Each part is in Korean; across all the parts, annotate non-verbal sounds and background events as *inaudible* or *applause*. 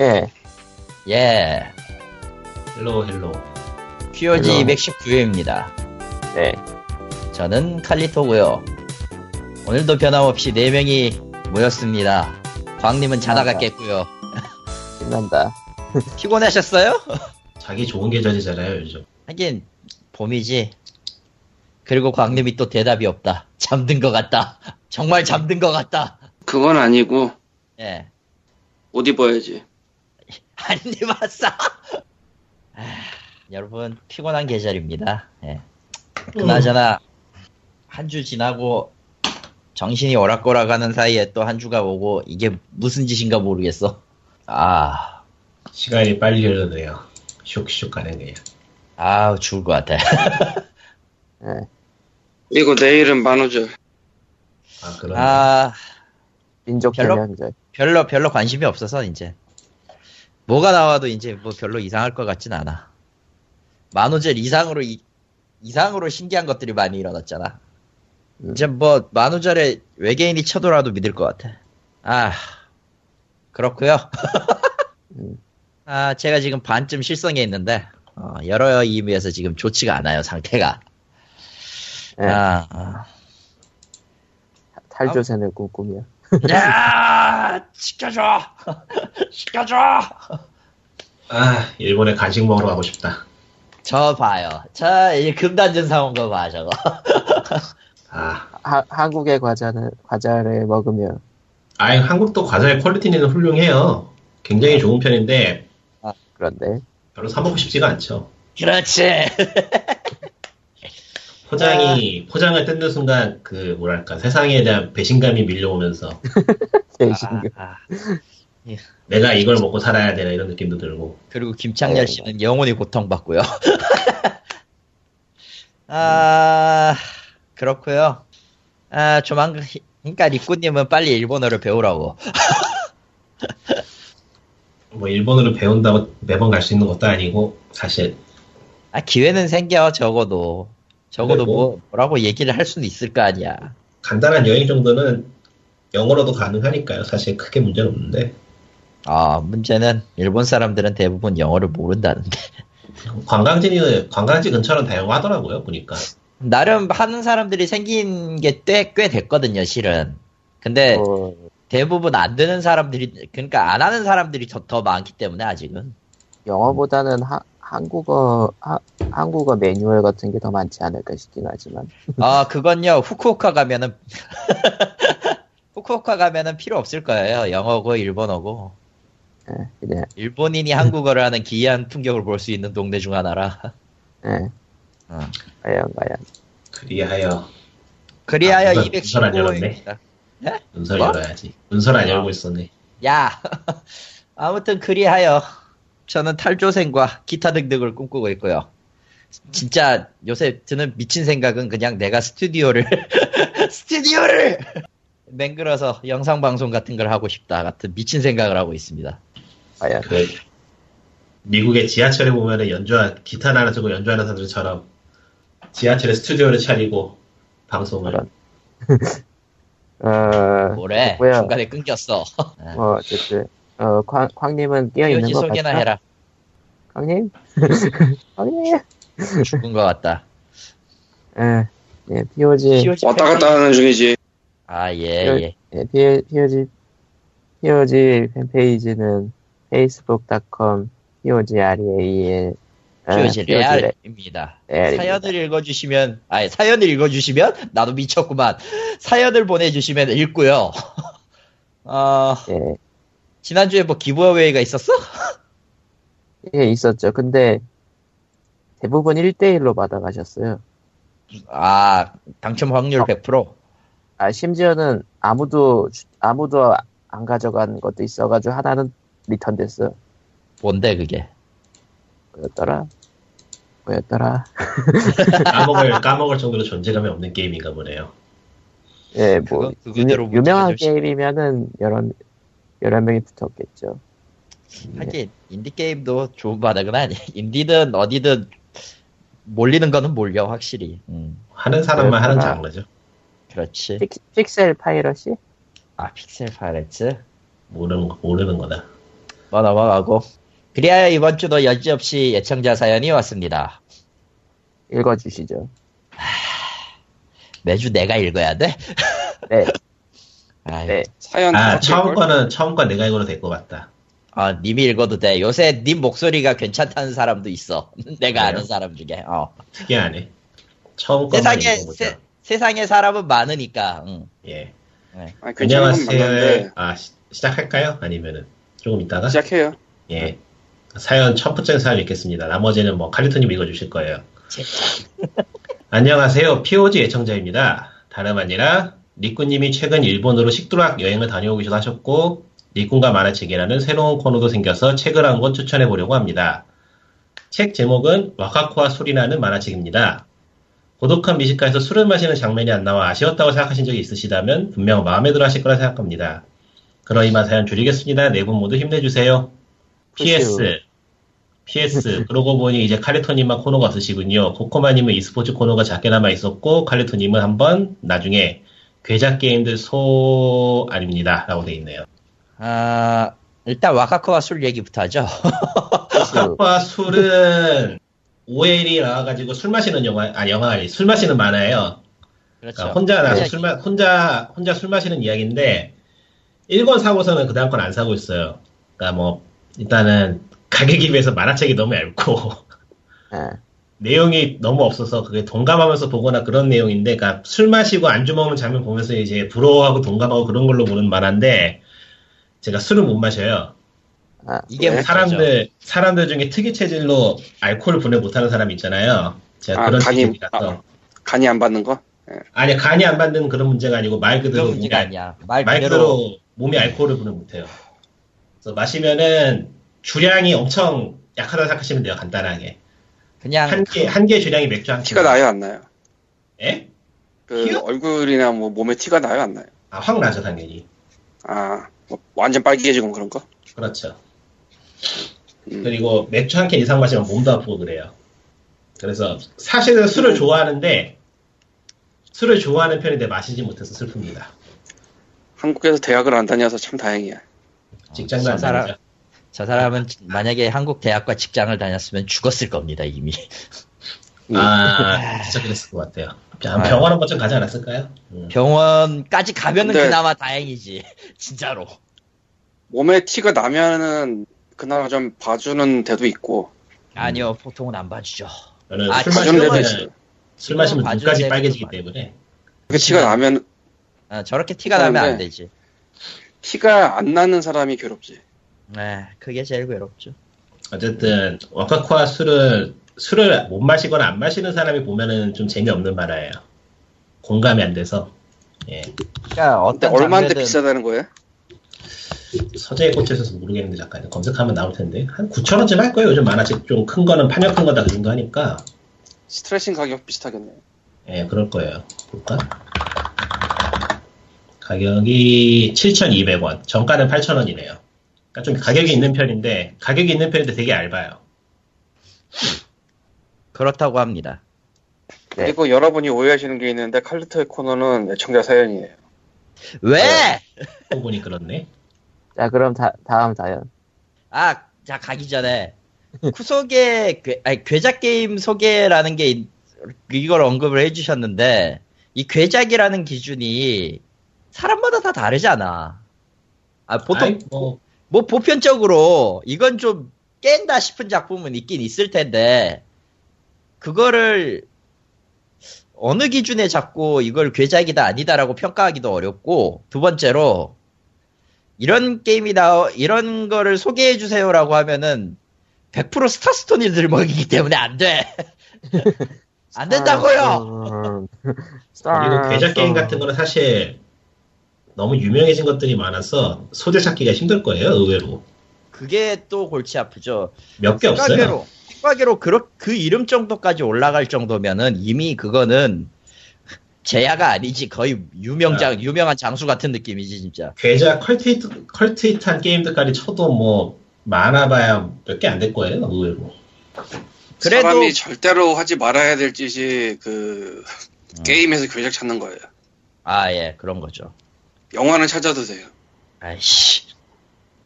예. 예. Hello hello. POG hello. 219회입니다. 네. 저는 칼리토고요. 오늘도 변함없이 4명이 모였습니다. 광님은 자다가 아, 깼고요. 신난다. *laughs* 피곤하셨어요? 자기 좋은 계절이잖아요 요즘. 하긴 봄이지. 그리고 광님이 또 대답이 없다. 잠든 것 같다. 정말 잠든 것 같다. 그건 아니고 예. 옷 입어야지. *laughs* 한입 왔어. 아, 여러분 피곤한 계절입니다. 예. 그나저나 한 주 지나고 정신이 오락가락하는 사이에 또 한 주가 오고 이게 무슨 짓인가 모르겠어. 아, 시간이 빨리 흐르네요. 슉슉 가는 거야. 아 죽을 것 같아. 예. *laughs* 이거 내일은 만우절. 아 그러네. 아 민족 별로? 대명절. 별로 별로 관심이 없어서 이제 뭐가 나와도 이제 뭐 별로 이상할 것 같진 않아. 만우절 이상으로 이, 이상으로 신기한 것들이 많이 일어났잖아. 음. 이제 뭐 만우절에 외계인이 쳐들어와도 믿을 것 같아. 아 그렇고요. *laughs* 음. 아 제가 지금 반쯤 실성해 있는데 어, 여러 의미에서 지금 좋지가 않아요 상태가. 예. 아, 아. 탈조선을 꿈꾸며. 야 시켜줘 시켜줘. 아 일본에 간식 먹으러 가고 싶다. 저 봐요. 저, 이 금단전 사온 거 봐, 저거. 아, 하, 한국의 과자는, 과자를 먹으며. 아 한국도 과자의 퀄리티는 훌륭해요. 굉장히 좋은 편인데 그런데. 별로 사 먹고 싶지가 않죠. 그렇지. *laughs* 포장이 포장을 뜯는 순간 그 뭐랄까 세상에 대한 배신감이 밀려오면서 *laughs* 배신금. 아, 아. 내가 이걸 먹고 살아야 되나 이런 느낌도 들고 그리고 김창렬 씨는 영원히 고통받고요. *laughs* 아, 그렇고요 아, 조만간, 그러니까 리꾸님은 빨리 일본어를 배우라고. *laughs* 뭐 일본어를 배운다고 매번 갈 수 있는 것도 아니고 사실 아, 기회는 생겨, 적어도. 적어도 뭐. 뭐, 뭐라고 얘기를 할 수는 있을 거 아니야. 간단한 여행 정도는 영어로도 가능하니까요. 사실 크게 문제는 없는데 아, 문제는 일본 사람들은 대부분 영어를 모른다는데. *laughs* 관광지는 관광지 근처는 다양하더라고요. 보니까 나름 하는 사람들이 생긴 게 꽤, 꽤 됐거든요, 실은. 근데 어, 대부분 안 되는 사람들이, 그러니까 안 하는 사람들이 더, 더 많기 때문에 아직은. 영어보다는 하, 한국어, 하, 한국어 매뉴얼 같은 게 더 많지 않을까 싶긴 하지만. 아, 그건요, 후쿠오카 가면은, *laughs* 후쿠오카 가면은 필요 없을 거예요. 영어고 일본어고. 예, 그냥, 일본인이 한국어를 하는 기이한 풍경을 볼 수 있는 동네 중 하나라. 예. 어. 과연, 과연. 그리하여 그리하여 아, 문서- 문서를 안 열었네. 219호입니다. 문서 뭐? 열어야지. 문서를 안 열고 있었네. 야! *laughs* 아무튼 그리하여 저는 탈조생과 기타 등등을 꿈꾸고 있고요. 진짜 요새 드는 미친 생각은 그냥 내가 스튜디오를 *laughs* 스튜디오를 맹글어서 영상 방송 같은 걸 하고 싶다 같은 미친 생각을 하고 있습니다. 과연. 그 미국의 지하철에 보면은 연주한 기타 나눠주고 연주하는 사람들처럼 지하철에 스튜디오를 차리고 방송을 그런. *laughs* 어, 뭐래? 뭐야. 중간에 끊겼어. 아, 뭐, 어쨌든. 어, 광, 광님은 POG 것 소개나 같다. 해라. 광님? 광님? *laughs* 죽은 것 같다. 예, 예, POG, POG 왔다 갔다 하는 중이지. 아, 예, 예. 예, POG, POG 팬페이지는 facebook.com, POGREAL, POG 레알입니다. 레알입니다. 사연을 읽어주시면, 아니, 사연을 읽어주시면, 나도 미쳤구만. 사연을 보내주시면 읽고요. *laughs* 어, 예, 지난주에 뭐 기부어웨이가 있었어? 예, 있었죠. 근데, 대부분 1대1로 받아가셨어요. 아, 당첨 확률 어. 100%? 아, 심지어는 아무도, 주- 아무도 안 가져간 것도 있어가지고 하나는 리턴 됐어. 뭔데, 그게? 뭐였더라? 뭐였더라? *laughs* 까먹을 *laughs* 까먹을 정도로 존재감이 없는 게임인가 보네요. 예, 뭐, 그거- 유- 유명한 게임이면은 여러, 여러 명이 붙었겠죠. 하긴, 인디게임도 좋은 바닥은 아니. *laughs* 인디든 어디든 몰리는 거는 몰려, 확실히. 음, 하는 사람만 하는. 장르죠. 그렇지. 픽, 픽셀 파이러시? 아, 픽셀 파이레츠? 모르는 거- 모르는 거다. 뭐 넘어가고. 그리하여 이번 주도 여지없이 예청자 사연이 왔습니다. 읽어주시죠. 매주 내가 읽어야 돼? 네, *laughs* 네. 사연 아 처음 개걸? 거는 처음 거 내가 읽어도 될 것 같다. 아, 님이 읽어도 돼. 요새 님 목소리가 괜찮다는 사람도 있어. *laughs* 내가 그래요? 아는 사람 중에. 어. 특이하네. 처음 거만 세상에. 세, 세상에 사람은 많으니까. 응. 예. 아, 괜찮은 건 맞는데 안녕하세요. 아 시, 시작할까요? 아니면은 조금 이따가? 시작해요. 예. 사연 첫 번째 사연 읽겠습니다. 나머지는 뭐 칼리토님 읽어주실 거예요. *laughs* 안녕하세요. POG 애청자입니다. 다름 아니라 리꾸님이 최근 일본으로 식도락 여행을 다녀오기도 하셨고 리꾼과 만화책이라는 새로운 코너도 생겨서 책을 한 권 추천해 보려고 합니다. 책 제목은 와카코와 술이라는 만화책입니다. 고독한 미식가에서 술을 마시는 장면이 안 나와 아쉬웠다고 생각하신 적이 있으시다면 분명 마음에 들어 하실 거라 생각합니다. 그럼 이만 사연 줄이겠습니다. 네 분 모두 힘내주세요. PS. PS. *laughs* 그러고 보니 이제 칼리토님만 코너가 없으시군요. 코코마님은 e스포츠 코너가 작게나마 있었고, 칼리토님은 한번 나중에 괴작 게임들 소 아닙니다. 라고 돼 있네요. 아, 일단 와카코와 술 얘기부터 하죠. *laughs* 아까 술은 OL이 나와가지고 술 마시는 영화, 아니 영화 아니 술 마시는 만화예요. 그렇죠. 그러니까 혼자 나서 네. 술 마, 혼자 혼자 술 마시는 이야기인데 1권 사고서는 그 다음 건 안 사고 있어요. 그러니까 뭐 일단은 가격에 비해서 만화책이 너무 얇고 예. 내용이 너무 없어서 그게 동감하면서 보거나 그런 내용인데, 그러니까 술 마시고 안주 먹는 장면 보면서 이제 부러워하고 동감하고 그런 걸로 보는 만화인데, 제가 술을 못 마셔요. 아, 이게 네. 사람들 사람들 중에 특이 체질로 알코올 분해 못하는 사람 있잖아요. 제가 아, 그런 간이- 체질이라서 간이 안 받는 거? 아니 간이 안 받는 그런 문제가 아니고 말 그대로 몸이 아니야. 말말 그대로 그대로 몸이 알코올을 분해 못해요. 그래서 마시면은 주량이 엄청 약하다고 생각하시면 돼요. 간단하게 그냥 한 개 한 개 주량이 맥주 한 티가 캔. 나요, 안 나요? 예? 그 티요? 얼굴이나 뭐 몸에 티가 나요, 안 나요? 아, 확 나죠 당연히. 아, 뭐 완전 빨개지고 그런 거? 그렇죠. 음. 그리고 맥주 한 캔 이상 마시면 몸도 아프고 그래요. 그래서 사실은 술을 좋아하는데 술을 좋아하는 편인데 마시지 못해서 슬픕니다. 한국에서 대학을 안 다녀서 참 다행이야. 직장도 저안 다니죠. 저 사람은 만약에 한국 대학과 직장을 다녔으면 죽었을 겁니다 이미. 음. 아, 진짜 그랬을 것 같아요. 자, 아. 병원 한 번쯤 가지 않았을까요? 음. 병원까지 가면은 근데- 그나마 다행이지. *laughs* 진짜로. 몸에 티가 나면은 그나마 좀 봐주는 데도 있고 아니요 보통은 안 봐주죠. 아, 술 봐주는 데도 마시면 있어요. 술 마시면 봐주는 눈까지 빨개지기. 때문에 그 티가 나면 아, 저렇게 티가 나면 안 되지. 티가 안 나는 사람이 괴롭지. 네, 그게 제일 괴롭죠. 어쨌든 와카코와 술을 술을 못 마시거나 안 마시는 사람이 보면은 좀 재미없는 만화예요. 공감이 안 돼서 예. 그러니까 어떤 얼마인데 비싸다는 거예요? 서재에 꽂혀 있어서 모르겠는데 잠깐 검색하면 나올 텐데 한 9천 원쯤 할 거예요. 요즘 만화책 좀 큰 거는 판역 큰 거다 그 정도 하니까 스트레칭 가격 비슷하겠네요. 예 그럴 거예요. 볼까? 가격이 7,200원. 정가는 8,000원이네요. 그러니까 좀 가격이 있는 편인데 가격이 있는 편인데 되게 얇아요. 그렇다고 합니다. 네. 그리고 여러분이 오해하시는 게 있는데 칼리토의 코너는 애청자 사연이에요. 왜? 또 보니 그렇네. 자, 그럼 다, 다음 사연. 아, 자 가기 전에 쿠소개 괴, 아니, 괴작 게임 소개라는 게 있- 이걸 언급을 해주셨는데 이 괴작이라는 기준이 사람마다 다 다르잖아. 아 보통 아이, 뭐 뭐 보편적으로 이건 좀 깬다 싶은 작품은 있긴 있을 텐데 그거를 어느 기준에 잡고 이걸 괴작이다 아니다라고 평가하기도 어렵고 두 번째로 이런 게임이 나 이런 거를 소개해 주세요라고 하면은 100% 스타스톤이 들 먹이기 때문에 안 돼. *laughs* 안 된다고요. 그리고 괴작 게임 같은 거는 사실 너무 유명해진 것들이 많아서 소재 찾기가 힘들 거예요. 의외로 그게 또 골치 아프죠. 몇 개 없어요. 생각외로 생각외로 그, 그 이름 정도까지 올라갈 정도면은 이미 그거는 제야가 아니지 거의 유명장 유명한 장수 같은 느낌이지 진짜. 괴작 컬티트 컬티트한 게임들까지 쳐도 뭐 많아봐야 몇 개 안 될 거예요. 의외로. 그래도 사람이 절대로 하지 말아야 될 짓이 그 음. 게임에서 괴작 찾는 거예요. 아 예 그런 거죠. 영화는 찾아도 돼요. 아이씨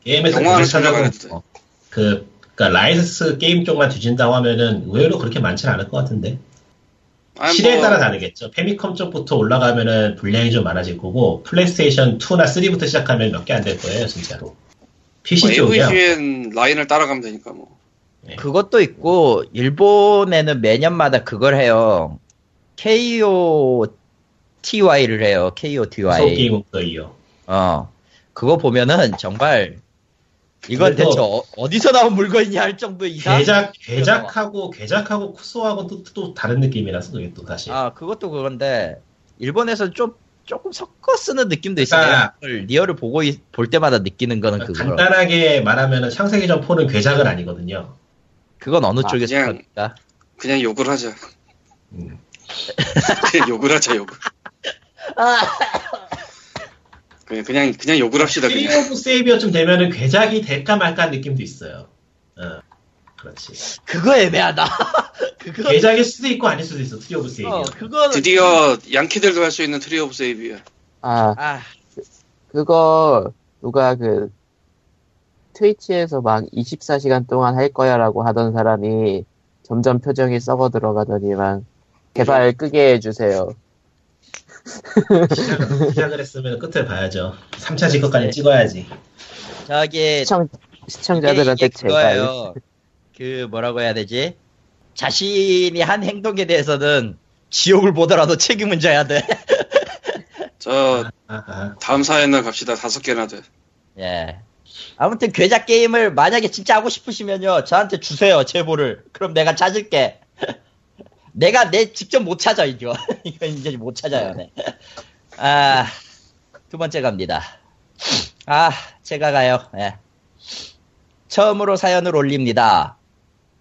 게임에서 영화를 찾아가야 돼. 어, 그 그러니까 라이센스 게임 쪽만 뒤진다고 하면은 의외로 그렇게 많지는 않을 것 같은데 아니, 시대에 뭐, 따라 다르겠죠. 페미컴 쪽부터 올라가면은 분량이 좀 많아질 거고 플레이스테이션 2나 3부터 시작하면 몇 개 안 될 거예요, 진짜로. PC 뭐 쪽이요. AVGN 라인을 따라가면 되니까 뭐. 그것도 있고 일본에는 매년마다 그걸 해요. KOTY를 해요. KOTY. of year. 어. 그거 보면은 정말 이건 대체 어, 어디서 나온 물건이냐 할 정도 이상. 괴작, 괴작하고, 괴작하고 クソ하고 또, 또 다른 느낌이라서 그게 또 다시. 아 그것도 그건데 일본에서 좀 조금 섞어 쓰는 느낌도 있어요. 그러니까- 리얼을, 리얼을 보고 있- 볼 때마다 느끼는 거는 그거. 간단하게 말하면은 창세기전 4는 괴작은 아니거든요. 그건 어느 아, 쪽에 그냥- 속합니까? 그냥 욕을 하자. 음. *laughs* 그냥 욕을 하자 욕을. 그냥 그냥 그냥 욕을 합시다 트리 그냥. of Savior쯤 되면은 괴작이 될까 말까 한 느낌도 있어요. 어, 그렇지. 그거 애매하다. *laughs* 그거 괴작일 수도 있고 아닐 수도 있어, Tree of Savior. 어, 그거는 드디어 양키들도 할 수 있는 Tree of Savior야. 아, 아 그거 누가 그 트위치에서 막 24시간 동안 할 거야라고 하던 사람이 점점 표정이 썩어 들어가더니만 제발 끄게 해주세요. 시작을, *laughs* 시작을 했으면 끝을 봐야죠. 3차 직업까지 찍어야지. 저기 시청 시청자들한테. 그거예요. 그 뭐라고 해야 되지? 자신이 한 행동에 대해서는 지옥을 보더라도 책임은 져야 돼. *laughs* 저 아, 아. 다음 사연을 갑시다. 다섯 개나 돼. 예. 아무튼 괴작 게임을 만약에 진짜 하고 싶으시면요, 저한테 주세요 제보를. 그럼 내가 찾을게. 내가 내 직접 못 찾아 이거. *laughs* 이거 이제 못 찾아요. 네. 아, 두 번째 갑니다. 아, 제가 가요. 예. 처음으로 사연을 올립니다.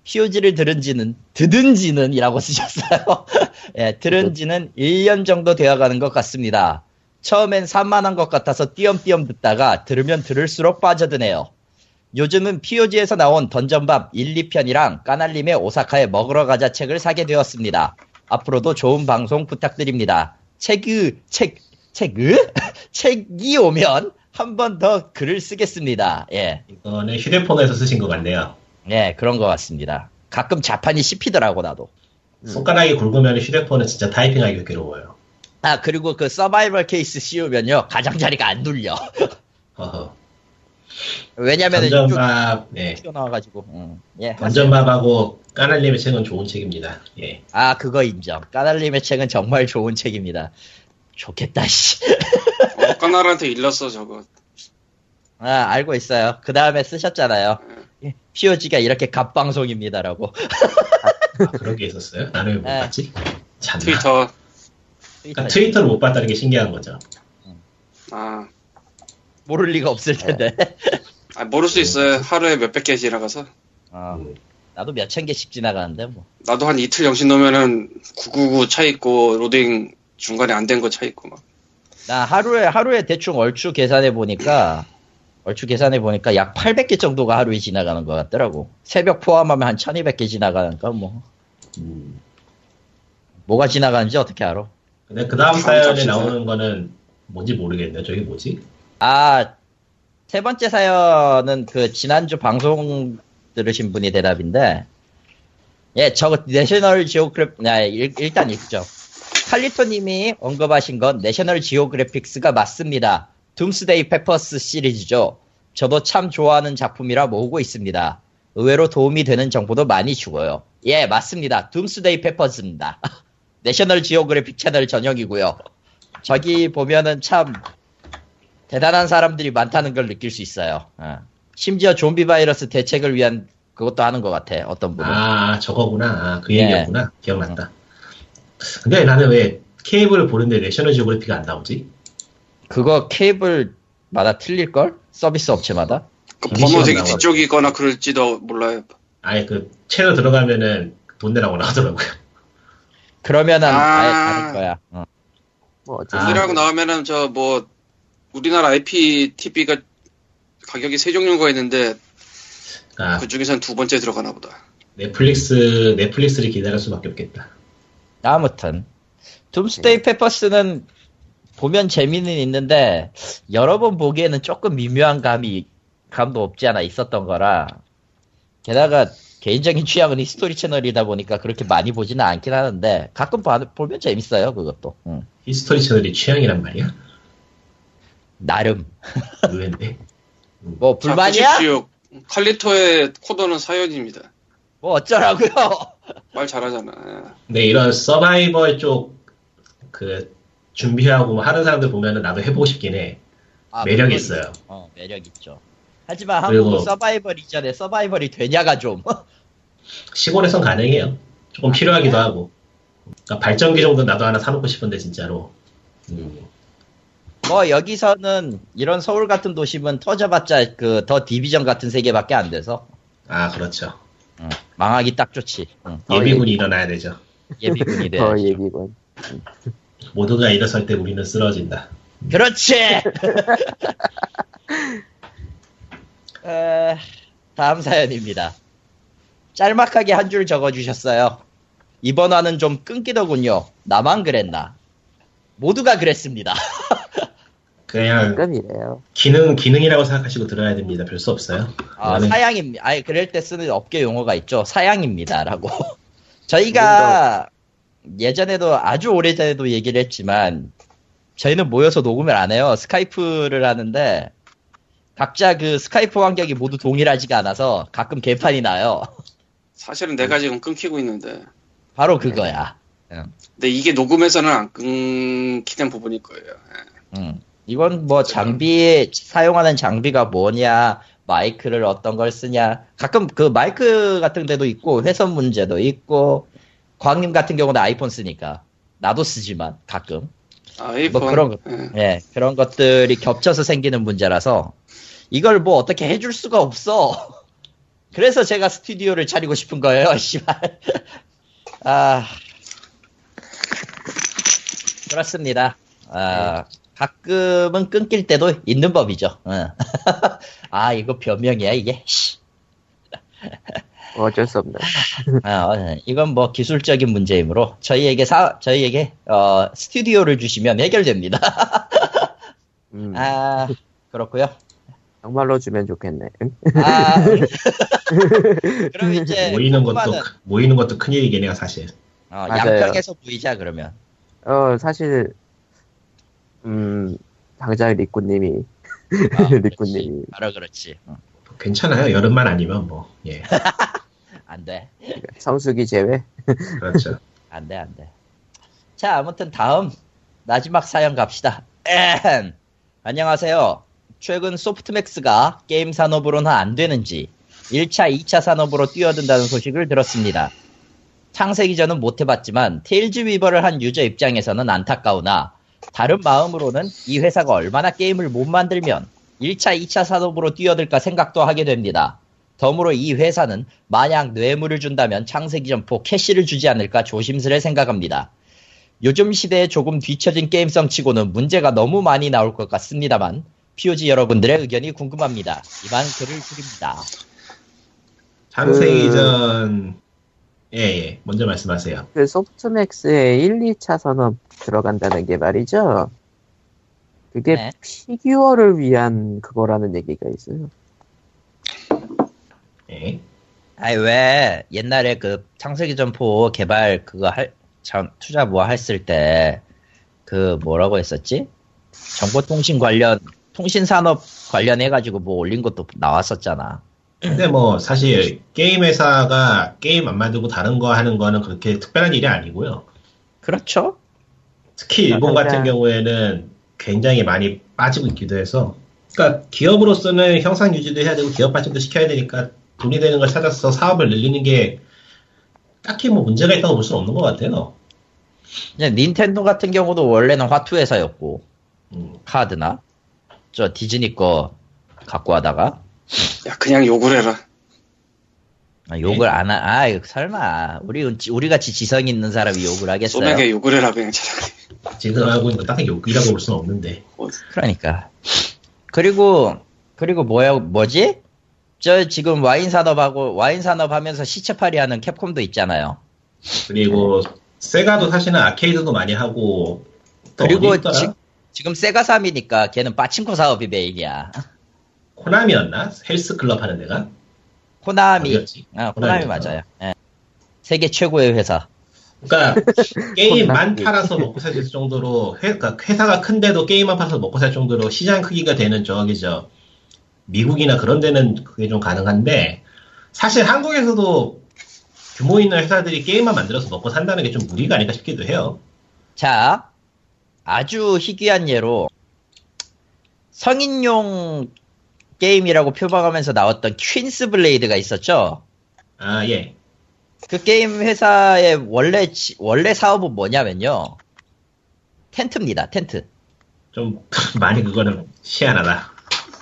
POG를 들은지는, 듣은지는이라고 *laughs* 쓰셨어요. 예, 들은지는 1년 정도 되어가는 것 같습니다. 처음엔 산만한 것 같아서 띄엄띄엄 듣다가 들으면 들을수록 빠져드네요. 요즘은 POG에서 나온 던전밥 1, 2편이랑 까날림의 오사카에 먹으러 가자 책을 사게 되었습니다. 앞으로도 좋은 방송 부탁드립니다. 책이, 책, 책을? *laughs* 책이 오면 한 번 더 글을 쓰겠습니다. 예. 이거는 휴대폰에서 쓰신 것 같네요. 예, 그런 것 같습니다. 가끔 자판이 씹히더라고, 나도. 손가락이 굵으면 휴대폰은 진짜 타이핑하기 괴로워요. 아, 그리고 그 서바이벌 케이스 씌우면요, 가장자리가 안 눌려. *laughs* 왜냐면은 던전밥, 네. 튀어나와가지고, 음, 예. 던전밥하고 까날님의 책은 좋은 책입니다. 예. 아, 그거 인정. 까날림의 책은 정말 좋은 책입니다. 좋겠다, 씨. 어, 까나라한테 일렀어 저거. 아, 알고 있어요. 그 다음에 쓰셨잖아요. POG가 이렇게 갑방송입니다라고. 아, 그런 게 있었어요? 나는 왜못 네. 봤지? 잔나. 트위터. 그러니까 트위터를 못 봤다는 게 신기한 거죠. 아, 모를 리가 없을 텐데. 아 모를 수 있어요. 하루에 몇백 개 지나가서. 어, 음. 나도 몇 천 개씩 지나가는데, 뭐. 나도 한 이틀 정신 놓으면은 999 차 있고 로딩 중간에 안 된 거 차 있고 막. 나 하루에, 하루에 대충 얼추 계산해 보니까, 얼추 계산해 보니까 약 800개 정도가 하루에 지나가는 것 같더라고. 새벽 포함하면 한 1200개 지나가니까 뭐. 음. 뭐가 지나가는지 어떻게 알아? 근데 그 다음 사연에? 나오는 거는 뭔지 모르겠네요. 저게 뭐지? 아, 세 번째 사연은 그 지난주 방송 들으신 분이 대답인데, 예, 저거 내셔널 지오그래픽, 아, 일, 일단 읽죠. 칼리토님이 언급하신 건 National Geographics가 맞습니다. Doomsday Preppers 시리즈죠. 저도 참 좋아하는 작품이라 모으고 있습니다. 의외로 도움이 되는 정보도 많이 주고요. 예, 맞습니다. Doomsday Preppers입니다. National Geographic 채널 전용이고요. 저기 보면은 참 대단한 사람들이 많다는 걸 느낄 수 있어요. 어. 심지어 좀비 바이러스 대책을 위한 그것도 하는 것 같아. 어떤 분은. 아, 저거구나. 아, 그 예. 얘기였구나. 기억났다. 근데 나는 왜 케이블을 보는데 내셔널 지오그래피가 안 나오지? 그거 케이블마다 틀릴걸? 서비스 업체마다? 그 이미지가 번호색이 나와가지고. 뒤쪽이거나 그럴지도 몰라요. 아예 그 채널 들어가면은 돈 내라고 나오더라고요. 그러면은 아. 아... 예 다를 거야. 어. 뭐 어쨌든 아. 돈이라고 나오면은 저 뭐 우리나라 IPTV가 가격이 세 종류가 있는데 아, 그 중에서는 두 번째 들어가나 보다. 넷플릭스, 넷플릭스를 기다릴 수밖에 없겠다. 아무튼 Doomsday Preppers는 보면 재미는 있는데 여러 번 보기에는 조금 미묘한 감이 감도 없지 않아 있었던 거라 게다가 개인적인 취향은 History 채널이다 보니까 그렇게 많이 보지는 않긴 하는데 가끔 봐, 보면 재밌어요 그것도 응. History 채널이 취향이란 말이야? 나름 의외인데. *laughs* 뭐 자, 불만이야? 칼리토의 코드는 사연입니다. 뭐 어쩌라고요 *laughs* 말 잘하잖아. 근데 이런 서바이벌 쪽 그 준비하고 뭐 하는 사람들 보면은 나도 해보고 싶긴 해. 아, 매력이 물론 있어요. 어, 매력 있죠. 하지만 그리고- 한국 서바이벌 이전에 서바이벌이 되냐가 좀. *laughs* 시골에선 가능해요. 조금 필요하기도 하고. 그러니까 발전기 정도 나도 하나 사놓고 싶은데 진짜로. 음. 뭐 여기서는 이런 서울 같은 도심은 터져봤자 그 더 디비전 같은 세계밖에 안 돼서 아 그렇죠. 응, 망하기 딱 좋지. 응, 어, 예비군이 일어나야 되죠. 예비군이 돼. 더 예비군. 모두가 일어설 때 우리는 쓰러진다. 그렇지. *laughs* 에, 다음 사연입니다. 짤막하게 한 줄 적어주셨어요. 이번 화는 좀 끊기더군요. 나만 그랬나? 모두가 그랬습니다. *laughs* 그냥 가끔이래요. 기능 기능이라고 생각하시고 들어야 됩니다. 별 수 없어요. 아, 나는- 사양입니다. 아니, 그럴 때 쓰는 업계 용어가 있죠. 사양입니다. 라고. *laughs* 저희가 예전에도 아주 오래전에도 얘기를 했지만, 저희는 모여서 녹음을 안 해요. 스카이프를 하는데, 각자 그 스카이프 환경이 모두 동일하지가 않아서 가끔 개판이 나요. *laughs* 사실은 내가 지금 끊기고 있는데. 바로 그거야. 근데 이게 녹음에서는 안 끊기는 부분일 거예요. 예. 음. 이건 뭐 장비, 사용하는 장비가 뭐냐, 마이크를 어떤 걸 쓰냐. 가끔 그 마이크 같은 데도 있고, 회선 문제도 있고, 광님 같은 경우는 아이폰 쓰니까. 나도 쓰지만, 가끔. 아이폰. 뭐 그런 거. 예. 예, 그런 것들이 겹쳐서 생기는 문제라서, 이걸 뭐 어떻게 해줄 수가 없어. *laughs* 그래서 제가 스튜디오를 차리고 싶은 거예요, *laughs* 씨발. 아. 그렇습니다. 아, 가끔은 끊길 때도 있는 법이죠. 응. *laughs* 아, 이거 변명이야, 이게. 씨. 어쩔 수 없네. 아, 어, 이건 뭐 기술적인 문제이므로 저희에게 사, 저희에게 어, 스튜디오를 주시면 해결됩니다. *laughs* 음, 아, 그렇고요. 정말로 주면 좋겠네. 응? 아, *laughs* 그럼 이제 모이는 것도 모이는 것도 큰 일이긴 해요 사실. 어. 양평에서 보이자 그러면. 어, 사실, 음, 당장 리꾸님이, 아. *laughs* 리꾸님이, 바로 그렇지. 응, 괜찮아요. 여름만 아니면 뭐 예. *laughs* 안 돼, 성수기 제외? 그렇죠. *laughs* 안 돼, 안 돼. 자, 아무튼 다음 마지막 사연 갑시다. 에헴. 안녕하세요. 최근 소프트맥스가 게임 산업으로는 안 되는지 1차, 2차 산업으로 뛰어든다는 소식을 들었습니다. 창세기 전은 못 해봤지만 TalesWeaver를 한 유저 입장에서는 안타까우나 다른 마음으로는 이 회사가 얼마나 게임을 못 만들면 1차, 2차 산업으로 뛰어들까 생각도 하게 됩니다. 덤으로 이 회사는 만약 뇌물을 준다면 창세기전 4 캐시를 주지 않을까 조심스레 생각합니다. 요즘 시대에 조금 뒤처진 게임성 치고는 문제가 너무 많이 나올 것 같습니다만 POG 여러분들의 의견이 궁금합니다. 이만 글을 드립니다. 창세기전 예, 예. 먼저 말씀하세요. 그 소프트맥스의 1, 2차 산업 들어간다는 게 말이죠. 그게 네. 피규어를 위한 그거라는 얘기가 있어요. 예. 아니 왜 옛날에 그 창세기전 4 개발 그거 할 참, 투자 뭐 했을 때 그 뭐라고 했었지? 정보통신 관련 통신 산업 관련해 가지고 뭐 올린 것도 나왔었잖아. 근데 뭐 사실 게임 회사가 게임 안 만들고 다른 거 하는 거는 그렇게 특별한 일이 아니고요. 그렇죠? 특히 일본 맞아요. 같은 경우에는 굉장히 많이 빠지고 있기도 해서 그러니까 기업으로서는 형상 유지도 해야 되고 기업 발전도 시켜야 되니까 돈이 되는 걸 찾아서 사업을 늘리는 게 딱히 뭐 문제가 있다고 볼 수는 없는 것 같아요. 이제 닌텐도 같은 경우도 원래는 화투 회사였고 음. 카드나 저 디즈니 거 갖고 하다가 야, 그냥 욕을 해라. 아, 욕을 안 하, 아, 설마. 우리, 우리 같이 지성 있는 사람이 욕을 하겠어요? 소맥에 욕을 해라, 그냥 차라리. 지금 하고 있는 거 딱히 욕이라고 볼 수는 없는데 그러니까. 그리고, 그리고 뭐야, 뭐지? 저 지금 와인 산업하고, 와인 산업 하면서 시체팔이 하는 캡콤도 있잖아요. 그리고 세가도 사실은 아케이드도 많이 하고 또 그리고? 지, 지금 세가 사미니까 걔는 파친코 사업이 메인이야. 코나미였나? 헬스 클럽 하는 데가? 코나미. 어디였지? 아, 코나미. 맞아요. 예. 세계 최고의 회사. 그러니까 *laughs* 게임만 코나미. 팔아서 먹고 살수 있을 정도로 회, 그러니까 회사가 큰데도 게임만 팔아서 먹고 살 정도로 시장 크기가 되는 저기죠 미국이나 그런 데는 그게 좀 가능한데 사실 한국에서도 규모 있는 회사들이 게임만 만들어서 먹고 산다는 게 좀 무리가 아닐까 싶기도 해요. 자, 아주 희귀한 예로 성인용 게임이라고 표방하면서 나왔던 퀸스 블레이드가 있었죠. 아 예. 그 게임 회사의 원래 지- 원래 사업은 뭐냐면요. 텐트입니다. 텐트. 좀 *laughs* 많이 그거는 희한하다.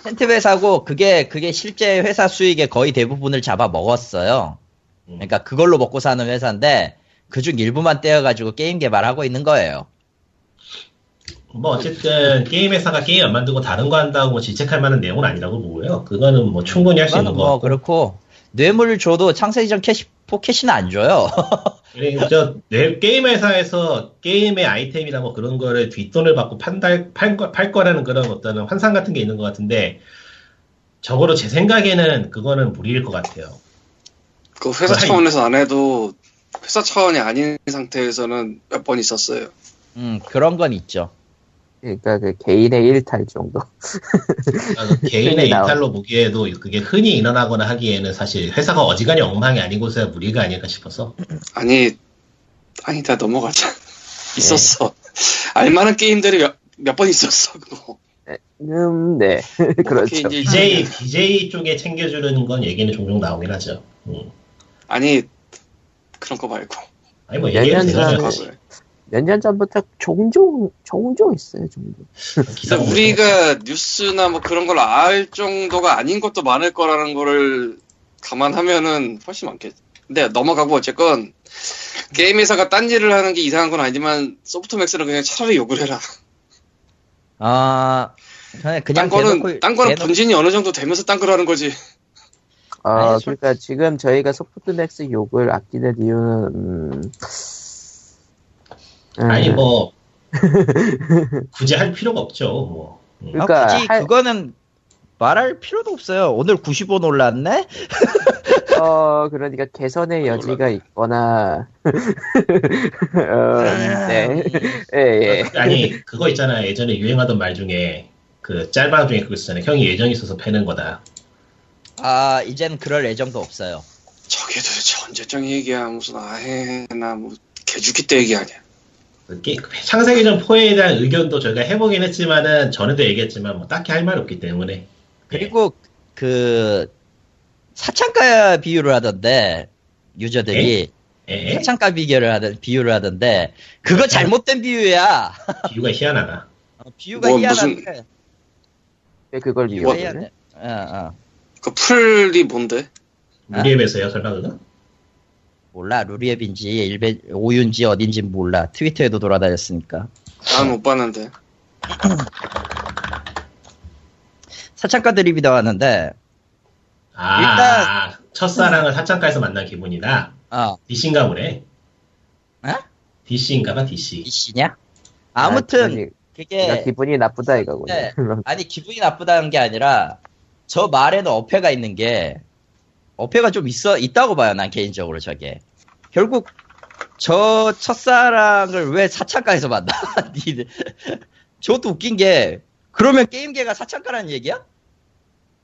텐트 회사고 그게 그게 실제 회사 수익의 거의 대부분을 잡아 먹었어요. 음. 그러니까 그걸로 먹고 사는 회사인데 그중 일부만 떼어가지고 게임 개발하고 있는 거예요. 뭐 어쨌든 게임 회사가 게임 안 만들고 다른 거 한다고 뭐 질책할 만한 내용은 아니라고 보고요. 그거는 뭐 충분히 할 수 있는 거. 뭐. 그렇고 뇌물 줘도 창세기전 캐시 포켓이는 안 줘요. 그리고 *laughs* 저 내- 게임 회사에서 게임의 아이템이나 뭐 그런 거를 뒷돈을 받고 판달 팔, 거, 팔 거라는 그런 어떤 환상 같은 게 있는 것 같은데 적어도 제 생각에는 그거는 무리일 것 같아요. 그 회사. 차원에서 안 해도 회사 차원이 아닌 상태에서는 몇 번 있었어요. 음 그런 건 있죠. 그러니까 그 개인의 일탈 정도. 아, 그 *laughs* 개인의. 일탈로 보기에도 그게 흔히 일어나거나 하기에는 사실 회사가 어지간히 엉망이 아니고서야 무리가 아닐까 싶어서 아니, 아니, 다 넘어가자. 있었어. 알만한 게임들이 몇 번 있었어, 그거. 음, 네. *laughs* 그렇죠. 이제 BJ BJ 쪽에 챙겨주는 건 얘기는 종종 나오긴 하죠. 음. 아니, 그런 거 말고. 아니 뭐몇 얘기해도 사실. 몇 년 전부터 종종, 종종 있어요, 종종. 기사 우리가 뉴스나 뭐 그런 걸 알 정도가 아닌 것도 많을 거라는 거를 감안하면은 훨씬 많겠지. 근데 넘어가고 어쨌건 게임 회사가 딴 일을 하는 게 이상한 건 아니지만 소프트맥스는 그냥 차라리 욕을 해라. 아 그냥 딴 거는 대놓고- 딴 거는 대놓고- 분진이 어느 정도 되면서 딴 걸 하는 거지. 아, 그러니까 지금 저희가 소프트맥스 욕을 아끼는 이유는, 음, 음, 아니 뭐 *laughs* 굳이 할 필요가 없죠. 뭐. 음. 아, 그러니까 굳이 할- 그거는 말할 필요도 없어요. 오늘 95 놀랐네? *laughs* 어, *laughs* 그러니까 개선의 여지가 있거나, 어, 네. 예, 예. 아니 그거 있잖아요. 예전에 유행하던 말 중에 그 짤방 중에 그거 있잖아요. 형이 예정이 있어서 패는 거다. 아 이젠 그럴 예정도 없어요. 저게 도대체 언제적 얘기야. 무슨 아해나 뭐 개죽기 때 얘기 아니야. 창세기전 4에 대한 의견도 저희가 해보긴 했지만은 전에도 얘기했지만 뭐 딱히 할 말 없기 때문에 그리고 그 사창가 비유를 하던데 유저들이 예, 예. 사창가 비교를 하던 비유를 하던데 그거 잘못된 비유야. *laughs* 비유가 희한하다. 어, 비유가 뭐, 희한한데. 왜 그걸 이용해? 희한해. 어, 어. 그 풀이 뭔데? 아? 무리앱에서요 설마 그거? 몰라 루리앱인지 일베 오윤지 어딘지 몰라 트위터에도 돌아다녔으니까 난 못 봤는데. *clears throat* 사창가 드립이 나왔는데 아, 일단- 첫사랑을 사창가에서 만난 기분이다. 어 DC인가 보네. 에? DC인가 봐 DC. 이씨냐 아무튼 아, 기분이, 그게 기분이 나쁘다 이거군요. 네. 아니 기분이 나쁘다는 게 아니라 저 말에는 어폐가 있는 게 어폐가 좀 있어 있다고 봐요 난 개인적으로 저게 결국 저 첫사랑을 왜 사창가에서 만나 *laughs* 니들 저것도 웃긴 게 그러면 게임계가 사창가라는 얘기야?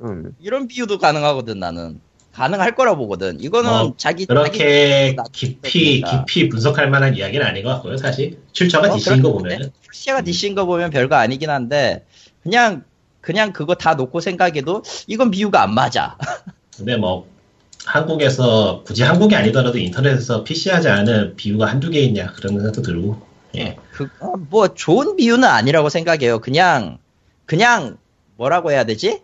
음. 이런 비유도 가능하거든 나는 가능할 거라 보거든 이거는 뭐, 자기 그렇게 자기 깊이. 깊이 분석할 만한 이야기는 아닌 것 같고요. 사실 출처가 어, DC인 거. 보면은 풀시가 DC인 거 보면 별거 아니긴 한데 그냥 그냥 그거 다 놓고 생각해도 이건 비유가 안 맞아 *laughs* 근데 뭐 한국에서 굳이 한국이 아니더라도 인터넷에서 PC하지 않은 비유가 한두 개 있냐 그런 생각도 들고 예. 그, 어, 뭐, 좋은 비유는 아니라고 생각해요. 그냥, 그냥, 뭐라고 해야 되지?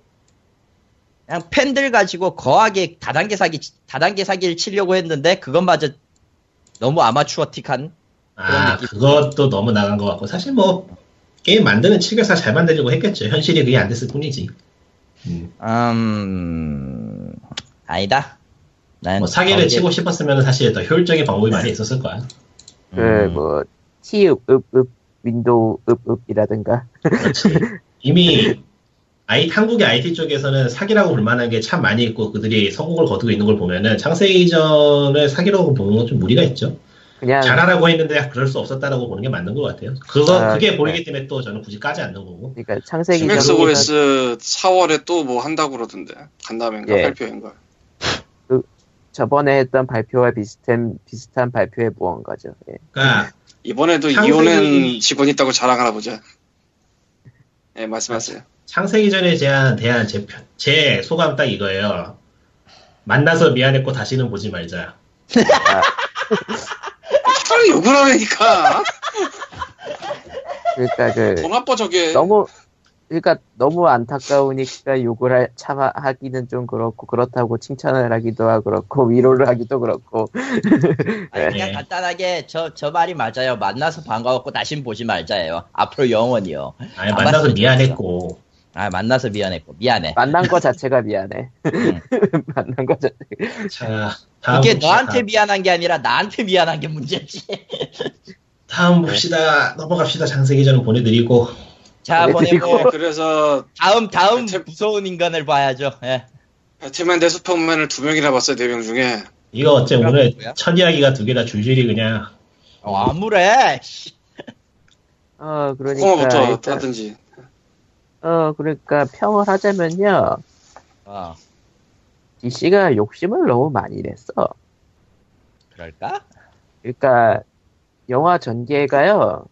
그냥 팬들 가지고 거하게 다단계 사기, 다단계 사기를 치려고 했는데, 그것마저 너무 아마추어틱한? 아 느낌. 그것도 너무 나간 것 같고 사실 뭐 게임 만드는 측에서 잘 만들려고 했겠죠. 현실이 그게 안 됐을 뿐이지. 음, 음, 아니다. 난뭐 사기를 거기에- 치고 싶었으면 사실 더 효율적인 방법이 많이 있었을 거야. 그, 음, 뭐, T, 읍, 읍, 읍, 윈도우, 읍, 읍이라든가. 그렇지. *laughs* 이미 아이 한국의 IT 쪽에서는 사기라고 볼 만한 게 참 많이 있고 그들이 성공을 거두고 있는 걸 보면은 창세기전을 사기라고 보는 건 좀 무리가 있죠. 그냥 잘하라고 했는데 그럴 수 없었다라고 보는 게 맞는 것 같아요. 그거 아, 그게 네. 보이기 때문에 또 저는 굳이 까지 않는 거고. 그러니까 창세기 전에 OS 4월에 또 뭐 한다고 그러던데 간담회인가 예. 발표인가 저번에 했던 발표와 비슷한 비슷한 발표의 무언가죠. 예. 그러니까 이번에도 창세기- 이혼은 직원 있다고 자랑하나 보자 예 말씀하세요 창세기 전에 대한 대한 제, 편- 제 소감 딱 이거예요. 만나서 미안했고 다시는 보지 말자. 차라리 *laughs* 욕을 하라니까 그러니까 그더 나빠 저게 너무 그러니까 너무 안타까우니까 욕을 하, 참 하기는 좀 그렇고 그렇다고 칭찬을 하기도 하고 그렇고 위로를 하기도 그렇고 *laughs* 아니, 그냥 네. 간단하게 저, 저 말이 맞아요. 만나서 반가웠고 다신 보지 말자예요. 앞으로 영원히요. 아니 안 만나서 미안했고 아, 만나서 미안했고. 미안해. 만난 거 자체가 미안해. 응. *laughs* 만난 거 자체. 자 다음 이게. 너한테 미안한 게 아니라 나한테 미안한 게 문제지. 다음 봅시다. 넘어갑시다. 창세기 전은 보내드리고 자. 보내고 그래서 다음 다음 제- 무서운 인간을 봐야죠. 예. 배트맨 대 슈퍼맨을 두 명이나 봤어요 네 명 중에 이거 어째 오늘 뭐야? 첫 이야기가 두 개 다 줄줄이 그냥 어, 아무래. 씨. 어 그러니까 일단, 하든지 어 그러니까 평을 하자면요. 어, DC가 욕심을 너무 많이 냈어. 그럴까? 그러니까 영화 전개가요.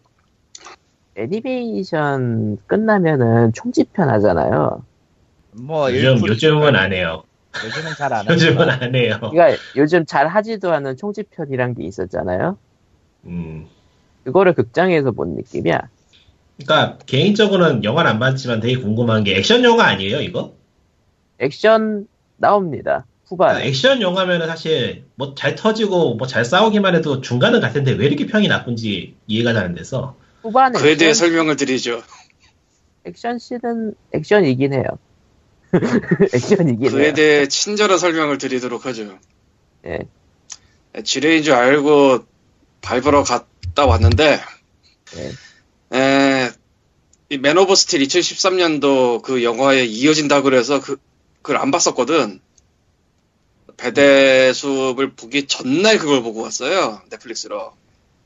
애니메이션 끝나면은 총집편 하잖아요. 뭐 요즘 요즘은 안 해요. 요즘은 잘안 *laughs* 요즘은 하지만 안 해요. 그러니까 요즘 잘 하지도 않은 총집편이란 게 있었잖아요. 음. 그거를 극장에서 본 느낌이야. 그러니까 개인적으로는 영화는 안 봤지만 되게 궁금한 게 액션 영화 아니에요 이거? 액션 나옵니다. 후반. 그러니까 액션 영화면은 사실 뭐 잘 터지고 뭐 잘 싸우기만 해도 중간은 같은데 왜 이렇게 평이 나쁜지 이해가 잘 안 돼서 후반 그에 대해 설명을 드리죠 액션 씬은 액션이긴 해요. *laughs* 액션이긴 그에 해요. 대해 친절한 설명을 드리도록 하죠 예. 지뢰인 줄 알고 밟으러 갔다 왔는데 예. 에, 이 맨 오브 스틸 2013년도 그 영화에 이어진다 그래서 그, 그걸 안 봤었거든. 배대슈를 보기 전날 그걸 보고 왔어요. 넷플릭스로.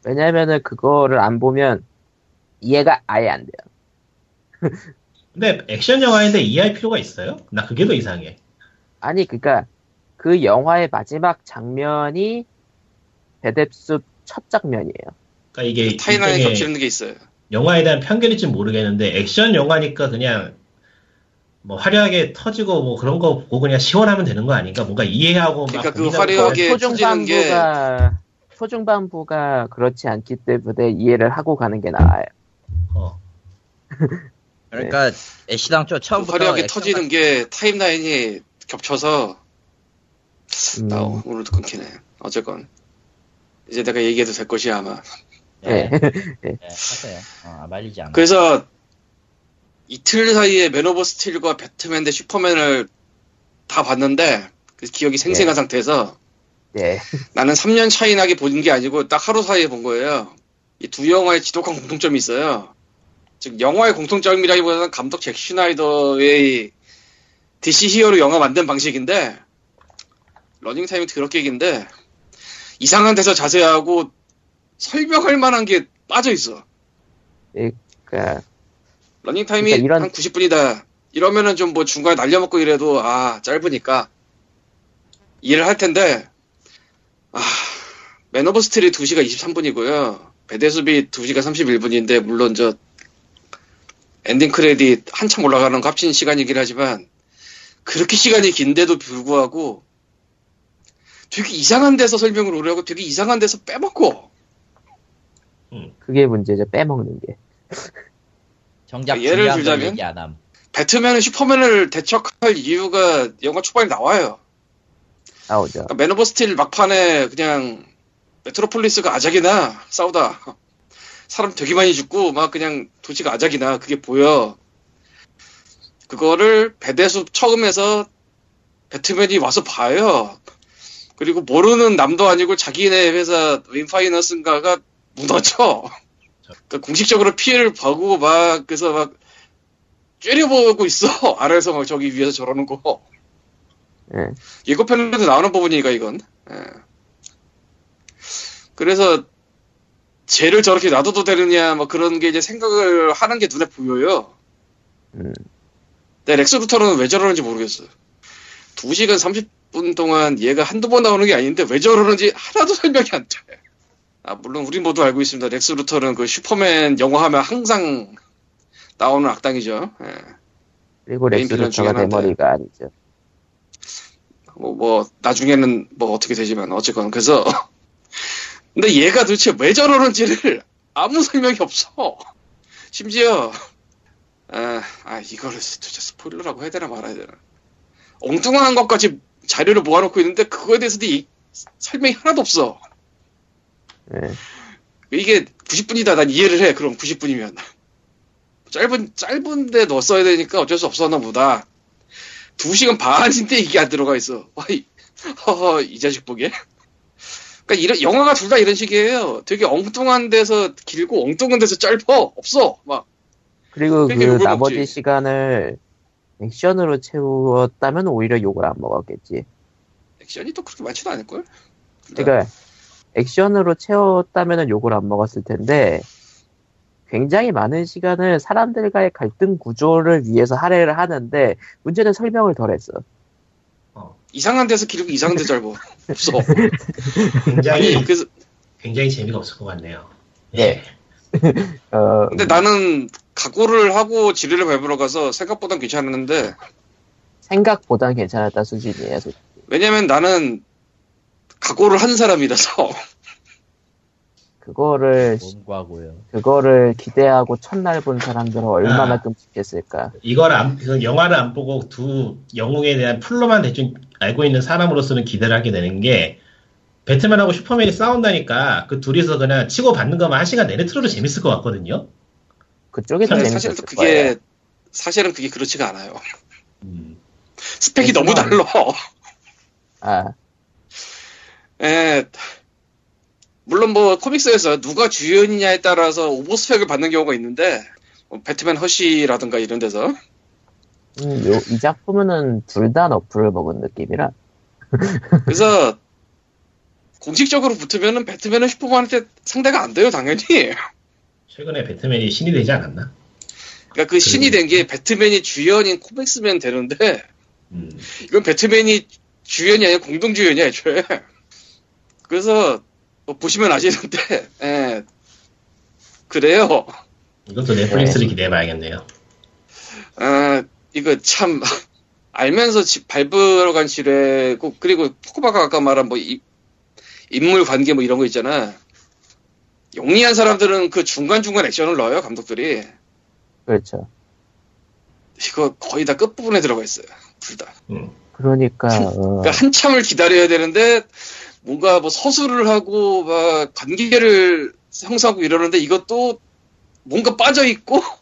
왜냐면은 그거를 안 보면 이해가 아예 안 돼요. *laughs* 근데 액션 영화인데 이해할 필요가 있어요? 나 그게 더 이상해. 아니 그니까 그 영화의 마지막 장면이 배뎁숲 첫 장면이에요. 그러니까 이게 타이라인에 일종의 겹치는 게 있어요. 영화에 대한 편견일지 모르겠는데 액션 영화니까 그냥 뭐 화려하게 터지고 뭐 그런 거 보고 그냥 시원하면 되는 거 아닌가? 뭔가 이해하고 막 그러니까 그 화려하게 터지는 게- 초중반부가 그렇지 않기 때문에 이해를 하고 가는 게 나아요. 어. *laughs* 그러니까 애시당초 그 처음부터 화려하게 터지는 게 타임라인이 겹쳐서 음, 나 오늘도 끊기네. 어쨌건 이제 내가 얘기해도 될 것이야 아마. 예. *laughs* 네, 하세요. 어, 말리지 않아. 그래서 이틀 사이에 맨 오브 스틸과 배트맨 대 슈퍼맨을 다 봤는데 그 기억이 생생한 상태에서 예. 나는 3년 차이 나게 본 게 아니고 딱 하루 사이에 본 거예요. 이 두 영화의 지독한 공통점이 있어요. 즉 영화의 공통점이라기보다는 감독 잭 스나이더의 DC 히어로 영화 만든 방식인데 러닝 타임이 더럽게 긴데 이상한 데서 자세하고 설명할 만한 게 빠져 있어. 그러니까 러닝 타임이 그러니까 이런- 한 90분이다. 이러면은 좀 뭐 중간에 날려먹고 이래도 아 짧으니까 이해를 할 텐데 아, 맨 오브 스틸이 2시간 23분이고요. 배대슈가 2시간 31분인데 물론 저 엔딩 크레딧 한참 올라가는 거 합친 시간이긴 하지만 그렇게 시간이 긴데도 불구하고 되게 이상한 데서 설명을 오래 하고 되게 이상한 데서 빼먹고 그게 문제죠. 빼먹는 게. 정작 예를 중요한 걸 들자면? 얘기 안 함. 배트맨은 슈퍼맨을 대척할 이유가 영화 초반에 나와요. 나오죠. 그러니까 맨 오브 스틸 막판에 그냥 메트로폴리스가 아작이나 싸우다 사람 되게 많이 죽고 막 그냥 도시가 아작이나 그게 보여 그거를 배대슈 처음에서 배트맨이 와서 봐요 그리고 모르는 남도 아니고 자기네 회사 웨인 파이낸스인가가 무너져 그러니까 공식적으로 피해를 보고 막 그래서 막 째려보고 있어. *laughs* 아래에서 막 저기 위에서 저러는 거. 예. 예고편에도 나오는 부분이니까 이건. 예. 그래서 쟤를 저렇게 놔둬도 되느냐 뭐 그런 게 이제 생각을 하는 게 눈에 보여요. 음. 근데 렉스 루터는 왜 저러는지 모르겠어. 2시간 30분 동안 얘가 한두 번 나오는 게 아닌데 왜 저러는지 하나도 *laughs* 설명이 안 돼. 아, 물론 우리 모두 알고 있습니다. 렉스 루터는 그 슈퍼맨 영화 하면 항상 나오는 악당이죠. 예. 그리고 렉스 루터가. 대머리가 아니죠. 뭐, 뭐, 나중에는 뭐 어떻게 되지만, 어쨌건. 그래서, *laughs* 근데 얘가 도대체 왜 저러는지를 *laughs* 아무 설명이 없어. 심지어, 아, 아 이거를 도대체 스포일러라고 해야 되나 말아야 되나. 엉뚱한 것까지 자료를 모아놓고 있는데, 그거에 대해서도 이- 설명이 하나도 없어. 예. 이게 90분이다. 난 이해를 해. 그럼 90분이면. 짧은, 짧은데 넣었어야 되니까 어쩔 수 없었나 보다. 2시간 반인데 이게 안 들어가 있어. 와, 이, 허허, 이 자식 보게. 그러니까 이런, 영화가 둘 다 이런 식이에요. 되게 엉뚱한 데서 길고 엉뚱한 데서 짧아. 없어. 막. 그리고 그 나머지 먹지. 시간을 액션으로 채웠다면 오히려 욕을 안 먹었겠지. 액션이 또 그렇게 많지도 않을 걸? 그러니까 액션으로 채웠다면 욕을 안 먹었을 텐데 굉장히 많은 시간을 사람들과의 갈등 구조를 위해서 할애를 하는데 문제는 설명을 덜했어. 어, 이상한 데서 길고 이상한 데 짧아. 없어. *laughs* 굉장히 아니, 그래서, 굉장히 재미가 없을 것 같네요. 네. *laughs* 어, 근데 나는 각오를 하고 지뢰를 밟으러 가서 생각보단 괜찮았는데, 생각보단 괜찮았다 수준이에요. 솔직히. 왜냐면 나는 각오를 한 사람이라서 그거를 몸과고요. 그거를 기대하고 첫날 본 사람들은 얼마나 아. 끔찍했을까. 이걸 안, 그 영화를 안 보고 두 영웅에 대한 플로만 대충 알고 있는 사람으로서는 기대를 하게 되는 게 배트맨하고 슈퍼맨이 싸운다니까 그 둘이서 그냥 치고 받는 것만 한 시간 내내 틀어도 재밌을 것 같거든요. 그쪽이 더 근데 재밌었을 사실은 또 거예요. 그게 사실은 그게 그렇지가 않아요. 음. 스펙이. 너무 달라. 아, 예. 물론 뭐 코믹스에서 누가 주연이냐에 따라서 오버 스펙을 받는 경우가 있는데 뭐 배트맨 허쉬라든가 이런 데서 음, 요, 이 작품은 둘 다 너프를 먹은 느낌이라. *laughs* 그래서 공식적으로 붙으면은 배트맨은 슈퍼맨한테 상대가 안 돼요 당연히. 최근에 배트맨이 신이 되지 않았나? 그러니까 그 신이 된 게 배트맨이 주연인 코믹스면 되는데 음. 이건 배트맨이 주연이 아니라 공동 주연이야 애초에. 그래서 뭐 보시면 아시는데 *laughs* 예. 그래요. 이것도 넷플릭스를 기대해봐야겠네요. 아, 이거 참, *laughs* 알면서 지- 밟으러 간 지뢰고, 그리고 포크바가 아까 말한 뭐, 이- 인물 관계 뭐 이런 거 있잖아. 용이한 사람들은 그 중간중간 액션을 넣어요, 감독들이. 그렇죠. 이거 거의 다 끝부분에 들어가 있어요. 둘 다. 음. 그러니까, 어, 그러니까 한참을 기다려야 되는데, 뭔가 뭐 서술을 하고, 막 관계를 형성하고 이러는데, 이것도 뭔가 빠져 있고, *laughs*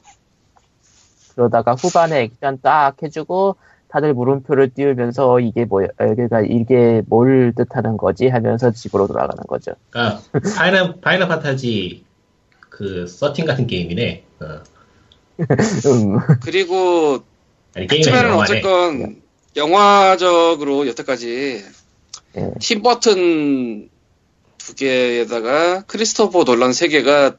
그러다가 후반에 액션 딱 해주고 다들 물음표를 띄우면서 어, 이게 뭐야, 어, 그러니까 이게 뭘 뜻하는 거지 하면서 집으로 돌아가는 거죠. 그러니까 파이널 *laughs* 파이널 판타지 그 서팅 같은 게임이네. 어. *laughs* 음, 그리고 영화네. 어쨌건 영화적으로 여태까지 예. 팀 버튼 두 개에다가 크리스토퍼 놀란 세 개가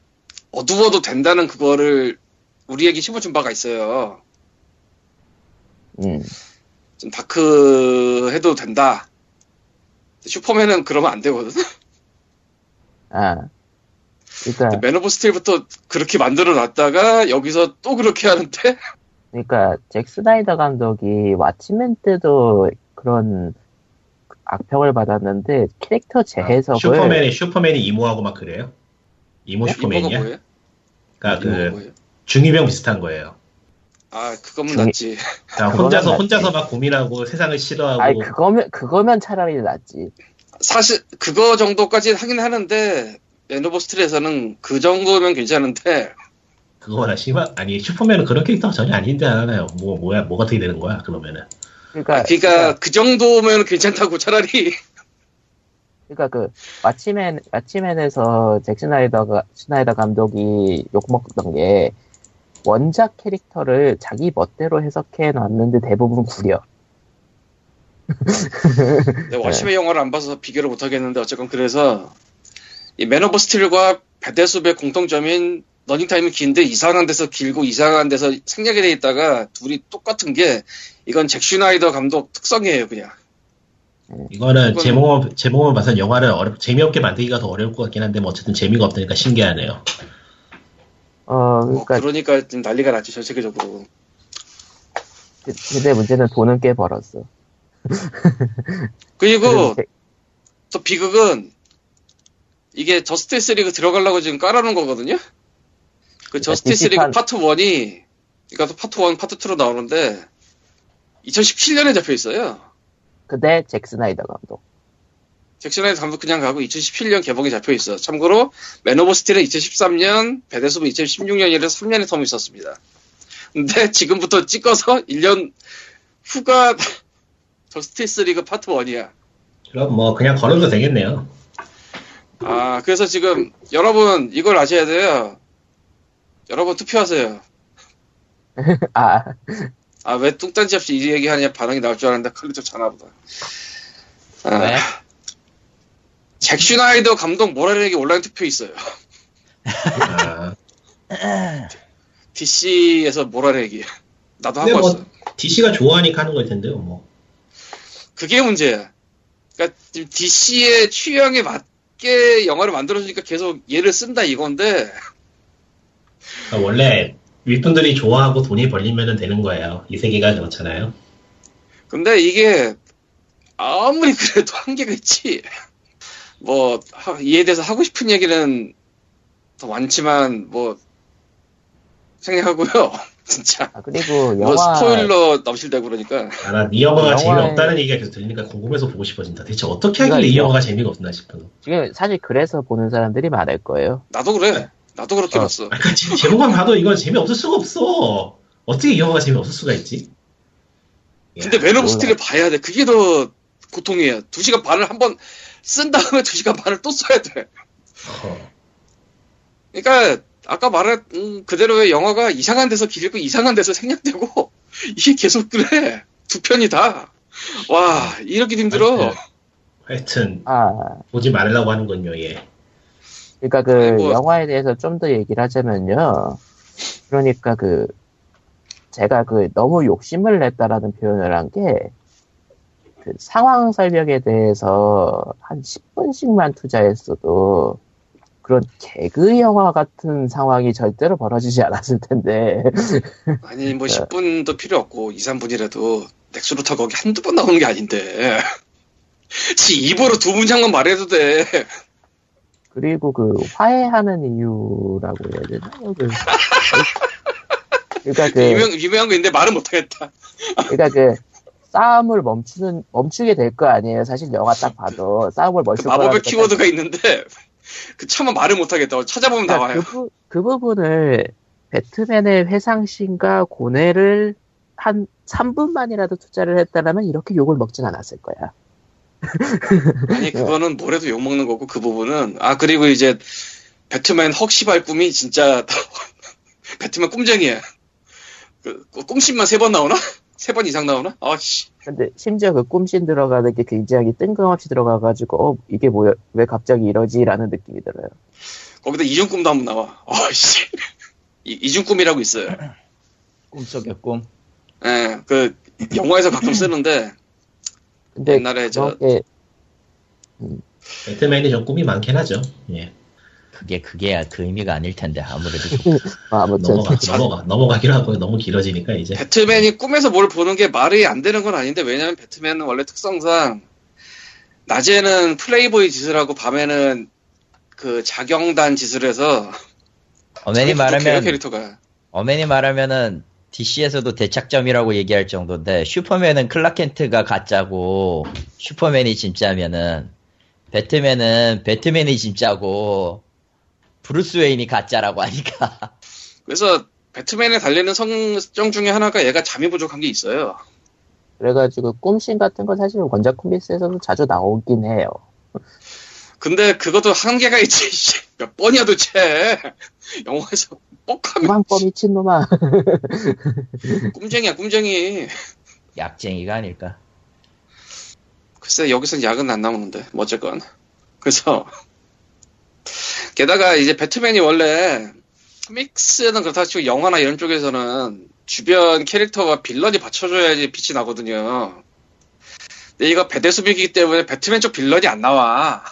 어두워도 된다는 그거를 우리에게 심어준 바가 있어요. 음, 좀 dark 해도 된다. 슈퍼맨은 그러면 안 되거든. *laughs* 아, 그러니까, 맨 오브 스틸부터 그렇게 만들어 놨다가 여기서 또 그렇게 하는데 그러니까 잭 스나이더 감독이 왓치맨 때도 그런 악평을 받았는데 캐릭터 재해석을 아, 슈퍼맨이 슈퍼맨이 emo하고 막 그래요? emo emo가 슈퍼맨이야? 그러니까 그 뭐예요? 중2병 비슷한 거예요. 아 그거면 중2- 낫지. 그러니까 그거는 혼자서 맞지. 혼자서 막 고민하고 세상을 싫어하고 아니 그거면 그거면 차라리 낫지. 사실 그거 정도까지 하긴 하는데 맨 오브 스틸에서는 그 정도면 괜찮은데 그거보다 심한 아니 슈퍼맨은 그런 캐릭터가 전혀 아닌데 하나요? 뭐 뭐야 뭐가 어떻게 되는 거야 그러면은 그러니까 그러니까 그 정도면 괜찮다고 차라리 그러니까 그 왓치맨 왓치맨에서 잭 스나이더가 스나이더 감독이 욕 먹던 게 원작 캐릭터를 자기 멋대로 해석해 놨는데 대부분 구려. 내가 워시의 영화를 안 봐서 비교를 못 하겠는데 어쨌건 그래서 이 맨 오브 스틸과 배대슈의 공통점인 러닝타임이 긴데 이상한 데서 길고 이상한 데서 생략이 돼 있다가 둘이 똑같은 게 이건 잭 스나이더 감독 특성이에요 그냥 이거는 제목만, 제목만 봐서 영화를 어렵, 재미없게 만들기가 더 어려울 것 같긴 한데, 뭐 어쨌든 재미가 없다니까 신기하네요. 어, 뭐 그러니까 그러니까 좀 난리가 났지 전 세계적으로 그- 근데 문제는 돈은 꽤 벌었어. *laughs* 그리고 또 비극은 이게 저스티스 리그 들어가려고 지금 깔아놓은 거거든요. 그 저스티스 리그 DC판 파트 1이 그러니까 파트 1, 파트 2로 나오는데 2017년에 잡혀 있어요. 근데 잭 스나이더 감독. 잭 스나이더 감독 그냥 가고 2017년 개봉이 잡혀 있어. 참고로 맨 오브 스틸은 2013년, 배대슈는 2016년이라 3년의 term이 있었습니다. 근데 지금부터 찍어서 1년 후가 *laughs* 저스티스 리그 파트 1이야. 그럼 뭐 그냥 걸어도 되겠네요. 아, 그래서 지금 여러분 이걸 아셔야 돼요. 여러분 투표하세요. *laughs* 아, 아, 왜 뚱딴지 없이 이 얘기하냐 반응이 나올 줄 알았는데 칼리토 자나보다. 아, 왜? 잭 슈나이더 감독 모라렉이 온라인 투표 있어요. 아, DC에서 모라렉이. 나도 하고 뭐- 왔어. DC가 좋아하니까 하는 걸 텐데요, 뭐. 그게 문제야. 그러니까 지금 DC의 취향에 맞게 영화를 만들어주니까 계속 얘를 쓴다 이건데 그러니까 원래 윗분들이 좋아하고 돈이 벌리면 되는 거예요. 이 세계가 그렇잖아요. 근데 이게 아무리 그래도 한계가 있지. 뭐 하- 이에 대해서 하고 싶은 얘기는 더 많지만 뭐 생략하고요. *laughs* 진짜 아, 그리고 뭐 영화 스포일러 넘실대고 그러니까 아, 난이 영화가 영화에- 재미없다는 얘기가 계속 들리니까 궁금해서 보고 싶어진다. 대체 어떻게 하길래 이 그러니까 영화가 재미가 없나 싶어서. 지금 사실 그래서 보는 사람들이 많을 거예요. 나도 그래. 나도 그렇게 어. 봤어. 아, 그 제- 제목만 봐도 이건 재미없을 수가 없어. 어떻게 이 영화가 재미없을 수가 있지? 근데 야, 맨 오브. 스틸을 봐야 돼. 그게 더 고통이야. 두 시간 반을 한 번 쓴 다음에 *laughs* 두 시간 반을 또 써야 돼. 어, 그러니까 아까 말한 음, 그대로의 영화가 이상한 데서 길고 이상한 데서 생략되고 *laughs* 이게 계속 그래 두 편이 다. 와 이렇게 힘들어. 하여튼, 하여튼 아, 보지 말라고 하는 건요, 예. 그러니까 그 뭐- 영화에 대해서 좀 더 얘기를 하자면요. 그러니까 그 제가 그 너무 욕심을 냈다라는 표현을 한 게 그 상황 설명에 대해서 한 10분씩만 투자했어도 그런 개그 영화 같은 상황이 절대로 벌어지지 않았을 텐데 *laughs* 아니 뭐 10분도 필요 없고 2, 3분이라도 넥스루터 거기 한두 번 나오는 게 아닌데. *laughs* 지 입으로 두 문장만 말해도 돼. 그리고 그 화해하는 이유라고 해야 되나요? 그, 그러니까 그 유명 유명한 거 있는데 말은 못하겠다. 그러니까 그 싸움을 멈추는 멈추게 될 거 아니에요. 사실 영화 딱 봐도 싸움을 그 멈출 마법의 키워드가 있는데 그 차마 말을 못하겠다. 찾아보면 그러니까 나와요. 그, 부, 그 부분을 배트맨의 회상신과 고뇌를 한 3분만이라도 투자를 했다라면 이렇게 욕을 먹진 않았을 거야. 아니 그거는 뭐래도 욕 먹는 거고 그 부분은 아 그리고 이제 배트맨 헉시발 꿈이 진짜 *laughs* 배트맨 꿈쟁이야. 그 꿈씬만 세 번 나오나? *laughs* 세 번 이상 나오나? 아씨. 근데 심지어 그 꿈씬 들어가는 게 굉장히 뜬금없이 들어가가지고 어 이게 뭐야 왜 갑자기 이러지라는 느낌이 들어요. 거기다 이중 꿈도 한번 나와. 아씨. 이중 꿈이라고 있어요. 꿈속의 꿈. 예, 그 영화에서 가끔 쓰는데 근데 옛날에 저- 그런 게 배트맨이 좀 꿈이 많긴 하죠. 예. 그게 그게 그 의미가 아닐 텐데 아무래도 뭐 *laughs* 아무튼 넘어가, *laughs* 넘어가, 넘어가기로 하고요. 너무 길어지니까 이제. 배트맨이 꿈에서 뭘 보는 게 말이 안 되는 건 아닌데 왜냐면 배트맨은 원래 특성상 낮에는 플레이보이 짓을 하고 밤에는 그 자경단 짓을 해서 부족해요, 말하면 캐릭터가 엄밀히 말하면은 DC에서도 대척점이라고 얘기할 정도인데 슈퍼맨은 클락 켄트가 가짜고 슈퍼맨이 진짜면은 배트맨은 배트맨이 진짜고 브루스 웨인이 가짜라고 하니까 *laughs* 그래서 배트맨에 달리는 설정 중에 하나가 얘가 잠이 부족한 게 있어요. 그래가지고 꿈씬 같은 건 사실 원작 코믹스에서도 자주 나오긴 해요. 근데 그것도 한계가 있지. 씨. *laughs* 몇 번이야 도대체. 영화에서 뻑하면 도망법 미친놈아. 꿈쟁이야 *laughs* 꿈쟁이. 약쟁이가 아닐까. 글쎄 여기선 약은 안 나오는데 뭐 어쨌건 그래서 게다가 이제 배트맨이 원래 코믹스는 그렇다 치고 영화나 이런 쪽에서는 주변 캐릭터가 빌런이 받쳐줘야지 빛이 나거든요. 근데 이거 배대수비기 때문에 배트맨 쪽 빌런이 안 나와.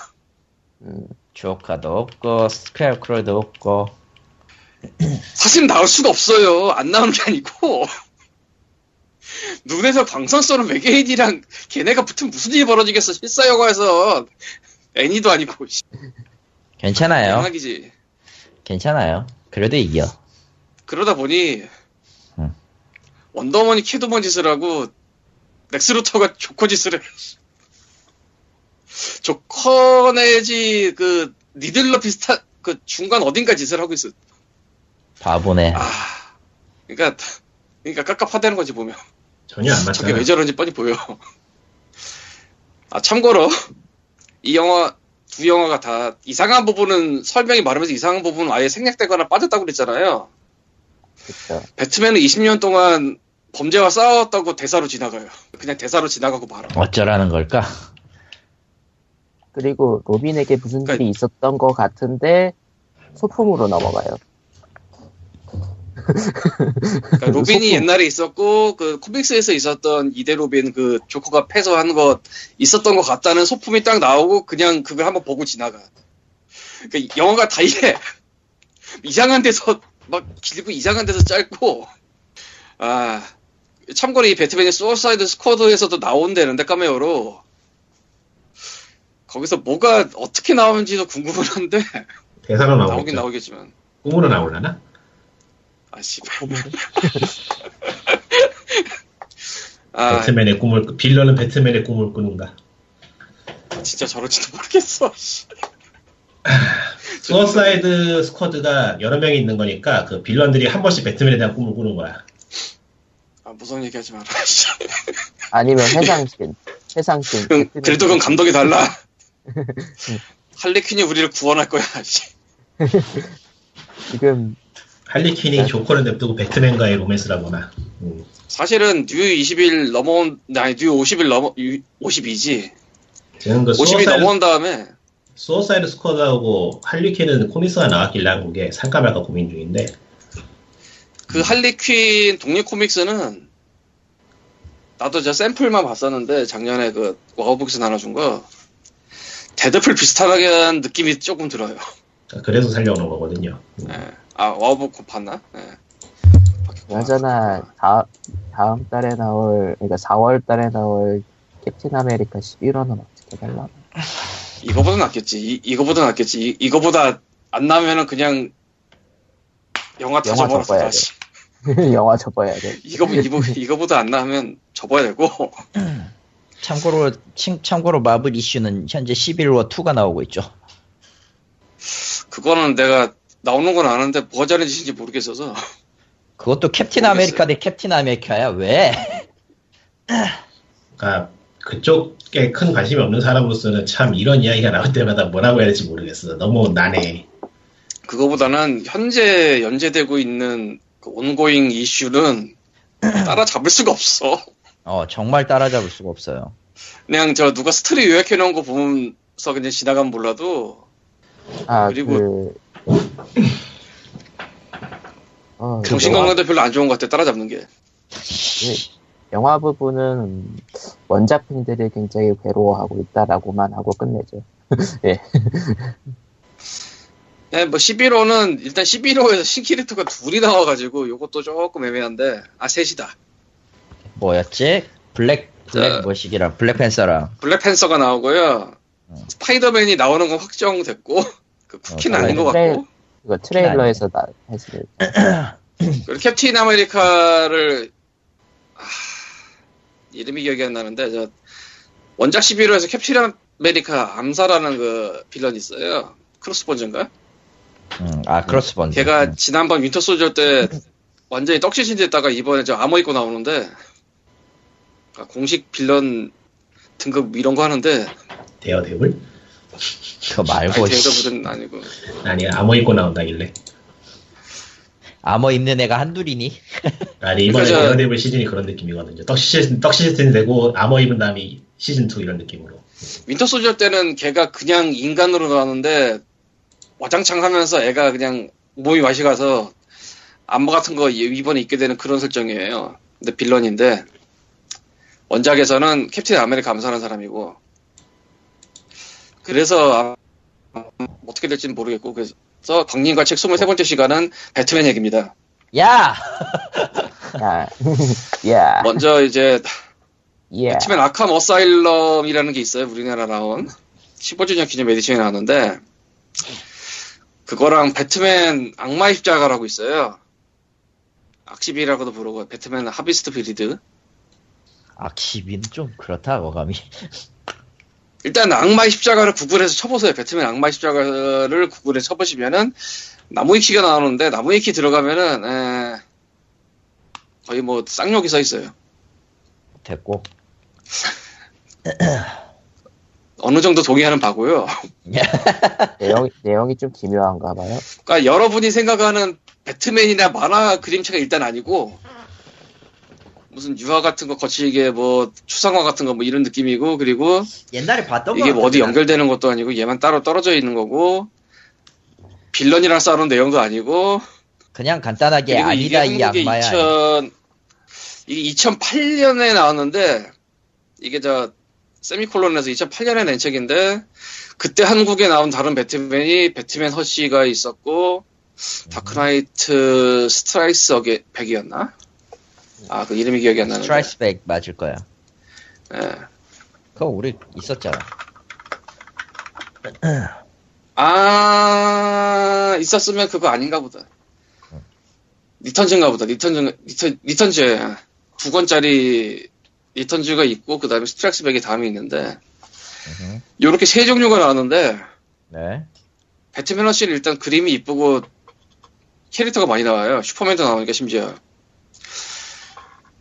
음, 조커도 없고 스케어크로우도 없고 사실 나올 수가 없어요. 안 나오는 게 아니고 눈에서 광선 쏘는 외계인이랑 걔네가 붙으면 무슨 일이 벌어지겠어. 실사 영화에서 애니도 아니고 씨, 괜찮아요. 양악이지. 괜찮아요. 그래도 이겨. 그러다 보니 응. 원더우먼이 캣우먼 짓을 하고 렉스 루터가 조커 짓을 해. 조커 내지 그 니들러 비슷한 그 중간 어딘가 짓을 하고 있어. 바보네. 아, 그러니까 그러니까 깝깝하다는 거지 보면. 전혀 안 저게 맞잖아. 왜 저런지 뻔히 보여. 아 참고로 이 영화 두 영화가 다 이상한 부분은 설명이 많으면서 이상한 부분은 아예 생략되거나 빠졌다고 그랬잖아요. 그쵸. 배트맨은 20년 동안 범죄와 싸웠다고 대사로 지나가요. 그냥 대사로 지나가고 말아. 어쩌라는 걸까? 그리고 로빈에게 무슨 그러니까- 일이 있었던 것 같은데 소품으로 넘어가요. 그러니까 로빈이 옛날에 있었고 그 코믹스에서 있었던 이대 로빈 그 조커가 패소한 것 있었던 것 같다는 소품이 딱 나오고 그냥 그걸 한번 보고 지나가. 그러니까 영화가 다 이래. *laughs* 이상한 데서 막 길고 이상한 데서 짧고 아 참고로 이 배트맨이 수어사이드 스쿼드에서도 나온다는데 카메오로 거기서 뭐가 어떻게 나오는지도 궁금은 한데 대사로 나오긴. 나오겠지만 꿈으로 나올라나? 아 씨발 아 배트맨의 꿈을 꾸- 빌런은 배트맨의 꿈을 꾸는가? 진짜 저런지도 모르겠어. 씨. *laughs* 수어사이드 스쿼드가 여러 명이 있는 거니까 그 빌런들이 한 번씩 배트맨에 대한 꿈을 꾸는 거야. 아, 무서운 얘기 하지 마라. 씨. 아니면 해상신. 해상신. 응, 그래도 그건 감독이 달라. *laughs* 할리퀸이 우리를 구원할 거야. 씨. 지금 할리퀸이 네. 조커를 냅두고 배트맨과의 로맨스를 하거나. 음. 사실은 뉴 20일 넘어온, 아니, 뉴 50일 넘어, 52지. 저는 그 50이 수어사이드, 넘어온 다음에, 수어사이드 스쿼드하고 할리퀸은 코믹스가 나왔길래 한게 살까 말까 고민 중인데 그 할리퀸 독립 코믹스는, 나도 저 샘플만 봤었는데, 작년에 그, 와우북스 나눠준 거, 데드풀 비슷하게 한 느낌이 조금 들어요. 그래서 살려오는 거거든요. 음. 예. 아, 와우북 봤나? 예. 그나저나 다, 다음 달에 나올 그러니까 4월 달에 나올 캡틴 아메리카 시빌 워는 어떻게 될라나 이거보다 낫겠지. 이, 이거보다 낫겠지. 이, 이거보다 안 나으면은 그냥 영화 다 영화. 접어야 돼. 다시. *laughs* 영화 접어야 돼. 이거 이거 *laughs* 이거보다 안 나으면 접어야 되고 *clears throat* 참고로 칭- 참고로 마블 이슈는 현재 시빌 워 2가 나오고 있죠. 그거는 내가 나오는 건 아는데 뭔 짓인지 모르겠어서 그것도 캡틴 모르겠어요. 아메리카 대 캡틴 아메리카야. 왜? 그러니까 *laughs* 그쪽에 큰 관심이 없는 사람으로서는 참 이런 이야기가 나올 때마다 뭐라고 해야 될지 모르겠어. 너무 난해. 그거보다는 현재 연재되고 있는 그 온고잉 이슈는 *clears throat* 따라잡을 수가 없어. 어 정말 따라잡을 수가 없어요. 그냥 저 누가 스토리 요약해 놓은 거 보면서 그냥 지나가면 몰라도 아, 그리고- 그. 어, 그 정신 영화- 건강도 별로 안 좋은 것 같아 따라잡는 게. 그 영화 부분은 원작팬들이 굉장히 괴로워하고 있다라고만 하고 끝내죠. *laughs* 네, 뭐 시빌 워는 일단 시빌 워에서 신캐릭터가 둘이 나와가지고 요것도 조금 애매한데 아 셋이다. 뭐였지? 블랙 블랙 자. 뭐시기랑 블랙팬서랑 블랙팬서가 나오고요. 어. 스파이더맨이 나오는 건 확정됐고 그 쿠키는 어, 아닌 것 트레일- 같고 이거 트레일러에서 나, 했을 *clears throat* 그리고 캡틴 아메리카를 아, 이름이 기억이 안 나는데 저 원작 11호에서 캡틴 아메리카 암살하는 그 빌런이 있어요. 크로스본즈인가? 음, 아 크로스본즈. 걔가 음. 지난번 Winter Soldier 때 완전히 떡실신 됐다가 이번에 저 아머 입고 나오는데 아, 공식 빌런 등급 이런 거 하는데 대불? 그거 아니 말고 씨. 대접은 아니고 아니 암호 입고 나온다길래. 아머 입는 애가 한둘이니? *laughs* 아니 이번에 그죠. 데어데블 시즌이 그런 느낌이거든요. 떡실신 떡실신 되고 armor 입은 다음에 시즌 2 이런 느낌으로. Winter Soldier 때는 걔가 그냥 인간으로 나왔는데 와장창 하면서 애가 그냥 몸이 맛이 가서 암모 같은 거 이번에 입게 되는 그런 설정이에요. 근데 빌런인데 원작에서는 캡틴 아메리카 암살한 사람이고 그래서 아- 어떻게 될지는 모르겠고 그래서 광님과 책 23번째 시간은 배트맨 얘기입니다. 야! *laughs* 야, *laughs* 야, 먼저 이제 야. 배트맨 Arkham Asylum이라는 게 있어요. 우리나라 나온 15주년 기념 에디션이 나왔는데 그거랑 배트맨 악마의 십자가라고 있어요. 악시비라고도 부르고 배트맨 Harvest Breed. 아, 기비는 좀 그렇다, 어감이. 일단 악마의 십자가를 구글에서 쳐보세요. 배트맨 악마의 십자가를 구글에 쳐보시면은 나무위키가 나오는데 나무위키 들어가면은 에, 거의 뭐 쌍욕이 써 있어요. 됐고. *clears throat* 어느 정도 동의하는 바고요. *laughs* 내용, 내용이 좀 기묘한가 봐요. 그러니까 여러분이 생각하는 배트맨이나 만화 그림체가 일단 아니고 무슨 유화 같은 거 거칠게 뭐 추상화 같은 거 뭐 이런 느낌이고 그리고 옛날에 봤던 이게 뭐 어디 연결되는 것도 아니고 얘만 따로 떨어져 있는 거고 빌런이랑 싸우는 내용도 아니고 그냥 간단하게 아니다, 이 악마야. 2000 이게 2008년에 나왔는데 이게 저 세미콜론에서 2008년에 낸 책인데 그때 한국에 나온 다른 배트맨이 배트맨 허쉬가 있었고 Dark Knight Strikes Aga Back이었나? 아 그 이름이 기억이 안 나는데. Strikes Back 맞을 거야. 예. 그거 우리 있었잖아. 아 있었으면 그거 아닌가 보다. Returns인가 보다. Returns Return Returns 두 권짜리 Returns가 있고 그 다음에 Strikes Back이 다음에 있는데. 요렇게 세 종류가 나왔는데 네. 배트맨 Hush는 일단 그림이 이쁘고 캐릭터가 많이 나와요. 슈퍼맨도 나오니까 심지어.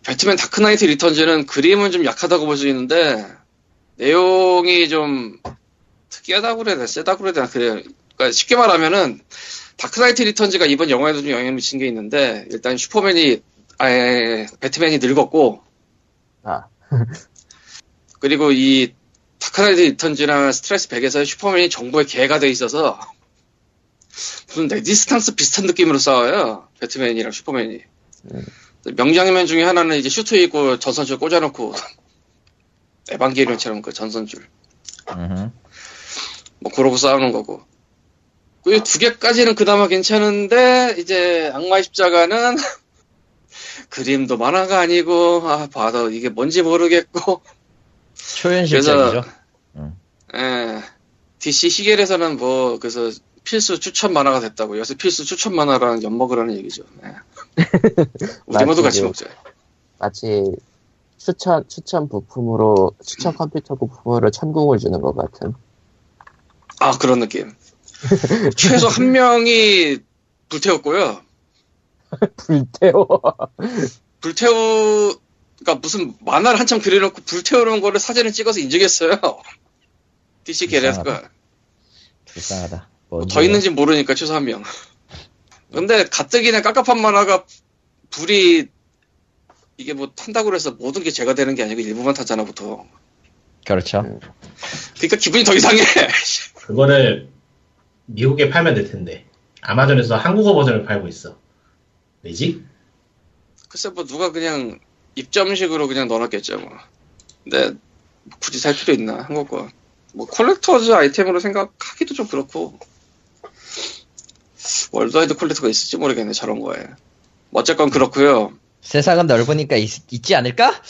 배트맨 Dark Knight Returns는 그림은 좀 약하다고 볼 수 있는데 내용이 좀 특이하다고 그래야 되나 세다고 그래야 되나 그래요. 그러니까 쉽게 말하면은 Dark Knight Returns가 이번 영화에도 좀 영향을 미친 게 있는데 일단 슈퍼맨이 아예 배트맨이 늙었고 아, *laughs* 그리고 이 Dark Knight Returns나 Strikes Back에서 슈퍼맨이 정부의 개가 돼 있어서 무슨 레지스탕스 비슷한 느낌으로 싸워요. 배트맨이랑 슈퍼맨이. 음. 명장면 중에 하나는 이제 슈트 입고 전선줄 꽂아놓고 *laughs* 에반게리온처럼 그 전선줄. 뭐 그러고 싸우는 거고. 그 두 개까지는 그나마 괜찮은데 이제 악마의 십자가는 *laughs* 그림도 만화가 아니고 아 봐도 이게 뭔지 모르겠고 초현실적이죠. 예. DC 시계에서는 뭐, 그래서 필수 추천 만화가 됐다고. 요새 필수 추천 만화랑 엿먹으라는 얘기죠. 예. 우리 모두 같이. 먹자. 마치 추천, 추천 부품으로, 추천 컴퓨터 부품으로 천궁을 주는 것 같은. 아, 그런 느낌. 최소 한 명이 불태웠고요. *laughs* 불태워. 불태우, 그니까 무슨 만화를 한참 그려놓고 불태우는 거를 사진을 찍어서 인증했어요. *laughs* DC 계레스가. 불쌍하다. 뭐 뭔지 더 있는지 모르니까 최소 한 명. 근데 가뜩이나 깝깝한 만화가 불이 이게 뭐 탄다고 해서 모든 게 제가 되는 게 아니고 일부만 타잖아 보통. 그렇죠. 그러니까 기분이 더 이상해. *laughs* 그거를 미국에 팔면 될 텐데 아마존에서 한국어 버전을 팔고 있어. 왜지? 글쎄 뭐 누가 그냥 입점식으로 그냥 넣어놨겠죠 뭐. 근데 굳이 살 필요 있나 한국 거. 뭐 collector's 아이템으로 생각하기도 좀 그렇고. worldwide collector가 있을지 모르겠네 저런 거에. 뭐 어쨌건 그렇고요. 세상은 넓으니까 있, 지 않을까?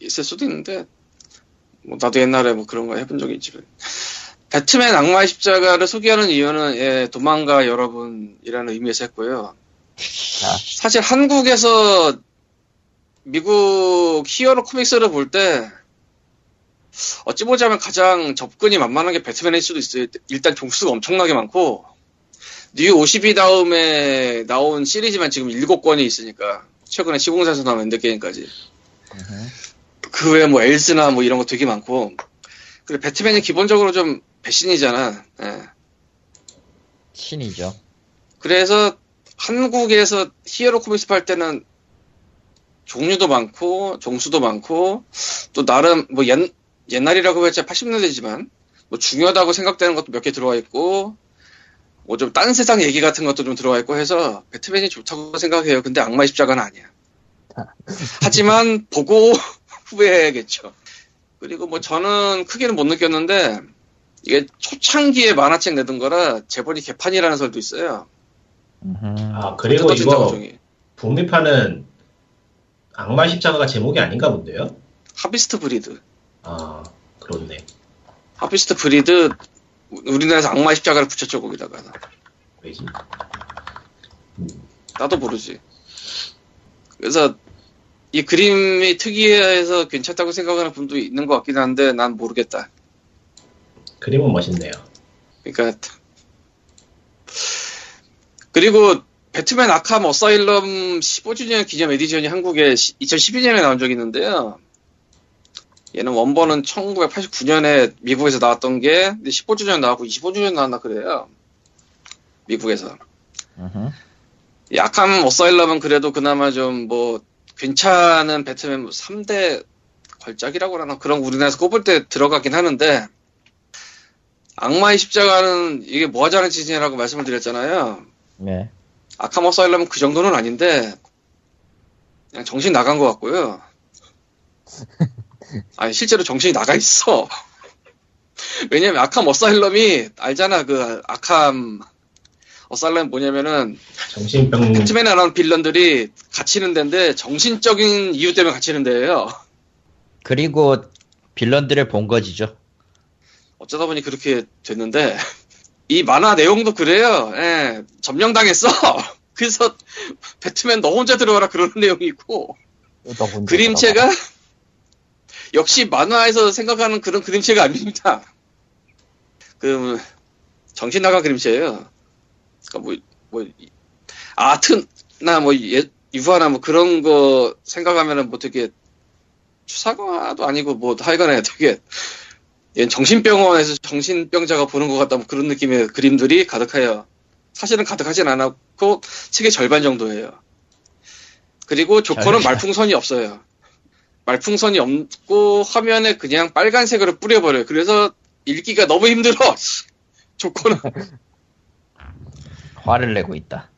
있을 수도 있는데 뭐 나도 옛날에 뭐 그런 거 해본 적이 있지. 배트맨 악마의 십자가를 소개하는 이유는 예, 도망가 여러분이라는 의미에서 했고요. 사실 한국에서 미국 hero comics를 볼 때 어찌 보자면 가장 접근이 만만한 게 배트맨일 수도 있어요. 일단 종수가 엄청나게 많고 New 52 다음에 나온 시리즈만 지금 7권이 있으니까 최근에 시공사에서 나온 Endgame까지 그 외에 뭐 엘스나 뭐 이런 거 되게 많고 그리고 배트맨이 기본적으로 좀 배신이잖아. 예. 신이죠. 그래서 한국에서 히어로 코믹스 팔 때는 종류도 많고 종수도 많고 또 나름 뭐 옛, 옛날이라고 해야 80년대지만 뭐 중요하다고 생각되는 것도 몇 개 들어와 있고 뭐좀딴 세상 얘기 같은 것도 좀 들어와 있고 해서 배트맨이 좋다고 생각해요. 근데 악마의 십자가는 아니야. 하지만 *laughs* 보고 *laughs* 후회해야겠죠. 그리고 뭐 저는 크게는 못 느꼈는데 이게 초창기에 만화책 내던 거라 제본이 개판이라는 설도 있어요. 아 그리고 이거 장중이. 북미판은 악마 십자가가 제목이 아닌가 본데요? Harvest Breed. 아 그렇네. Harvest Breed 우리나라에서 악마의 십자가를 붙였죠 거기다가 왜지? 나도 모르지. 그래서 이 그림이 특이해서 괜찮다고 생각하는 분도 있는 것 같긴 한데 난 모르겠다. 그림은 멋있네요. 그러니까 그리고 배트맨 Arkham Asylum 15주년 기념 에디션이 한국에 2012년에 나온 적이 있는데요. 얘는 원본은 1989년에 미국에서 나왔던 게 15주년 나왔고 25주년 나왔나 그래요. 미국에서. 이 아캄 어사일럼은 그래도 그나마 좀 뭐 괜찮은 배트맨 3대 걸작이라고 하나 그런 거 우리나라에서 꼽을 때 들어가긴 하는데 악마의 십자가는 이게 뭐 하자는 짓이냐라고 말씀을 드렸잖아요. 네. 아캄 어사일럼은 그 정도는 아닌데 그냥 정신 나간 것 같고요. *laughs* 아니 실제로 정신이 나가 있어. *laughs* 왜냐면 아캄 어사일럼이 알잖아 그 아캄 어사일럼 뭐냐면은 정신병 배트맨에 나오는 빌런들이 갇히는 데인데 정신적인 이유 때문에 갇히는 데예요. 그리고 빌런들을 본 거지죠. 어쩌다 보니 그렇게 됐는데 이 만화 내용도 그래요. 예, 점령당했어. *laughs* 그래서 배트맨 너 혼자 들어가라 그러는 내용이 있고 너 혼자 그림체가 역시 만화에서 생각하는 그런 그림체가 아닙니다. *laughs* 그 정신 나간 그림체예요. 그러니까 뭐, 뭐 아트나 뭐 예- 유화나 뭐 그런 거 생각하면은 뭐 되게 추사과도 아니고 뭐 하여간에 되게 얘는 정신병원에서 정신병자가 보는 것 같다 뭐 그런 느낌의 그림들이 가득해요. 사실은 가득하진 않았고 책의 절반 정도예요. 그리고 조커는 잘- 말풍선이 없어요. 말풍선이 없고 화면에 그냥 빨간색으로 뿌려버려요. 그래서 읽기가 너무 힘들어. *laughs* 조커는. *laughs* 화를 내고 있다.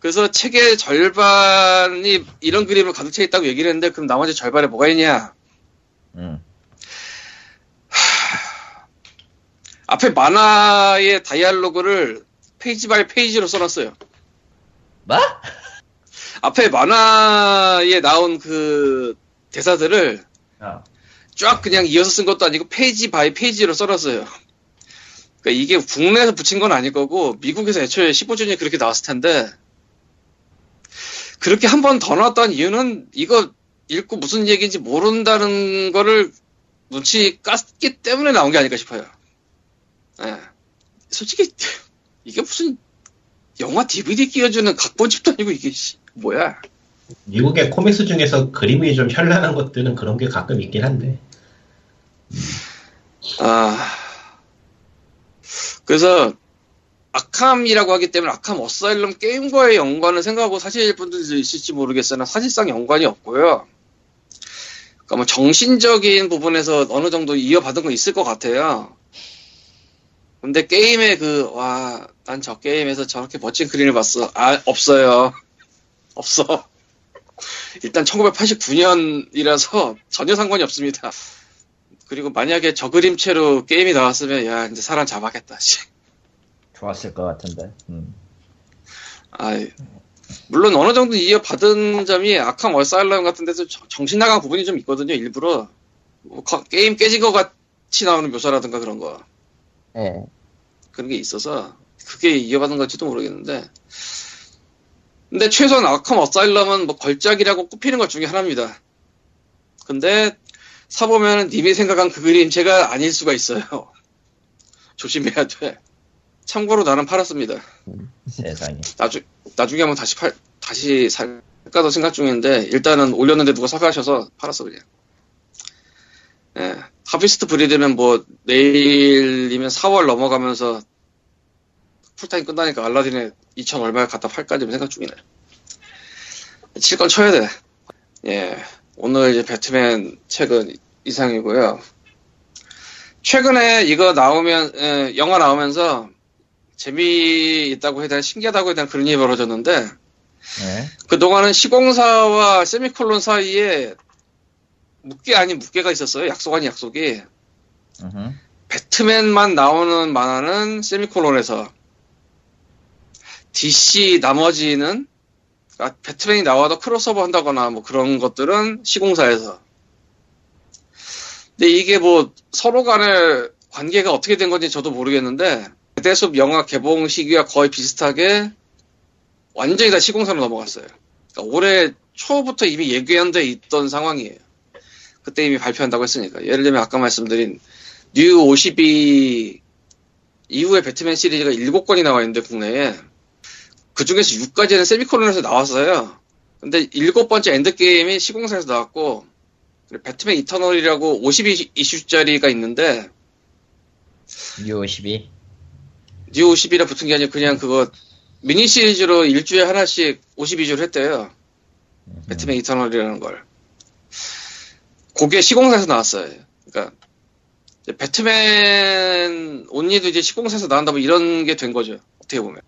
그래서 책의 절반이 이런 그림을 가득 차 있다고 얘기를 했는데 그럼 나머지 절반에 뭐가 있냐? 음. 앞에 만화의 dialogue를 page by page로 써놨어요. 뭐? 앞에 만화에 나온 그 대사들을 어. 쫙 그냥 이어서 쓴 것도 아니고 page by page로 써놨어요. 그러니까 이게 국내에서 붙인 건 아닐 거고 미국에서 애초에 15주년이 그렇게 나왔을 텐데 그렇게 한 번 더 나왔다는 이유는 이거 읽고 무슨 얘기인지 모른다는 거를 눈치 깠기 때문에 나온 게 아닐까 싶어요. 예. 솔직히 이게 무슨 영화 DVD 끼워주는 각본집도 아니고 이게 씨, 뭐야? 미국의 코믹스 중에서 그림이 좀 현란한 것들은 그런 게 가끔 있긴 한데 아. 그래서 아캄이라고 하기 때문에 아캄 어사일럼 게임과의 연관을 생각하고 사실 분들도 있을지 모르겠으나 사실상 연관이 없고요. 그러니까 뭐 정신적인 부분에서 어느 정도 이어받은 건 있을 것 같아요. 근데 게임의 그, 와, 난 저 게임에서 저렇게 멋진 그림을 봤어. 아, 없어요. *laughs* 없어. 일단 1989년이라서 전혀 상관이 없습니다. 그리고 만약에 저 그림체로 게임이 나왔으면 야 이제 사람 잡아겠다. 씨. *laughs* 좋았을 것 같은데. 음. 아 물론 어느 정도 이어받은 점이 아캄 얼사일럼 같은 데서 저- 정신 나간 부분이 좀 있거든요. 일부러 뭐 거- 게임 깨진 것 같이 나오는 묘사라든가 그런 거 예. 그런 게 있어서 그게 이어받은 건지도 모르겠는데 근데 최소한 아캄 어사일럼은 뭐 걸작이라고 꼽히는 것 중에 하나입니다. 근데 사보면 님이 생각한 그 그림체가 아닐 수가 있어요. *laughs* 조심해야 돼. 참고로 나는 팔았습니다. 세상에. 나중, 나중에 한번 다시 팔, 다시 살까도 생각 중인데, 일단은 올렸는데 누가 사가셔서 팔았어, 그냥. 예. 하비스트 브리드는 뭐, 내일이면 4월 넘어가면서 풀타임 끝나니까 알라딘에 2천 얼마에 갖다 팔까 좀 생각 중이네. 칠 건 쳐야 돼. 예. 오늘 이제 배트맨 책은 이상이고요. 최근에 이거 나오면, 예, 영화 나오면서 재미있다고 해야 되나, 신기하다고 해야 되나 그런 일이 벌어졌는데, 네. 그동안은 시공사와 세미콜론 사이에 묵계 아닌 묵계가 있었어요. 약속 아닌 약속이. 음흠. 배트맨만 나오는 만화는 세미콜론에서 DC 나머지는 아, 배트맨이 나와도 크로스오버 한다거나 뭐 그런 것들은 시공사에서 근데 이게 뭐 서로 간의 관계가 어떻게 된 건지 저도 모르겠는데 대숲 영화 개봉 시기와 거의 비슷하게 완전히 다 시공사로 넘어갔어요. 그러니까 올해 초부터 이미 예견돼 있던 상황이에요. 그때 이미 발표한다고 했으니까 예를 들면 아까 말씀드린 New 52 이후에 배트맨 시리즈가 7권이 나와 있는데 국내에 그 중에서 6까지는 세미콜론에서 나왔어요. 근데 일곱 번째 Endgame이 시공사에서 나왔고 배트맨 Eternal이라고 52 이슈짜리가 있는데 U52. New 52라 붙은 게 아니라 그냥 그거 미니 시리즈로 일주일에 하나씩 52주를 했대요. 배트맨 Eternal이라는 걸. 그게 시공사에서 나왔어요. 그러니까 배트맨 only도 이제 시공사에서 나온다 뭐 이런 게 된 거죠. 어떻게 보면.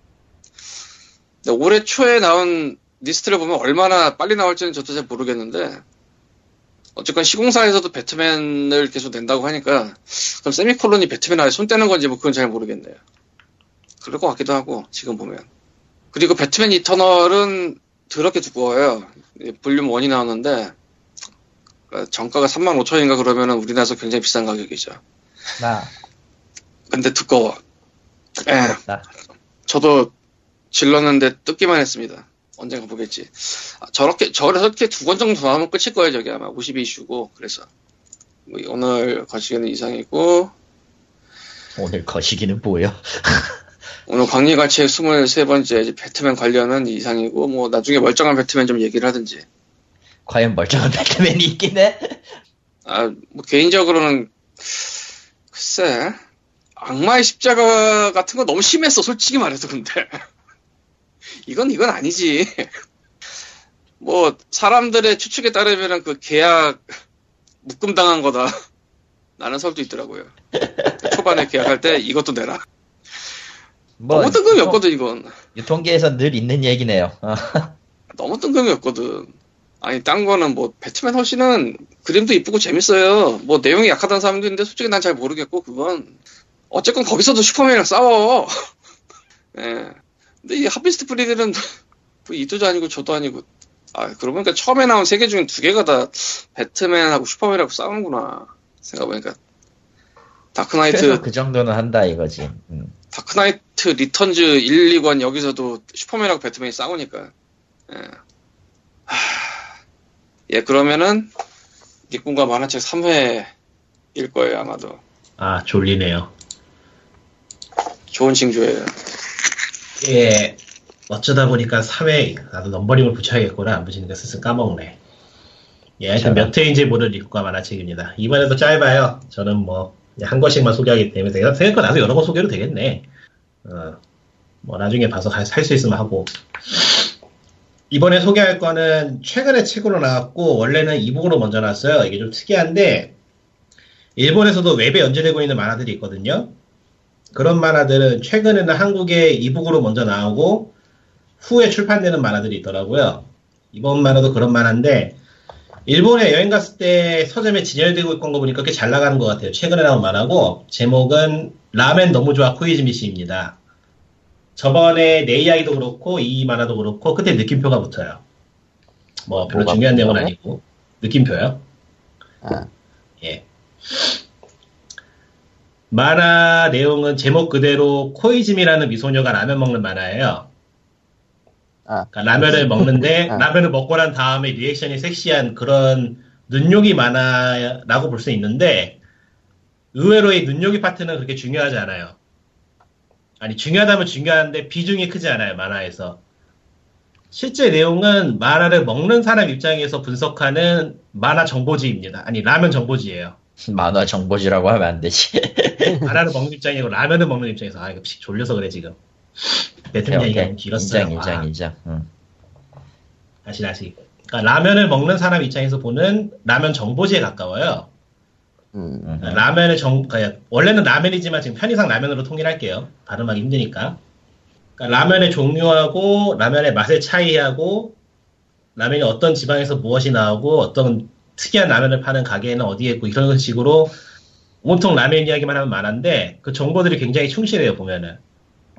올해 초에 나온 리스트를 보면 얼마나 빨리 나올지는 저도 잘 모르겠는데 어쨌건 시공사에서도 배트맨을 계속 낸다고 하니까 그럼 세미콜론이 배트맨 아예 손 떼는 건지 뭐 그건 잘 모르겠네요. 그럴 것 같기도 하고 지금 보면. 그리고 배트맨 이터널은 더럽게 두꺼워요. 볼륨 1이 나오는데 어, 정가가 3만 5천인가 그러면은 우리나라에서 굉장히 비싼 가격이죠. 나, 근데 두꺼워. 예, 나. 저도 질렀는데 뜯기만 했습니다. 언젠가 보겠지. 아, 저렇게 저렇게 두 권 정도 더 나오면 끝일 거예요. 저기 아마 52슈고 그래서 뭐 오늘 거시기는 이상이고 오늘 거시기는 뭐예요? *laughs* 오늘 광리가치의 23번째 이제 배트맨 관련은 이상이고 뭐 나중에 멀쩡한 배트맨 좀 얘기를 하든지 과연 멀쩡한 배트맨이 있긴 해? 아, 뭐 개인적으로는 글쎄 악마의 십자가 같은 거 너무 심했어 솔직히 말해서 근데 이건 이건 아니지 *laughs* 뭐 사람들의 추측에 따르면은 그 계약 묶음 당한 거다 *laughs* 라는 설도 있더라고요 초반에 계약할 때 이것도 내라 뭐, 너무 뜬금이 유통- 없거든 이건 유통기에서 늘 있는 얘기네요. 어. *laughs* 너무 뜬금이 없거든. 아니, 딴 거는 뭐, 배트맨 허시는 그림도 이쁘고 재밌어요. 뭐, 내용이 약하다는 사람도 있는데, 솔직히 난 잘 모르겠고, 그건. 어쨌건 거기서도 슈퍼맨이랑 싸워. 예. 근데 이 하피스트 프리들은, *laughs* 뭐 이도도 아니고 저도 아니고, 아, 그러고 보니까 처음에 나온 세 개 중에 두 개가 다 배트맨하고 슈퍼맨하고 싸우는구나. 생각해보니까. Dark Knight, 그 정도는 한다 이거지. 음. Dark Knight Returns 1, 2권 여기서도 슈퍼맨하고 배트맨이 싸우니까. 예. 하, 예, 그러면은 니꾼과 만화책 3회일 거예요, 아마도. 아, 졸리네요. 좋은 징조예요. 예, 어쩌다 보니까 3회, 나도 넘버링을 붙여야겠구나. 안 붙이니까 슬슬 까먹네. 예, 하여튼 몇 회인지 모를 리쿠가 만화책입니다. 이번에도 짧아요. 저는 뭐, 한 권씩만 소개하기 때문에, 생각보다 나도 여러 권 소개도 되겠네. 어, 뭐, 나중에 봐서 살 수 있으면 하고. 이번에 소개할 거는 최근에 책으로 나왔고, 원래는 이북으로 먼저 나왔어요. 이게 좀 특이한데, 일본에서도 웹에 연재되고 있는 만화들이 있거든요. 그런 만화들은 최근에는 한국에 이북으로 먼저 나오고 후에 출판되는 만화들이 있더라고요. 이번 만화도 그런 만화인데 일본에 여행 갔을 때 서점에 진열되고 있던 거 보니까 꽤 잘 나가는 것 같아요. 최근에 나온 만화고 제목은 라멘 너무 좋아 코이즈미 씨입니다. 저번에 내 이야기도 그렇고 이 만화도 그렇고 끝에 느낌표가 붙어요. 뭐 별로 중요한 내용은? 아니고 느낌표요. 아, 예. 만화 내용은 제목 그대로 코이즈미라는 미소녀가 라면 먹는 만화예요. 아, 그러니까 라면을 *laughs* 먹는데 아. 라면을 먹고 난 다음에 리액션이 섹시한 그런 눈요기 만화라고 볼 수 있는데 의외로 이 눈요기 파트는 그렇게 중요하지 않아요. 아니 중요하다면 중요한데 비중이 크지 않아요 만화에서. 실제 내용은 만화를 먹는 사람 입장에서 분석하는 만화 정보지입니다. 아니 라면 정보지예요. 만화 정보지라고 하면 안 되지. *laughs* 만화를 먹는 입장이고 라면을 먹는 입장에서 아 이거 피- 졸려서 그래 지금. 배틀 오케이, 얘기가. 너무 길었어요. 인정, 인정, 아, 인정. 응. 다시 다시. 그러니까 라면을 먹는 사람 입장에서 보는 라면 정보지에 가까워요. 음, 응. 그러니까 라면의 정, 그러니까 원래는 라면이지만 지금 편의상 라면으로 통일할게요. 발음하기 힘드니까. 그러니까 라면의 종류하고 라면의 맛의 차이하고 라면이 어떤 지방에서 무엇이 나오고 어떤 특이한 라면을 파는 가게는 어디에 있고 이런 식으로 온통 라면 이야기만 하면 많은데 그 정보들이 굉장히 충실해요 보면은.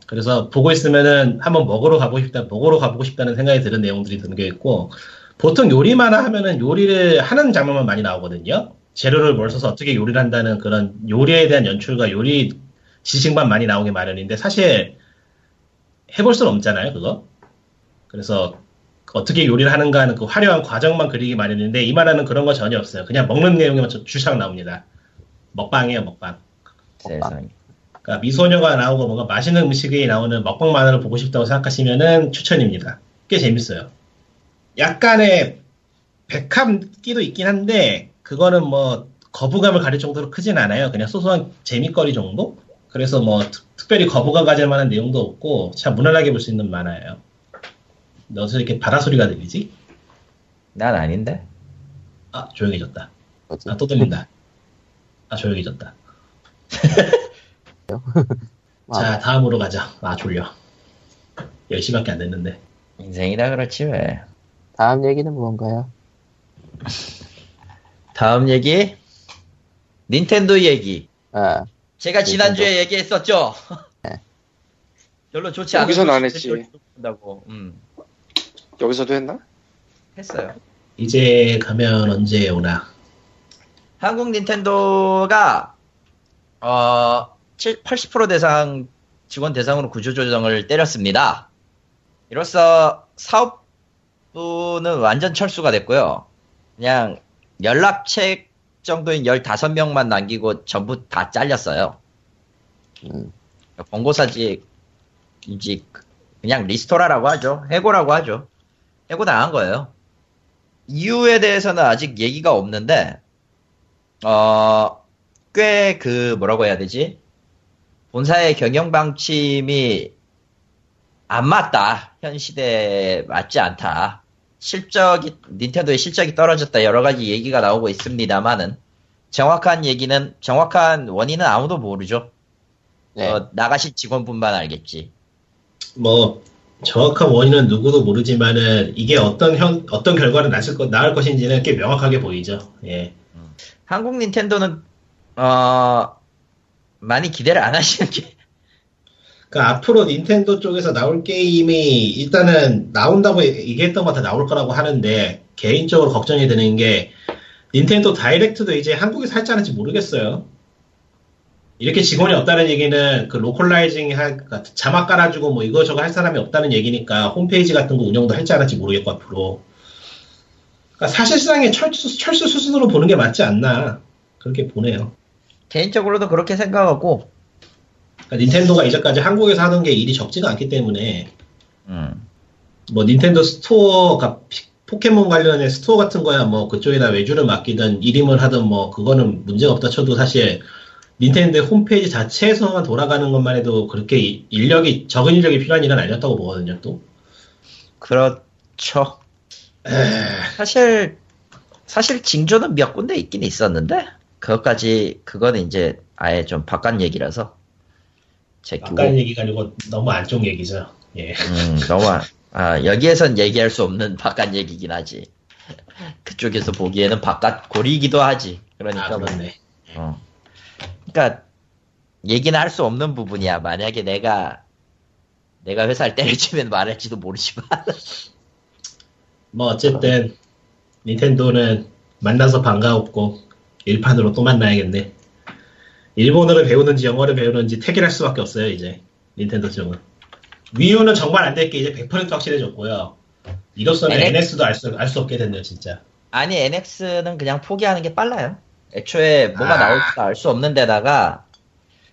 그래서 보고 있으면은 한번 먹으러 가고 싶다, 먹으러 가보고 싶다는 생각이 드는 내용들이 담겨 있고 보통 요리만 하면은 요리를 하는 장면만 많이 나오거든요. 재료를 뭘 써서 어떻게 요리를 한다는 그런 요리에 대한 연출과 요리 지식만 많이 나오게 마련인데 사실 해볼 수는 없잖아요, 그거. 그래서 어떻게 요리를 하는가 하는 그 화려한 과정만 그리기 마련인데 이 만화는 그런 거 전혀 없어요. 그냥 먹는 내용에만 주- 주창 나옵니다. 먹방이에요, 먹방. 세상에. 그러니까 미소녀가 나오고 뭔가 맛있는 음식이 나오는 먹방 만화를 보고 싶다고 생각하시면은 추천입니다. 꽤 재밌어요. 약간의 백함기도 있긴 한데 그거는 뭐 거부감을 가릴 정도로 크진 않아요. 그냥 소소한 재밌거리 정도? 그래서 뭐 특, 별히 거부감 가질 만한 내용도 없고 참 무난하게 볼 수 있는 만화예요. 너서 이렇게 바다 소리가 들리지? 난 아닌데. 아 조용해졌다. 아 또 들린다. 아 조용해졌다. *laughs* 아, 자 다음으로 가자. 아 졸려. 10시밖에 안 됐는데. 인생이라 그렇지 왜. 다음 얘기는 뭔가요? *laughs* 다음 얘기. 닌텐도 얘기. 아, 제가 지난주에 얘기했었죠. 네. *laughs* 별로 좋지 않은 여기서는 안 했지. 온다고. 음, 여기서도 했나? 했어요. 이제 가면 언제 오나? 한국 닌텐도가 어, 7, 80% 대상 직원 대상으로 구조조정을 때렸습니다. 이로써 사업부는 완전 철수가 됐고요. 그냥 연락책 정도인 15명만 남기고 전부 다 잘렸어요. 음, 번고사직 인지 그냥 리스토라라고 하죠. 해고라고 하죠. 해고 당한 거예요. 이유에 대해서는 아직 얘기가 없는데 어, 꽤 그 뭐라고 해야 되지? 본사의 경영 방침이 안 맞다. 현 시대에 맞지 않다. 실적이 닌텐도의 실적이 떨어졌다. 여러 가지 얘기가 나오고 있습니다만은 정확한 얘기는 정확한 원인은 아무도 모르죠. 네. 어, 나가신 직원분만 알겠지. 뭐 정확한 원인은 누구도 모르지만은 이게 어떤 현 어떤 결과를 낳을 것 낳을 것인지는 꽤 명확하게 보이죠. 예. 한국 닌텐도는 어 많이 기대를 안 하시는 게 그러니까 앞으로 닌텐도 쪽에서 나올 게임이 일단은 나온다고 얘기했던 거다 나올 거라고 하는데 개인적으로 걱정이 되는 게 닌텐도 Direct도 이제 한국에서 할지 않을지 모르겠어요. 이렇게 직원이 없다는 얘기는 그 localizing 할 그러니까 자막 깔아주고 뭐 이거저거 할 사람이 없다는 얘기니까 홈페이지 같은 거 운영도 할지 않을지 모르겠고 앞으로. 그러니까 사실상의 철수 철수 수순으로 보는 게 맞지 않나 그렇게 보네요. 개인적으로도 그렇게 생각하고 그러니까 닌텐도가 이제까지 한국에서 하던 게 일이 적지가 않기 때문에 음, 뭐 닌텐도 store, 피- 포켓몬 관련의 store 같은 거야 뭐 그쪽에다 외주를 맡기든 일임을 하든 뭐 그거는 문제가 없다 쳐도 사실 닌텐도의 홈페이지 자체에서만 돌아가는 것만 해도 그렇게 이- 인력이 적은 인력이 필요한 일은 아니었다고 보거든요 또. 그렇죠. 사실 사실 징조는 몇 군데 있긴 있었는데 그것까지 그거는 이제 아예 좀 바깥 얘기라서 제끼고 아까 얘기가 아니고 너무 안쪽 얘기죠. 예. 음, 너무 안- 아 여기에선 얘기할 수 없는 바깥 얘기긴 하지. *laughs* 그쪽에서 보기에는 바깥 고리이기도 하지. 그러니까 아 뭐, 그렇네. 어. 그러니까 얘기는 할 수 없는 부분이야. 만약에 내가 내가 회사를 때려치면 말할지도 모르지만 *laughs* 뭐 어쨌든 닌텐도는 만나서 반가웠고 일판으로 또 만나야겠네. 일본어를 배우는지 영어를 배우는지 택일할 수밖에 없어요 이제 닌텐도 쪽은. 위유는 정말 안 될 게 이제 100% 확실해졌고요. 이로서는 NX? NS도 알 수 알수 없게 됐네요 진짜. 아니 NX는 그냥 포기하는 게 빨라요. 애초에 뭐가 아. 나올지 알 수 없는 데다가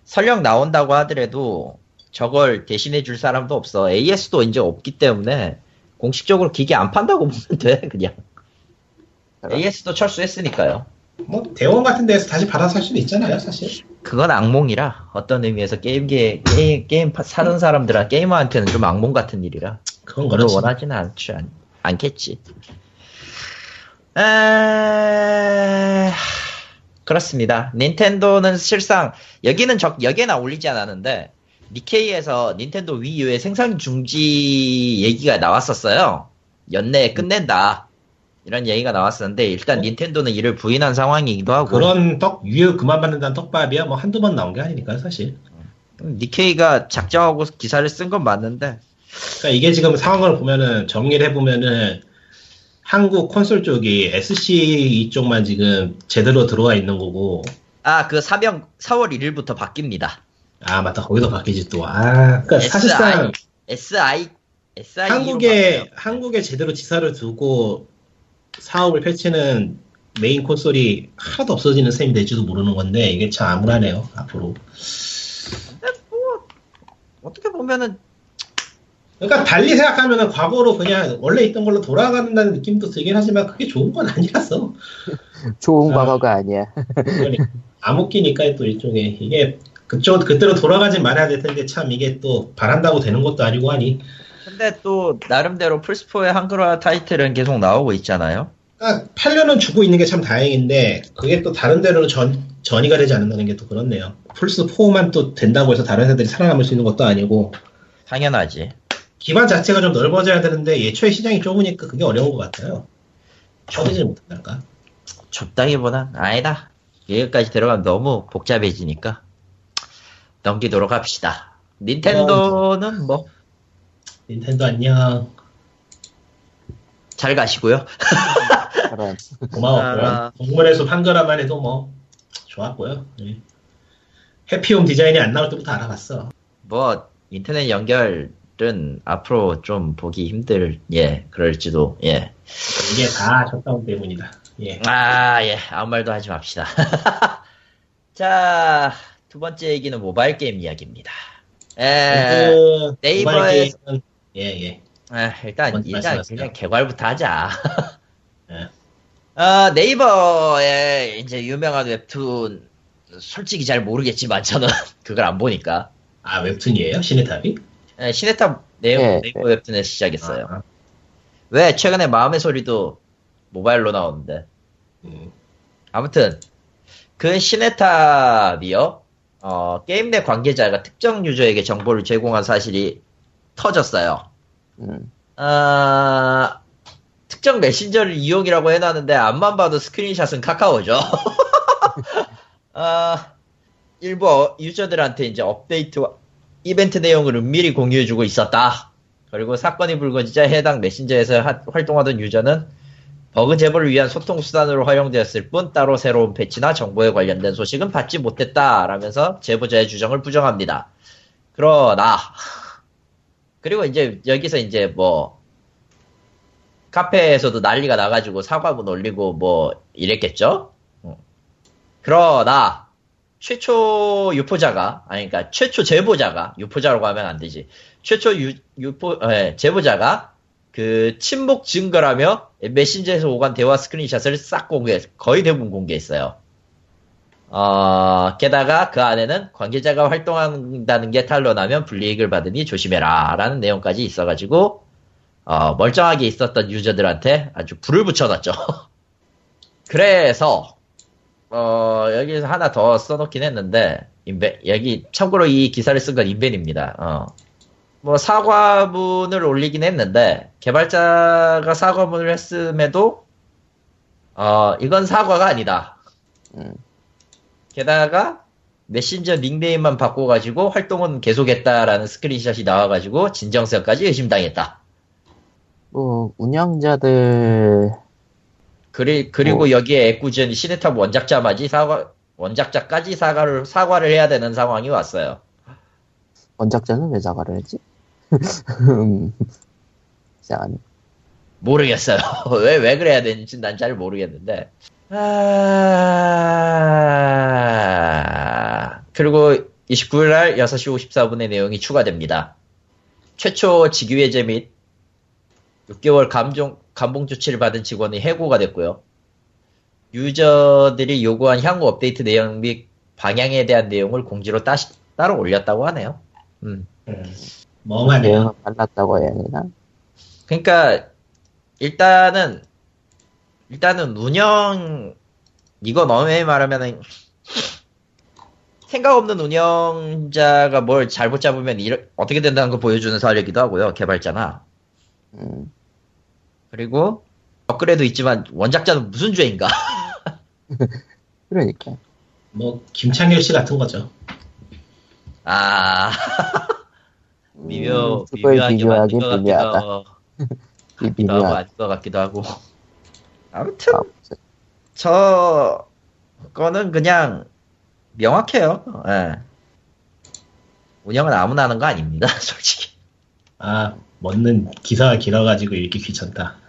설령 나온다고 하더라도 저걸 대신해 줄 사람도 없어. AS도 이제 없기 때문에 공식적으로 기계 안 판다고 *laughs* 보면 돼 그냥. AS도 철수했으니까요. 뭐 대원 같은 데서 다시 받아서 할 수도 있잖아요, 사실. 그건 악몽이라 어떤 의미에서 게임계 게임 게임 파- 사는 사람들아 게이머한테는 좀 악몽 같은 일이라 그건 그렇지. 원하지는 않지 않, 않겠지. 에... 그렇습니다. 닌텐도는 실상 여기는 적 여기에는 올리지 않았는데 니케이에서 닌텐도 위유의 생산 중지 얘기가 나왔었어요. 연내에 끝낸다. 이런 얘기가 나왔었는데 일단 어? 닌텐도는 이를 부인한 상황이기도 하고 그런 떡 유효 그만 받는다는 떡밥이야 뭐 한두 번 나온 게 아니니까 사실. 니케이가 작정하고 기사를 쓴 건 맞는데 그러니까 이게 지금 상황을 보면은 정리를 해보면은 한국 콘솔 쪽이 SC 이쪽만 지금 제대로 들어와 있는 거고. 아 그 사명 4월 1일부터 바뀝니다. 아 맞다. 거기도 바뀌지 또. 아 그러니까 사실상 SI SI 한국에 한국에 제대로 지사를 두고 사업을 펼치는 메인 콘솔이 하나도 없어지는 셈이 될지도 모르는 건데 이게 참 암울하네요 앞으로. 어떻게 보면은 그러니까 달리 생각하면은 과거로 그냥 원래 있던 걸로 돌아간다는 느낌도 들긴 하지만 그게 좋은 건 아니라서 좋은 아. 과거가 아 니야. 그러니까 암흑기니까 또 일종의 이게 그쪽 그때로 돌아가진 말아야 될 텐데 참 이게 또 바란다고 되는 것도 아니고 하니 근데 또 나름대로 플스4의 한글화 타이틀은 계속 나오고 있잖아요. 그러니까 8년은 주고 있는 게 참 다행인데 그게 또 다른 데로는 전 전이가 되지 않는다는 게 또 그렇네요. 플스 4만 또 된다고 해서 다른 회사들이 살아남을 수 있는 것도 아니고 당연하지. 기반 자체가 좀 넓어져야 되는데 예초에 시장이 좁으니까 그게 어려운 것 같아요. 쳐지지 못한달까? 좁다기보단 아니다. 여기까지 들어가면 너무 복잡해지니까 넘기도록 합시다. 닌텐도는 뭐잘 닌텐도 안녕. 가시고요. 그런 고마웠고요. 아. 동물의 숲 한글화만 해도 뭐 좋았고요. 예. 해피홈 디자인이 안 나올 때부터 알아봤어. 뭐 인터넷 연결 은 앞으로 좀 보기 힘들 예 그럴지도 예. 이게 다 셧다운 때문이다. 예. 아, 예. 아무 말도 하지 맙시다. *laughs* 자, 두 번째 얘기는 모바일 게임 이야기입니다. 에, 그 네이버에- 게임은- 예, 예. 아, 일단, 일단 말씀하세요. 그냥 개괄부터 하자. 예. 어, 네이버에 이제 유명한 웹툰, 솔직히 잘 모르겠지만 저는 *laughs* 그걸 안 보니까. 아, 웹툰이에요? 신의 탑이? 예, 시네탑 네이버, 네, 네이버 웹툰에서 시작했어요. 아, 왜 최근에 마음의 소리도 모바일로 나오는데. 음. 아무튼 그 시네탑이요. 어, 게임 내 관계자가 특정 유저에게 정보를 제공한 사실이 터졌어요. 음, 아, 특정 메신저를 이용이라고 해놨는데 앞만 봐도 스크린샷은 카카오죠. *laughs* 아, 일부 어- 유저들한테 이제 업데이트와 이벤트 내용을 은밀히 공유해주고 있었다. 그리고 사건이 불거지자 해당 메신저에서 하- 활동하던 유저는 버그 제보를 위한 소통 수단으로 활용되었을 뿐 따로 새로운 패치나 정보에 관련된 소식은 받지 못했다라면서 제보자의 주장을 부정합니다. 그러나 그리고 이제 여기서 이제 뭐 카페에서도 난리가 나가지고 사과문 올리고 뭐 이랬겠죠? 어. 그러나 최초 유포자가 아니 그러니까 최초 제보자가 유포자라고 하면 안 되지. 최초 유, 유포 예, 제보자가 그 침묵 증거라며 메신저에서 오간 대화 스크린샷을 싹 공개 거의 대부분 공개했어요. 어, 게다가 그 안에는 관계자가 활동한다는 게 탄로나면 불이익을 받으니 조심해라 라는 내용까지 있어가지고 어, 멀쩡하게 있었던 유저들한테 아주 불을 붙여놨죠. *laughs* 그래서 어, 여기서 하나 더 써놓긴 했는데 인벤 여기 참고로 이 기사를 쓴 건 인벤입니다. 어. 뭐 사과문을 올리긴 했는데 개발자가 사과문을 했음에도 어, 이건 사과가 아니다. 음. 게다가 메신저 닉네임만 바꿔가지고 활동은 계속했다라는 스크린샷이 나와가지고 진정성까지 의심당했다. 뭐 운영자들 그리, 그리고 여기에 애꿎은 시네탑 원작자마지 사과, 원작자까지 사과를, 사과를 해야 되는 상황이 왔어요. 원작자는 왜 사과를 했지? *laughs* 음, 이상한. 모르겠어요. *laughs* 왜, 왜 그래야 되는지 난 잘 모르겠는데. 아... 그리고 29일 날 6시 54분의 내용이 추가됩니다. 최초 직위해제 및 6개월 감정, 감봉 조치를 받은 직원이 해고가 됐고요. 유저들이 요구한 향후 업데이트 내용 및 방향에 대한 내용을 공지로 따, 따로 올렸다고 하네요. 음. 음, 멍하네요. 내용은 빨랐다고 해야 되나? 그러니까 일단은 일단은 운영 이거 너무 말하면은 생각 없는 운영자가 뭘 잘못 잡으면 이러- 어떻게 된다는 걸 보여주는 사례이기도 하고요 개발자나 음, 그리고 업그레이드 있지만 원작자는 무슨 죄인가 *laughs* 그러니까. 뭐 김창렬 씨 같은 거죠. 아 음, 미묘 그걸 미묘하게 비교하기 것 같기도 미묘하다. 하고 *laughs* 같기도 하고 미묘하다. 아닌 것 같기도 하고 아무튼 아무튼. 저 거는 그냥 명확해요. 예. 운영은 아무나 하는 거 아닙니다, *laughs* 솔직히. 아, 먹는 기사가 길어가지고 읽기 귀찮다.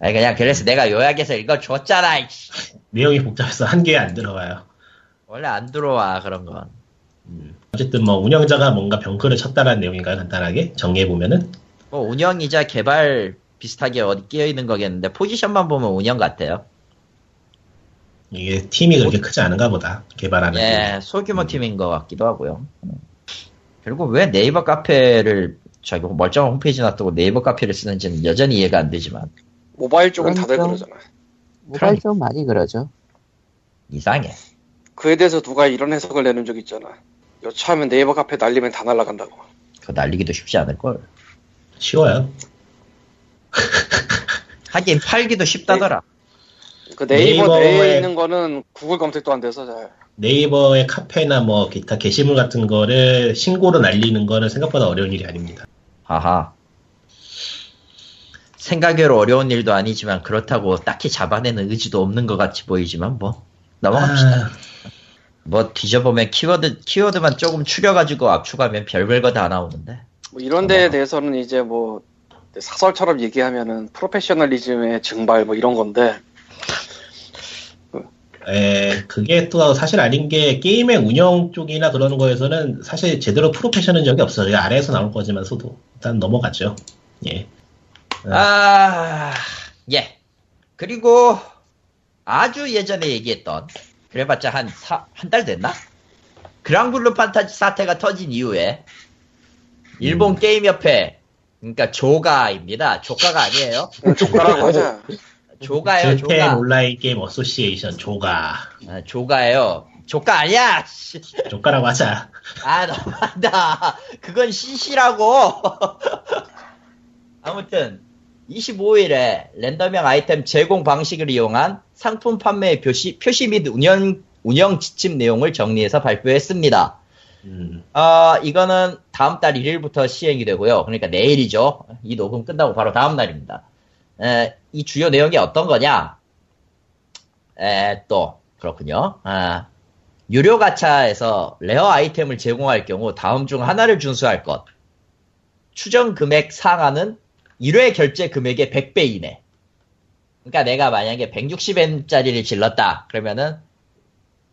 아니 그냥 그래서 내가 요약해서 읽어줬잖아. 이씨. 내용이 복잡해서 한 개에 안 들어가요. 원래 안 들어와 그런 건. 음, 어쨌든 뭐 운영자가 뭔가 병크를 쳤다라는 내용인가요? 간단하게 정리해 보면은 뭐 운영이자 개발 비슷하게 어디 끼어 있는 거겠는데 포지션만 보면 운영 같아요. 이게 팀이 그렇게 크지 않은가 보다. 개발하는. 예, 소규모 팀인 것 같기도 하고요. 그리고 왜 네이버 카페를 저기 멀쩡한 홈페이지 놔두고 네이버 카페를 쓰는지는 여전히 이해가 안 되지만 모바일 쪽은 다들 그러니까. 그러잖아. 모바일 좀 많이 그러죠. 이상해. 그에 대해서 누가 이런 해석을 내는 적 있잖아. 여차하면 네이버 카페 날리면 다 날라간다고. 그거 날리기도 쉽지 않을 걸. 쉬워요. *laughs* 하긴 팔기도 쉽다더라. 그 네이버 네이버에- 있는 거는 구글 검색도 안 돼서 잘. 네이버의 카페나 뭐 기타 게시물 같은 거를 신고로 날리는 거는 생각보다 어려운 일이 아닙니다. 하하. 생각외로 어려운 일도 아니지만 그렇다고 딱히 잡아내는 의지도 없는 것 같이 보이지만 뭐 넘어갑시다. 아, 뭐 뒤져보면 키워드 키워드만 조금 추려가지고 압축하면 별별 거 다 나오는데. 뭐 이런 데에 대해서는 이제 뭐 사설처럼 얘기하면은 프로페셔널리즘의 증발 뭐 이런 건데 에, 그게 또 사실 아닌 게 게임의 운영 쪽이나 그런 거에서는 사실 제대로 프로페셔널 적이 없어요. 아래에서 나올 거지만서도 일단 넘어가죠. 예. 아, 예. 그리고 아주 예전에 얘기했던 그래봤자 한 한 달 됐나? 그랑블루 판타지 사태가 터진 이후에 일본 게임 협회 그러니까 조가입니다. 조가가 아니에요. *laughs* 조카라고 하자. 조가예요. Japan 조가. Online Game Association 조가 아, 조가예요. 조가 아니야. 씨. *laughs* 조가라고 하자. 아 너무한다. 그건 CC라고. *laughs* 아무튼 25일에 random형 아이템 제공 방식을 이용한 상품 판매 표시, 표시 및 운영, 운영 지침 내용을 정리해서 발표했습니다. 음, 아, 이거는 다음 달 1일부터 시행이 되고요. 그러니까 내일이죠. 이 녹음 끝나고 바로 다음 날입니다. 에, 이 주요 내용이 어떤 거냐? 에, 또, 그렇군요. 아, 유료 가차에서 레어 아이템을 제공할 경우 다음 중 하나를 준수할 것. 추정 금액 상한은 1회 결제 금액의 100배 이내. 그러니까 내가 만약에 160엔짜리를 질렀다. 그러면은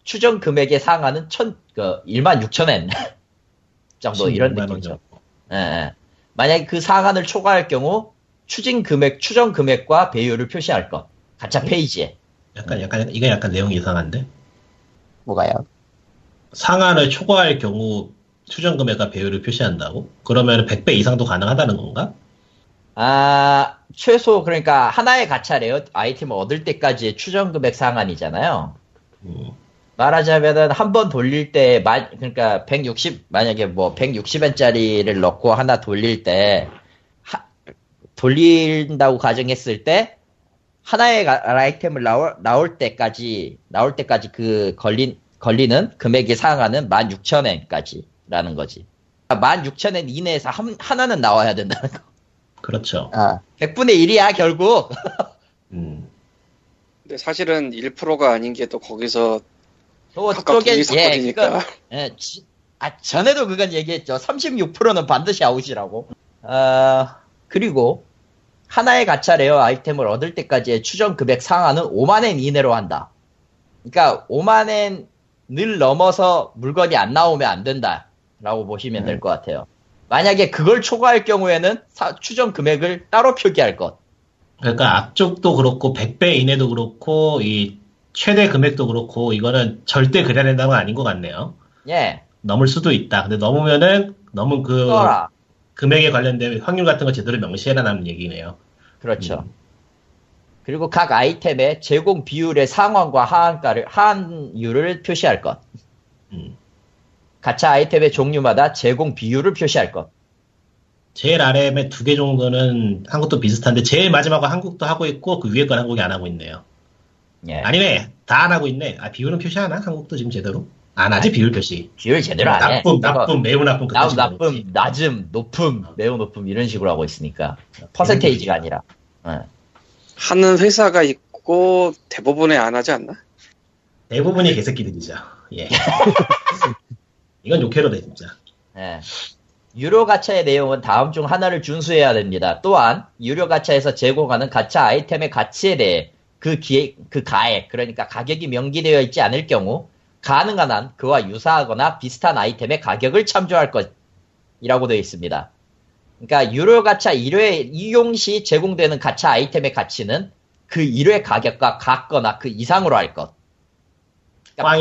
추정 금액의 상한은 천, 그, 1만 6천엔 *laughs* 정도 이런 16만 원 느낌이죠. 예, 예. 만약에 그 상한을 초과할 경우 추진 금액, 추정 금액과 배율을 표시할 것. 가차 페이지에. 약간 약간 이거 약간 내용이 이상한데 뭐가요? 상한을 초과할 경우 추정 금액과 배율을 표시한다고? 그러면 100배 이상도 가능하다는 건가? 아, 최소, 그러니까 하나의 가차 rare 아이템을 얻을 때까지의 추정 금액 상한이잖아요. 음, 말하자면은 한 번 돌릴 때, 마- 그러니까 160, 만약에 뭐 160엔짜리를 넣고 하나 돌릴 때, 하- 돌린다고 가정했을 때, 하나의 가- 아이템을 나올, 나올 때까지, 나올 때까지 그 걸린, 걸리는 금액이 상한은 16,000엔까지라는 거지. 16,000엔 이내에서 한, 하나는 나와야 된다는 거. 그렇죠. 아, 100분의 1이야, 결국. *laughs* 음, 근데 사실은 1%가 아닌 게 또 거기서 둘이 예. 그건, 예, 지- 아, 전에도 그건 얘기했죠. 36%는 반드시 아웃이라고. 아, 그리고 하나의 가차 rare 아이템을 얻을 때까지의 추정 금액 상한은 5만엔 이내로 한다. 그러니까 5만엔을 넘어서 물건이 안 나오면 안 된다라고 보시면 될 것 같아요. 만약에 그걸 초과할 경우에는 사- 추정 금액을 따로 표기할 것. 그러니까 앞쪽도 그렇고 100배 이내도 그렇고 이 최대 금액도 그렇고 이거는 절대 그래야 된다는 건 아닌 것 같네요. 예. 넘을 수도 있다. 근데 넘으면은 넘은 그 써라. 금액에 관련된 확률 같은 거 제대로 명시해라는 얘기네요. 그렇죠. 음. 그리고 각 아이템의 제공 비율의 상한과 하한가를 하한율을 표시할 것. 음. 가차 아이템의 종류마다 제공 비율을 표시할 것. 제일 아래에 두 개 정도는 한국도 비슷한데 제일 마지막은 한국도 하고 있고 그 위에 건 한국이 안 하고 있네요. 예. 아니네 다 안 하고 있네. 아 비율은 표시하나? 한국도 지금 제대로? 안 하지 비율 표시. 비율 제대로 안 해. 나쁨, 나쁨, 매우 나쁨. 나, 그딴 식으로 나쁨. 낮음, 높음, 매우 높음 이런 식으로 하고 있으니까 퍼센테이지가 아니라. 예. 하는 회사가 있고 대부분에 안 하지 않나? 대부분이 개새끼들이죠. 예. *laughs* 이건 욕해로 돼 진짜. 예. 유료 가차의 내용은 다음 중 하나를 준수해야 됩니다. 또한 유료 가차에서 제공하는 가차 아이템의 가치에 대해 그 기획, 그 가액, 그러니까 가격이 명기되어 있지 않을 경우 가능한 한 그와 유사하거나 비슷한 아이템의 가격을 참조할 것이라고 되어 있습니다. 그러니까 유료 가차 1회 이용 시 제공되는 가차 아이템의 가치는 그 1회 가격과 같거나 그 이상으로 할 것.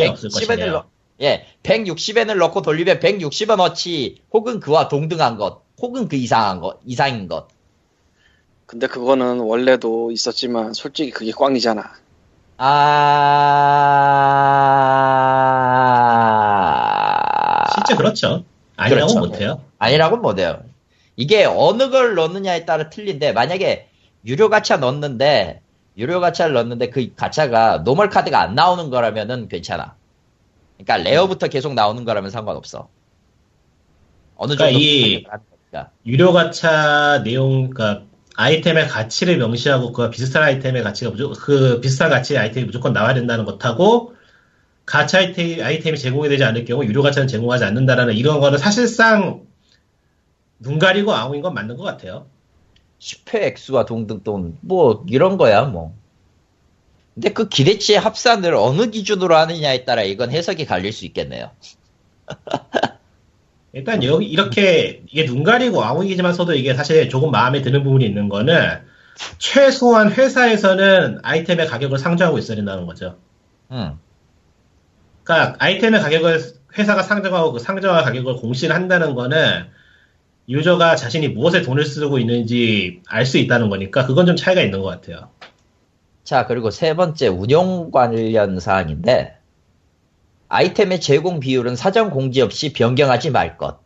없을 110엔을 것이네요. 넣- 예, 160엔을 넣고 돌리면 160원 어치 혹은 그와 동등한 것, 혹은 그 이상한 것, 이상인 것. 근데 그거는 원래도 있었지만 솔직히 그게 꽝이잖아. 아, 실제 그렇죠. 아니라고 그렇죠. 못해요. 아니라고 못해요. 이게 어느 걸 넣느냐에 따라 틀린데 만약에 유료 가차 넣는데 유료 가차를 넣는데 그 가차가 normal 카드가 안 나오는 거라면은 괜찮아. 그러니까 rare부터 계속 나오는 거라면 상관없어. 어느 그러니까 정도 이- 하는 거니까. 유료 가차 내용, 그러니까 아이템의 가치를 명시하고 그와 비슷한 아이템의 가치가 무조건 그 비슷한 가치의 아이템이 무조건 나와야 된다는 것하고 가차 아이템, 아이템이 제공이 되지 않을 경우 유료 가차는 제공하지 않는다라는 이런 거는 사실상 눈 가리고 아웅인 건 맞는 것 같아요. 10회 액수와 동등 돈, 뭐, 이런 거야, 뭐. 근데 그 기대치의 합산을 어느 기준으로 하느냐에 따라 이건 해석이 갈릴 수 있겠네요. *laughs* 일단 여기 이렇게 이게 눈 가리고 아웅이지만서도 이게 사실 조금 마음에 드는 부분이 있는 거는 최소한 회사에서는 아이템의 가격을 상정하고 있어야 된다는 거죠. 음. 그러니까 아이템의 가격을 회사가 상정하고 그 상정한 가격을 공시를 한다는 거는 유저가 자신이 무엇에 돈을 쓰고 있는지 알 수 있다는 거니까 그건 좀 차이가 있는 것 같아요. 자, 그리고 세 번째, 운용 관련 사항인데, 아이템의 제공 비율은 사전 공지 없이 변경하지 말 것.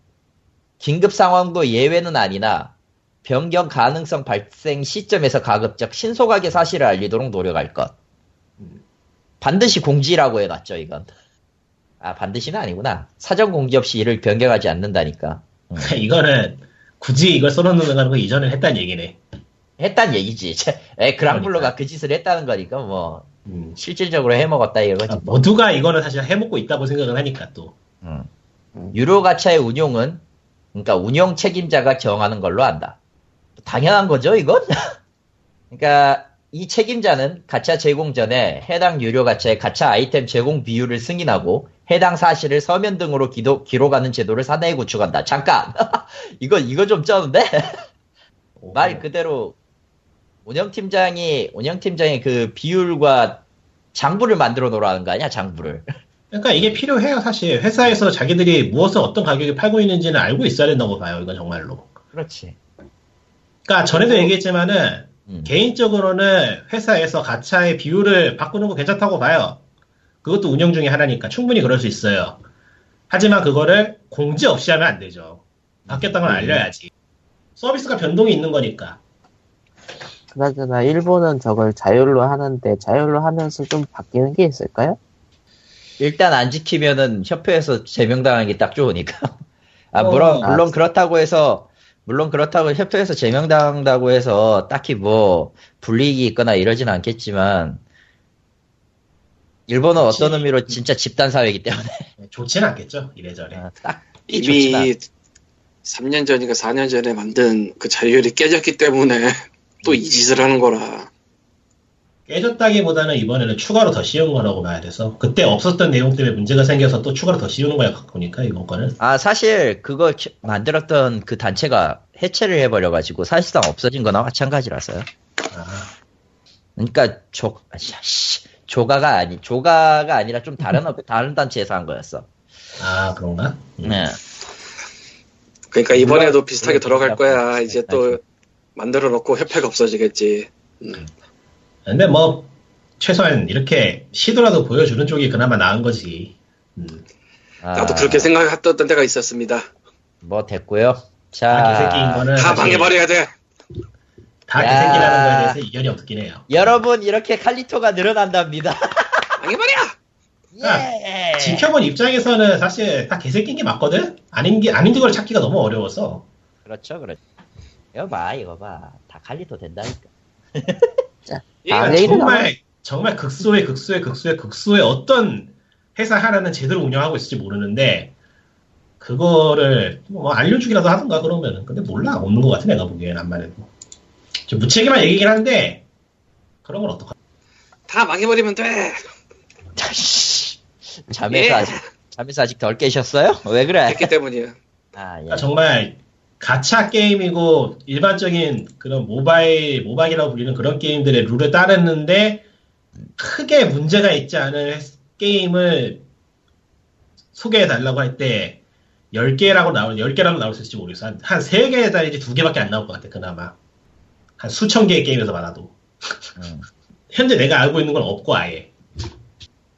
긴급 상황도 예외는 아니나, 변경 가능성 발생 시점에서 가급적 신속하게 사실을 알리도록 노력할 것. 반드시 공지라고 해놨죠, 이건. 아, 반드시는 아니구나. 사전 공지 없이 이를 변경하지 않는다니까. 음. *laughs* 이거는 굳이 이걸 써놓는 건 이전에 했다는 얘기네. 했단 얘기지. *laughs* 에, 그랑블러가 그 짓을 했다는 거니까, 뭐, 음. 실질적으로 해먹었다 이거지. 아, 모두가 이거는 사실 해먹고 있다고 생각을 하니까 또. 음. 유료 가차의 운용은 그러니까 운영 책임자가 정하는 걸로 한다. 당연한 거죠, 이건? *laughs* 그러니까 이 책임자는 가차 제공 전에 해당 유료 가차의 가차 아이템 제공 비율을 승인하고 해당 사실을 서면 등으로 기도, 기록하는 제도를 사내에 구축한다. 잠깐! *laughs* 이거, 이거 좀 쩌는데? 말 그대로 운영팀장이, 운영팀장이 그 비율과 장부를 만들어 놓으라는 거 아니야, 장부를. 그러니까 이게 필요해요, 사실. 회사에서 자기들이 무엇을 어떤 가격에 팔고 있는지는 알고 있어야 된다고 봐요, 이건 정말로. 그렇지. 그러니까 전에도 얘기했지만은 음. 개인적으로는 회사에서 가차의 비율을 바꾸는 거 괜찮다고 봐요. 그것도 운영 중에 하나니까 충분히 그럴 수 있어요. 하지만 그거를 공지 없이 하면 안 되죠. 바뀌었다는 걸 알려야지. 서비스가 변동이 있는 거니까. 그나저나 일본은 저걸 자율로 하는데 자율로 하면서 좀 바뀌는 게 있을까요? 일단 안 지키면은 협회에서 제명당하기 딱 좋으니까. *laughs* 아, 물론, 어, 물론 아. 그렇다고 해서, 물론 그렇다고 협회에서 제명당한다고 해서 딱히 뭐 불이익이 있거나 이러진 않겠지만, 일본은 그치. 어떤 의미로 진짜 집단 사회이기 때문에, *laughs* 좋지는 않겠죠, 이래저래. 아, 딱, 좋진 않- 이미 3년 전인가 4년 전에 만든 그 자율이 깨졌기 때문에 또 이 짓을 하는 거라. 깨졌다기보다는 이번에는 추가로 더 씌운 거라고 봐야 돼서 그때 없었던 내용 때문에 문제가 생겨서 또 추가로 더 씌우는 거야 보니까 이번 거는 아, 사실 그거 키- 만들었던 그 단체가 해체를 해버려가지고 사실상 없어진 거나 마찬가지라서요. 아, 그러니까 조, 아, 씨, 조가가 아니, 조가가 아니라 좀 다른, 업- 다른 단체에서 한 거였어. 아, 그런가? 네. 그러니까 이번에도 비슷하게 물론 돌아갈 거야. 이제 또 만들어 놓고 협회가 없어지겠지. 음. 근데 뭐, 최소한 이렇게 시도라도 보여주는 쪽이 그나마 나은 거지. 음. 아, 나도 그렇게 생각했던 때가 있었습니다. 뭐 됐고요. 다 자, 개새끼인 거는 다 사실 망해버려야 돼. 다 야. 개새끼라는 거에 대해서 이견이 없긴 해요. 여러분 이렇게 칼리토가 늘어난답니다. *laughs* 망해버려! 예. 지켜본 입장에서는 사실 다 개새끼인 게 맞거든? 아닌 게, 아닌 걸 찾기가 너무 어려워서. 그렇죠, 그렇죠. 이거 봐, 이거 봐. 다 칼리토 된다니까. *laughs* 얘가 아, 정말, 정말 극소의 극소의 극소의 극소의 어떤 회사 하나는 제대로 운영하고 있을지 모르는데, 그거를 뭐 알려주기라도 하던가 그러면은. 근데 몰라. 없는 것 같아, 내가 보기엔 안만 해도. 좀 무책임한 얘기긴 한데, 그런 건 어떡하 다 망해버리면 돼. 잠에서 예. 아직 잠에서 아직 덜 깨셨어요? 왜 그래? 했기 때문이야. 아, 예. 그러니까 정말 가챠 게임이고 일반적인 그런 모바일 모바일이라고 불리는 그런 게임들의 룰을 따르는데 크게 문제가 있지 않은 게임을 소개해 달라고 할 때 10개라고 나올 10개라고 나올 수 있을지 모르겠어. 한, 한 3개에 달리지 2개밖에 안 나올 것 같아. 그나마. 한 수천 개의 게임에서 많아도. 음. *laughs* 현재 내가 알고 있는 건 없고 아예.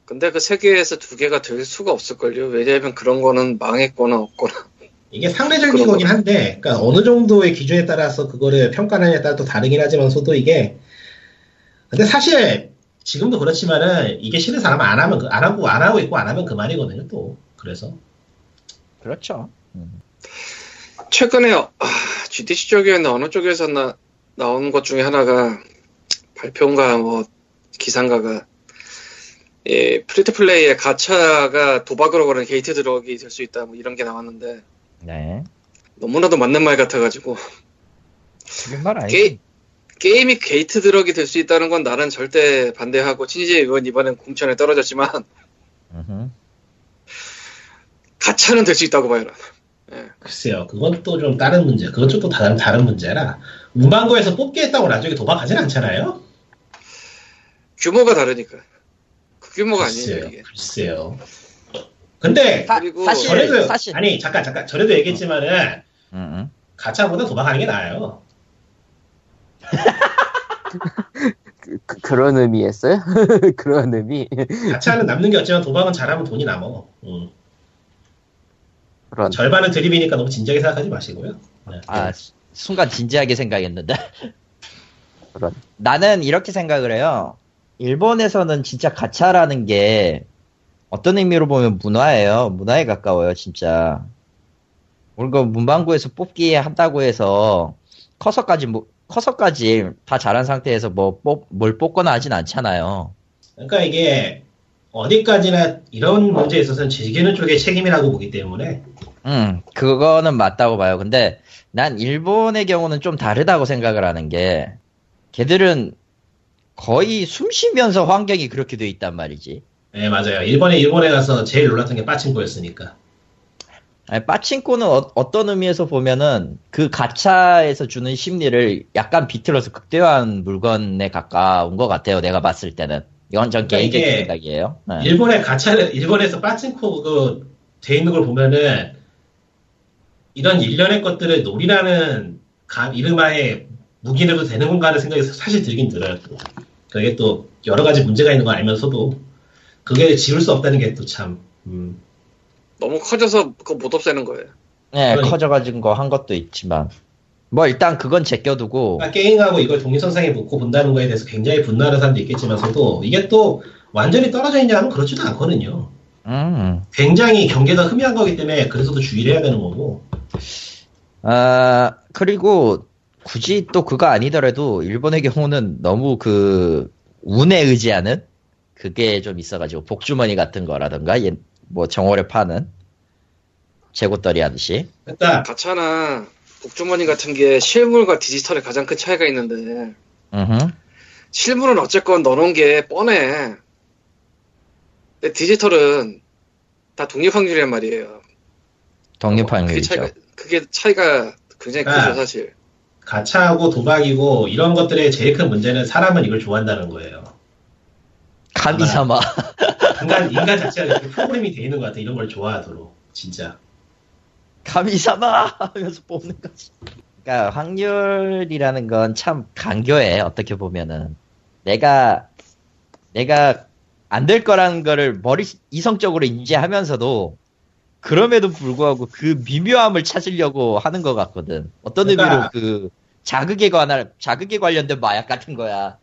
근데 그세 개에서 두 개가 될 수가 없을걸요. 왜냐하면 그런 거는 망했거나 없거나. 이게 상대적인 그런 거긴 한데, 그러니까 어느 정도의 기준에 따라서 그거를 평가하느냐에 따라 또 다르긴 하지만서도 이게, 근데 사실 지금도 그렇지만은 이게 싫은 사람은 안 하면 그- 안 하고 안 하고 있고 안 하면 그만이거든요. 또 그래서 그렇죠. 음. 최근에 아, GDC 쪽이었나 어느 쪽에서 나, 나온 것 중에 하나가 발표인가 뭐 기상가가 예, free to play의 가차가 도박으로 거는 gate drug이 될 수 있다 뭐 이런 게 나왔는데 네. 너무나도 맞는 말 같아가지고 틀린 말 아니지. 게, 게임이 gate drug이 될 수 있다는 건 나는 절대 반대하고 친지 의원 이번엔 공천에 떨어졌지만. 가차는 될 수 있다고 봐요. 나는. 글쎄요. 그건 또 좀 다른 문제. 그건 좀 또 다른 다른 문제라 문방구에서 뽑기 했다고 나중에 도박하진 않잖아요. 규모가 다르니까 그 규모가 아니에요 글쎄요. 이게. 글쎄요. 근데 사, 그리고 사실 전에도 사실 아니 잠깐 잠깐 전에도 얘기했지만은 음, 음. 가차보다 도박하는 게 나아요. *laughs* 그, 그, 그 런 의미였어요? *laughs* 그런 의미? 가차는 남는 게 없지만 도박은 잘하면 돈이 남어. 음. 그런. 절반은 드립이니까 너무 진지하게 생각하지 마시고요. 네. 아 수- 순간 진지하게 생각했는데 그런. 나는 이렇게 생각을 해요. 일본에서는 진짜 가차라는 게 어떤 의미로 보면 문화예요. 문화에 가까워요, 진짜. 우리가 문방구에서 뽑기 한다고 해서 커서까지 뭐 커서까지 다 잘한 상태에서 뭐 뽑, 뭘 뽑거나 하진 않잖아요. 그러니까 이게 어디까지나 이런 문제에 있어서는 즐기는 쪽의 책임이라고 보기 때문에 음, 그거는 맞다고 봐요. 근데 난 일본의 경우는 좀 다르다고 생각을 하는 게 걔들은 거의 숨 쉬면서 환경이 그렇게 돼 있단 말이지. 네 맞아요. 일본에 일본에 가서 제일 놀랐던 게 빠친코였으니까. 아니, 빠친코는 어, 떤 의미에서 보면은 그 가차에서 주는 심리를 약간 비틀어서 극대화한 물건에 가까운 것 같아요. 내가 봤을 때는. 이건 전 그러니까 개인적인 생각이에요. 네. 일본의 가차를 일본에서 빠친코 그돼 있는 걸 보면은 이런 일련의 것들을 놀이라는 가- 이름하에 무기내도 되는 건가 하는 생각이 사실 들긴 들어요. 또. 그게 또 여러 가지 문제가 있는 거 알면서도 그게 지울 수 없다는 게 또 참. 음. 너무 커져서 그거 못 없애는 거예요. 네, 그러니까. 커져가진 거 한 것도 있지만. 뭐 일단 그건 제껴두고. 그러니까 게임하고 이걸 동일선상에 놓고 본다는 거에 대해서 굉장히 분노하는 사람도 있겠지만서도 이게 또 완전히 떨어져 있냐 하면 그렇지도 않거든요. 음. 굉장히 경계가 흠이한 거기 때문에 그래서 도 주의를 해야 되는 거고. 아, 그리고 굳이 또 그거 아니더라도 일본의 경우는 너무 그 운에 의지하는 그게 좀 있어가지고 복주머니 같은 거라던가 얘- 뭐 정월에 파는 재고떨이 하듯이 그러니까 가차나 복주머니 같은 게 실물과 디지털에 가장 큰 차이가 있는데. 실물은 어쨌건 넣어놓은 게 뻔해. 근데 디지털은 다 독립 확률이란 말이에요. 독립 그게 확률이죠. 차이가, 그게 차이가 굉장히 아. 크죠 사실. 가차하고 도박이고 이런 것들의 제일 큰 문제는 사람은 이걸 좋아한다는 거예요. 카미사마. 인간 인간 자체가 이렇게 프로그램이 돼 있는 것 같아. 이런 걸 좋아하도록 진짜. 카미사마 하면서 뽑는 거지. 그러니까 확률이라는 건 참 간교해 어떻게 보면은 내가 내가 안 될 거라는 거를 머리 이성적으로 인지하면서도 그럼에도 불구하고 그 미묘함을 찾으려고 하는 것 같거든. 어떤 그러니까- 의미로 그 자극에 관한 자극에 관련된 마약 같은 거야.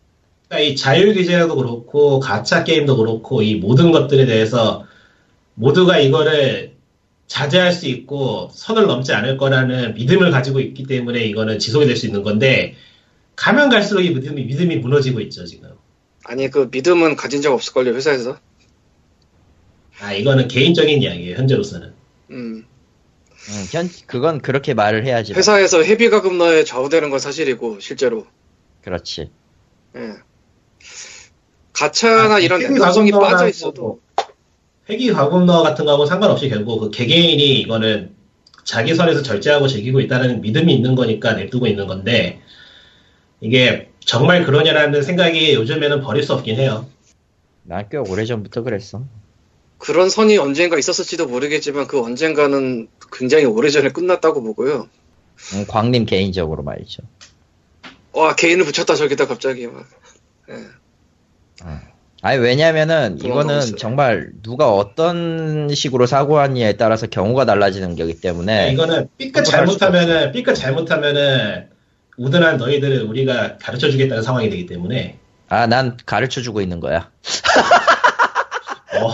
그러니까 이 자율 규제도 그렇고 가짜 게임도 그렇고 이 모든 것들에 대해서 모두가 이거를 자제할 수 있고 선을 넘지 않을 거라는 믿음을 가지고 있기 때문에 이거는 지속이 될 수 있는 건데 가면 갈수록 이 믿음이 믿음이 무너지고 있죠 지금. 아니 그 믿음은 가진 적 없을걸요 회사에서. 아 이거는 개인적인 이야기예요 현재로서는. 음. 응, 현 그건 그렇게 말을 해야지. 회사에서 회비 가금러에 좌우되는 건 사실이고 실제로. 그렇지. 예. 가차나 아, 이런 가금러라고 빠져 있어도 회기 과금러 같은 거하고 상관없이 결국 그 개개인이 이거는 자기 선에서 절제하고 즐기고 있다는 믿음이 있는 거니까 냅두고 있는 건데 이게 정말 그러냐라는 생각이 요즘에는 버릴 수 없긴 해요. 난꽤 오래 전부터 그랬어. 그런 선이 언젠가 있었을지도 모르겠지만 그 언젠가는 굉장히 오래전에 끝났다고 보고요. 응, 광님 개인적으로 말이죠. 와 개인을 붙였다 저기다 갑자기 막. 예. 아니 왜냐면은 이거는. 정말 누가 어떤 식으로 사고하느냐에 따라서 경우가 달라지는 거기 때문에 이거는 삐끗 할 잘못하면은 삐끗 잘못하면은 우둔한 너희들을 우리가 가르쳐 주겠다는 상황이 되기 때문에 아 난 가르쳐 주고 있는 거야. *laughs* 어,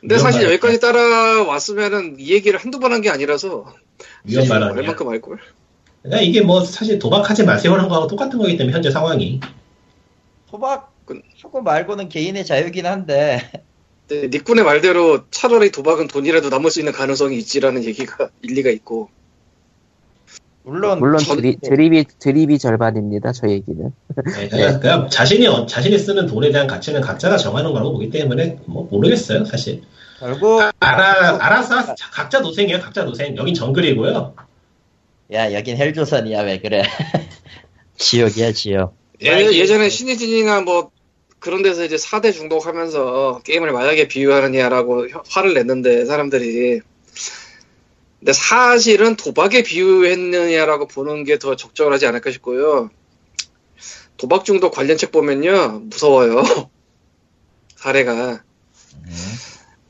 근데 사실 발언이야. 여기까지 따라왔으면은 이 얘기를 한두 번 한 게 아니라서 위험 알 발언이야. 만큼 알걸. 그러니까 이게 뭐 사실 도박하지 마세요라는 거하고 똑같은 거기 때문에 현재 상황이 도박 그- 하고 말고는 개인의 자유긴 한데 근데 니꾼의 말대로 차라리 도박은 돈이라도 남을 수 있는 가능성이 있지라는 얘기가 *laughs* 일리가 있고 물론 물론 전- 드리, 드립이 드립이 절반입니다. 저 얘기는. 네, 그냥, 그냥 자신이 어- 자신이 쓰는 돈에 대한 가치는 각자가 정하는 거라고 보기 때문에 뭐 모르겠어요 사실. 결국 알아 알아서 하- 각자 노생이에요 각자 노생. 여긴 정글이고요. 야 여긴 헬조선이야 왜 그래? *laughs* 지옥이야 지옥. 예, 예전에 신이진이나 뭐 그런 데서 이제 4대 중독하면서 게임을 마약에 비유하느냐라고 혀- 화를 냈는데 사람들이. 근데 사실은 도박에 비유했느냐라고 보는 게 더 적절하지 않을까 싶고요. 도박 중독 관련 책 보면요 무서워요. *laughs* 사례가.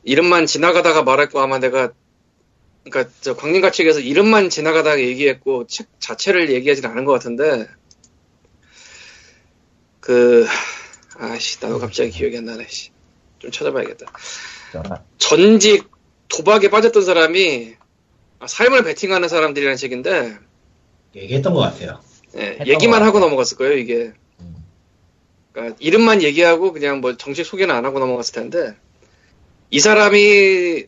이름만 지나가다가 말했고 아마 내가 그러니까 저 광림가 측에서 이름만 지나가다가 얘기했고 책 자체를 얘기하진 않은 것 같은데 그 아씨 나도 갑자기 기억이 안 나네 씨. 좀 찾아봐야겠다 전직 도박에 빠졌던 사람이 아, 삶을 베팅하는 사람들이라는 책인데 얘기했던 것 같아요. 예, 얘기만 것 하고. 넘어갔을 거예요 이게 음. 그러니까 이름만 얘기하고 그냥 뭐 정식 소개는 안 하고 넘어갔을 텐데 이 사람이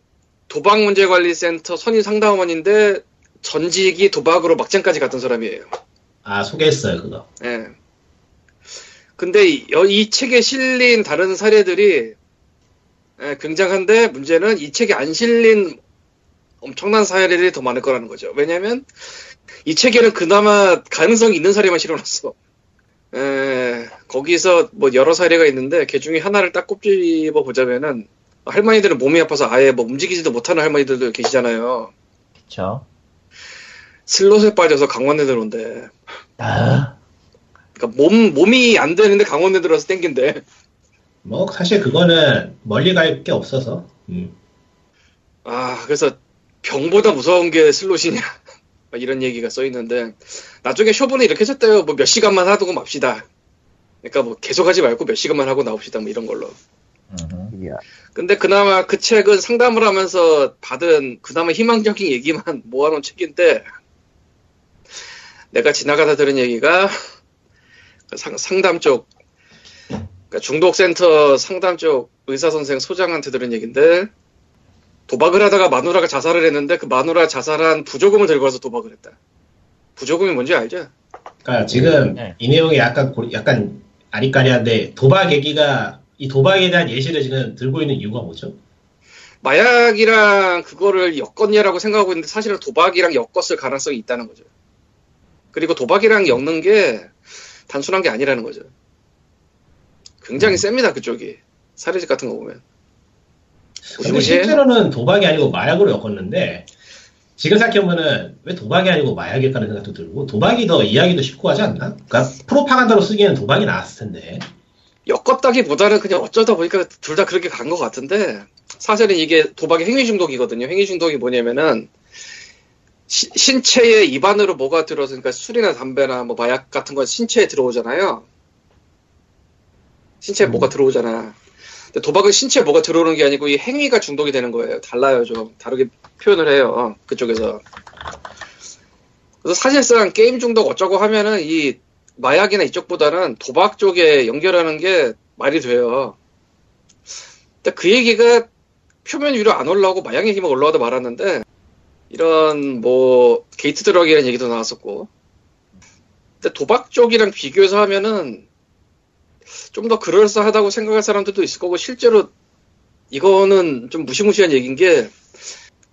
도박문제관리센터 선임 상담원인데 전직이 도박으로 막장까지 갔던 사람이에요. 아 소개했어요 그거. 예. 근데 이, 책에 실린 다른 사례들이 예, 굉장한데 문제는 이 책에 안 실린 엄청난 사례들이 더 많을 거라는 거죠. 왜냐하면 이 책에는 그나마 가능성이 있는 사례만 실어놨어. 예, 거기서 뭐 여러 사례가 있는데 그 중에 하나를 딱 꼽집어 보자면은 할머니들은 몸이 아파서 아예 뭐 움직이지도 못하는 할머니들도 계시잖아요. 그쵸. 슬롯에 빠져서 강원에 들어온대. 아, 그러니까 몸 몸이 안 되는데 강원에 들어서 땡긴대. 뭐 사실 그거는 멀리 갈 게 없어서. 음. 아 그래서 병보다 무서운 게 슬롯이냐 *laughs* 막 이런 얘기가 써 있는데 나중에 쇼부는 이렇게 했었대요. 뭐 몇 시간만 하고 맙시다. 그러니까 뭐 계속 하지 말고 몇 시간만 하고 나옵시다. 뭐 이런 걸로. 근데 그나마 그 책은 상담을 하면서 받은 그나마 희망적인 얘기만 모아놓은 책인데 내가 지나가다 들은 얘기가 그 상, 상담 쪽 그러니까 중독센터 상담 쪽 의사 선생 소장한테 들은 얘기인데 도박을 하다가 마누라가 자살을 했는데 그 마누라 자살한 부조금을 들고 와서 도박을 했다. 부조금이 뭔지 알죠? 그러니까 지금 네. 이 내용이 약간 고- 약간 아리까리한데 도박 얘기가 이 도박에 대한 예시를 지금 들고 있는 이유가 뭐죠? 마약이랑 그거를 엮었냐라고 생각하고 있는데 사실은 도박이랑 엮었을 가능성이 있다는 거죠. 그리고 도박이랑 엮는 게 단순한 게 아니라는 거죠. 굉장히 셉니다 그쪽이 사례집 같은 거 보면. 근데 무시무시해? 실제로는 도박이 아니고 마약으로 엮었는데 지금 생각해보면은 왜 도박이 아니고 마약일까라는 생각도 들고 도박이 더 이야기도 쉽고 하지 않나? 그러니까 프로파간다로 쓰기에는 도박이 나았을 텐데 엮었다기보다는 그냥 어쩌다 보니까 둘 다 그렇게 간 것 같은데 사실은 이게 도박의 행위 중독이거든요. 행위 중독이 뭐냐면은 시- 신체에 입안으로 뭐가 들어서 그러니까 술이나 담배나 뭐 마약 같은 건 신체에 들어오잖아요. 신체에 뭐가 들어오잖아. 근데 도박은 신체에 뭐가 들어오는 게 아니고 이 행위가 중독이 되는 거예요. 달라요 좀 다르게 표현을 해요 그쪽에서. 그래서 사실상 게임 중독 어쩌고 하면은 이 마약이나 이쪽보다는 도박 쪽에 연결하는 게 말이 돼요. 근데 그 얘기가 표면 위로 안 올라오고 마약 얘기만 올라오다 말았는데 이런 뭐 gate drug이라는 얘기도 나왔었고 근데 도박 쪽이랑 비교해서 하면은 좀 더 그럴싸하다고 생각할 사람들도 있을 거고 실제로 이거는 좀 무시무시한 얘기인 게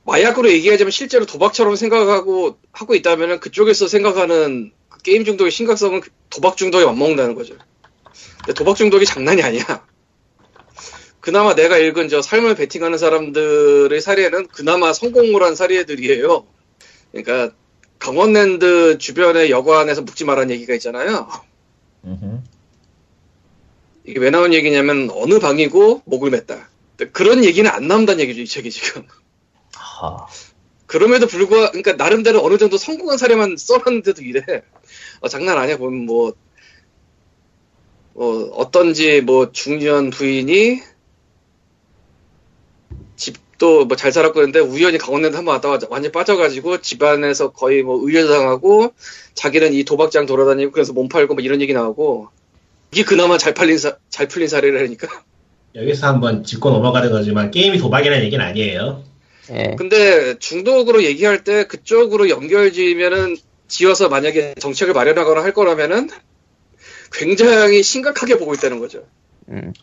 마약으로 얘기하자면 실제로 도박처럼 생각하고 하고 있다면은 그쪽에서 생각하는 그 게임 중독의 심각성은 그 도박 중독에 맞먹는다는 거죠. 근데 도박 중독이 장난이 아니야. 그나마 내가 읽은 저 삶을 베팅하는 사람들의 사례는 그나마 성공을 한 사례들이에요. 그러니까 강원랜드 주변의 여관에서 묵지 말라는 얘기가 있잖아요. 음흠. 이게 왜 나온 얘기냐면 어느 방이고 목을 맸다. 그런 얘기는 안 나온다는 얘기죠, 이 책이 지금. 하. 그럼에도 불구하고, 그러니까 나름대로 어느 정도 성공한 사례만 써놨는데도 이래. 어, 장난 아니야. 보면 뭐, 어, 어떤지 뭐 중년 부인이 집도 뭐잘 살았고 그랬는데 우연히 강원랜드 한번 왔다 가 완전히 빠져가지고 집안에서 거의 뭐 의뢰당하고 자기는 이 도박장 돌아다니고 그래서 몸 팔고 뭐 이런 얘기 나오고 이게 그나마 잘 팔린 사, 잘 풀린 사례라니까. 여기서 한번 짚고 넘어가는 거지만 게임이 도박이라는 얘기는 아니에요. 예. 근데 중독으로 얘기할 때 그쪽으로 연결지면은 지어서 만약에 정책을 마련하거나 할 거라면은 굉장히 심각하게 보고 있다는 거죠. 음.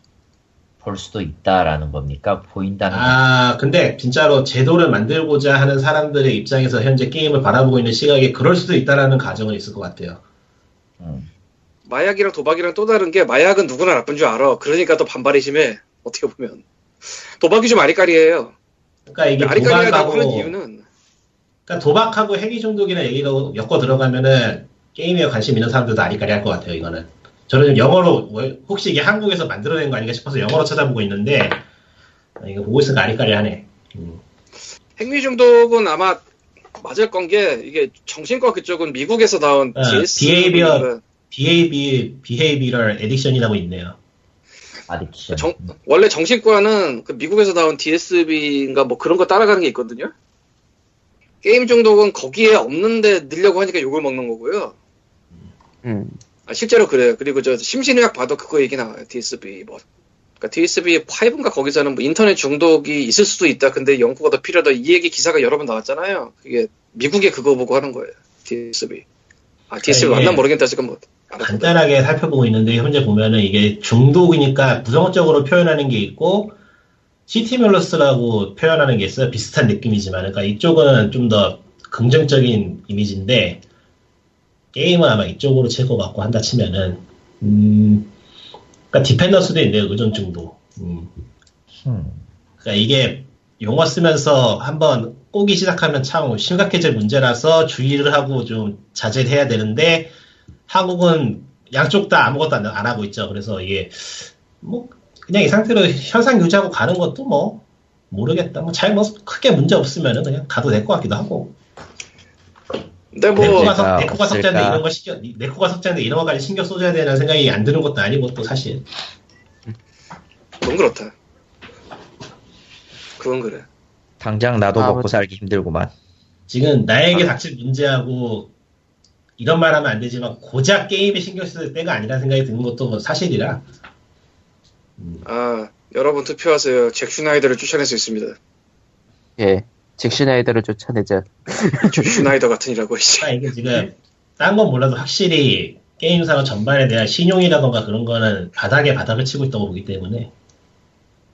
볼 수도 있다라는 겁니까? 보인다는 거. 아 근데 진짜로 제도를 만들고자 하는 사람들의 입장에서 현재 게임을 바라보고 있는 시각에 그럴 수도 있다라는 가정은 있을 것 같아요. 음. 마약이랑 도박이랑 또 다른 게 마약은 누구나 나쁜 줄 알아. 그러니까 더 반발이 심해. 어떻게 보면 도박이 좀 아리까리해요. 그러니까 이게 아리까리하다고 하는 이유는 그러니까 도박하고 행위 중독이나 얘기가 엮어 들어가면은 게임에 관심 있는 사람들도 아리까리 할 것 같아요. 이거는 저는 좀 영어로 뭐, 혹시 이게 한국에서 만들어낸 거 아닌가 싶어서 영어로 찾아보고 있는데 아, 이거 보고 있으니까 아리까리하네. 음. 행위 중독은 아마 맞을 건 게 이게 정신과 그쪽은 미국에서 나온 어, behavior. BAB behavioral addiction이라고 있네요. 아딕션. 정- 원래 정신과는 그 미국에서 나온 DSB인가 뭐 그런 거 따라가는 게 있거든요. 게임 중독은 거기에 없는데 넣으려고 하니까 욕을 먹는 거고요. 음. 아, 실제로 그래요. 그리고 저 심신의학 봐도 그거 얘기 나와요. DSB 뭐. 그러니까 DSB 5인가 거기서는 뭐 인터넷 중독이 있을 수도 있다. 근데 연구가 더 필요하다. 이 얘기 기사가 여러 번 나왔잖아요. 그게 미국에 그거 보고 하는 거예요. DSB. 아, DSB 이게 맞나 모르겠다. 지금 뭐. 간단하게 살펴보고 있는데 현재 보면은 이게 중독이니까 부정적으로 표현하는 게 있고 시티멜로스라고 표현하는 게 있어요. 비슷한 느낌이지만 그러니까 이쪽은 좀 더 긍정적인 이미지인데 게임은 아마 이쪽으로 칠것 같고 한다 치면은 음 그러니까 디펜더스도 있네요. 의존 중독. 음. 음. 그러니까 이게 용어 쓰면서 한번 꼬기 시작하면 참 심각해질 문제라서 주의를 하고 좀 자제를 해야 되는데 한국은 양쪽 다 아무것도 안, 안 하고 있죠. 그래서 이게 뭐 그냥 이 상태로 현상 유지하고 가는 것도 뭐 모르겠다. 뭐 잘 뭐 크게 문제 없으면은 그냥 가도 될 것 같기도 하고. 근데 뭐 네코가, 문제가 석, 네코가 없을까? 석자인데 이런 거 신경 네코가 석자인데 이런 거까지 신경 써줘야 되는 생각이 안 드는 것도 아니고 또 사실 그건 그렇다. 그건 그래. 당장 나도 아, 먹고 뭐- 살기 힘들구만. 지금 나에게 아. 닥칠 문제하고 이런 말 하면 안 되지만 고작 게임에 신경 쓸 때가 아니라는 생각이 드는 것도 뭐 사실이라 아, 여러분 투표하세요. 잭 슈나이더를 추천할 수 있습니다. 예. 잭 슈나이더를 쫓아내자. *laughs* 잭 슈나이더 같은 이라고 이제. 아, 이게 지금 딴 건 몰라도 확실히 게임 산업 전반에 대한 신용이라던가 그런 거는 바닥에 바닥을 치고 있다고 보기 때문에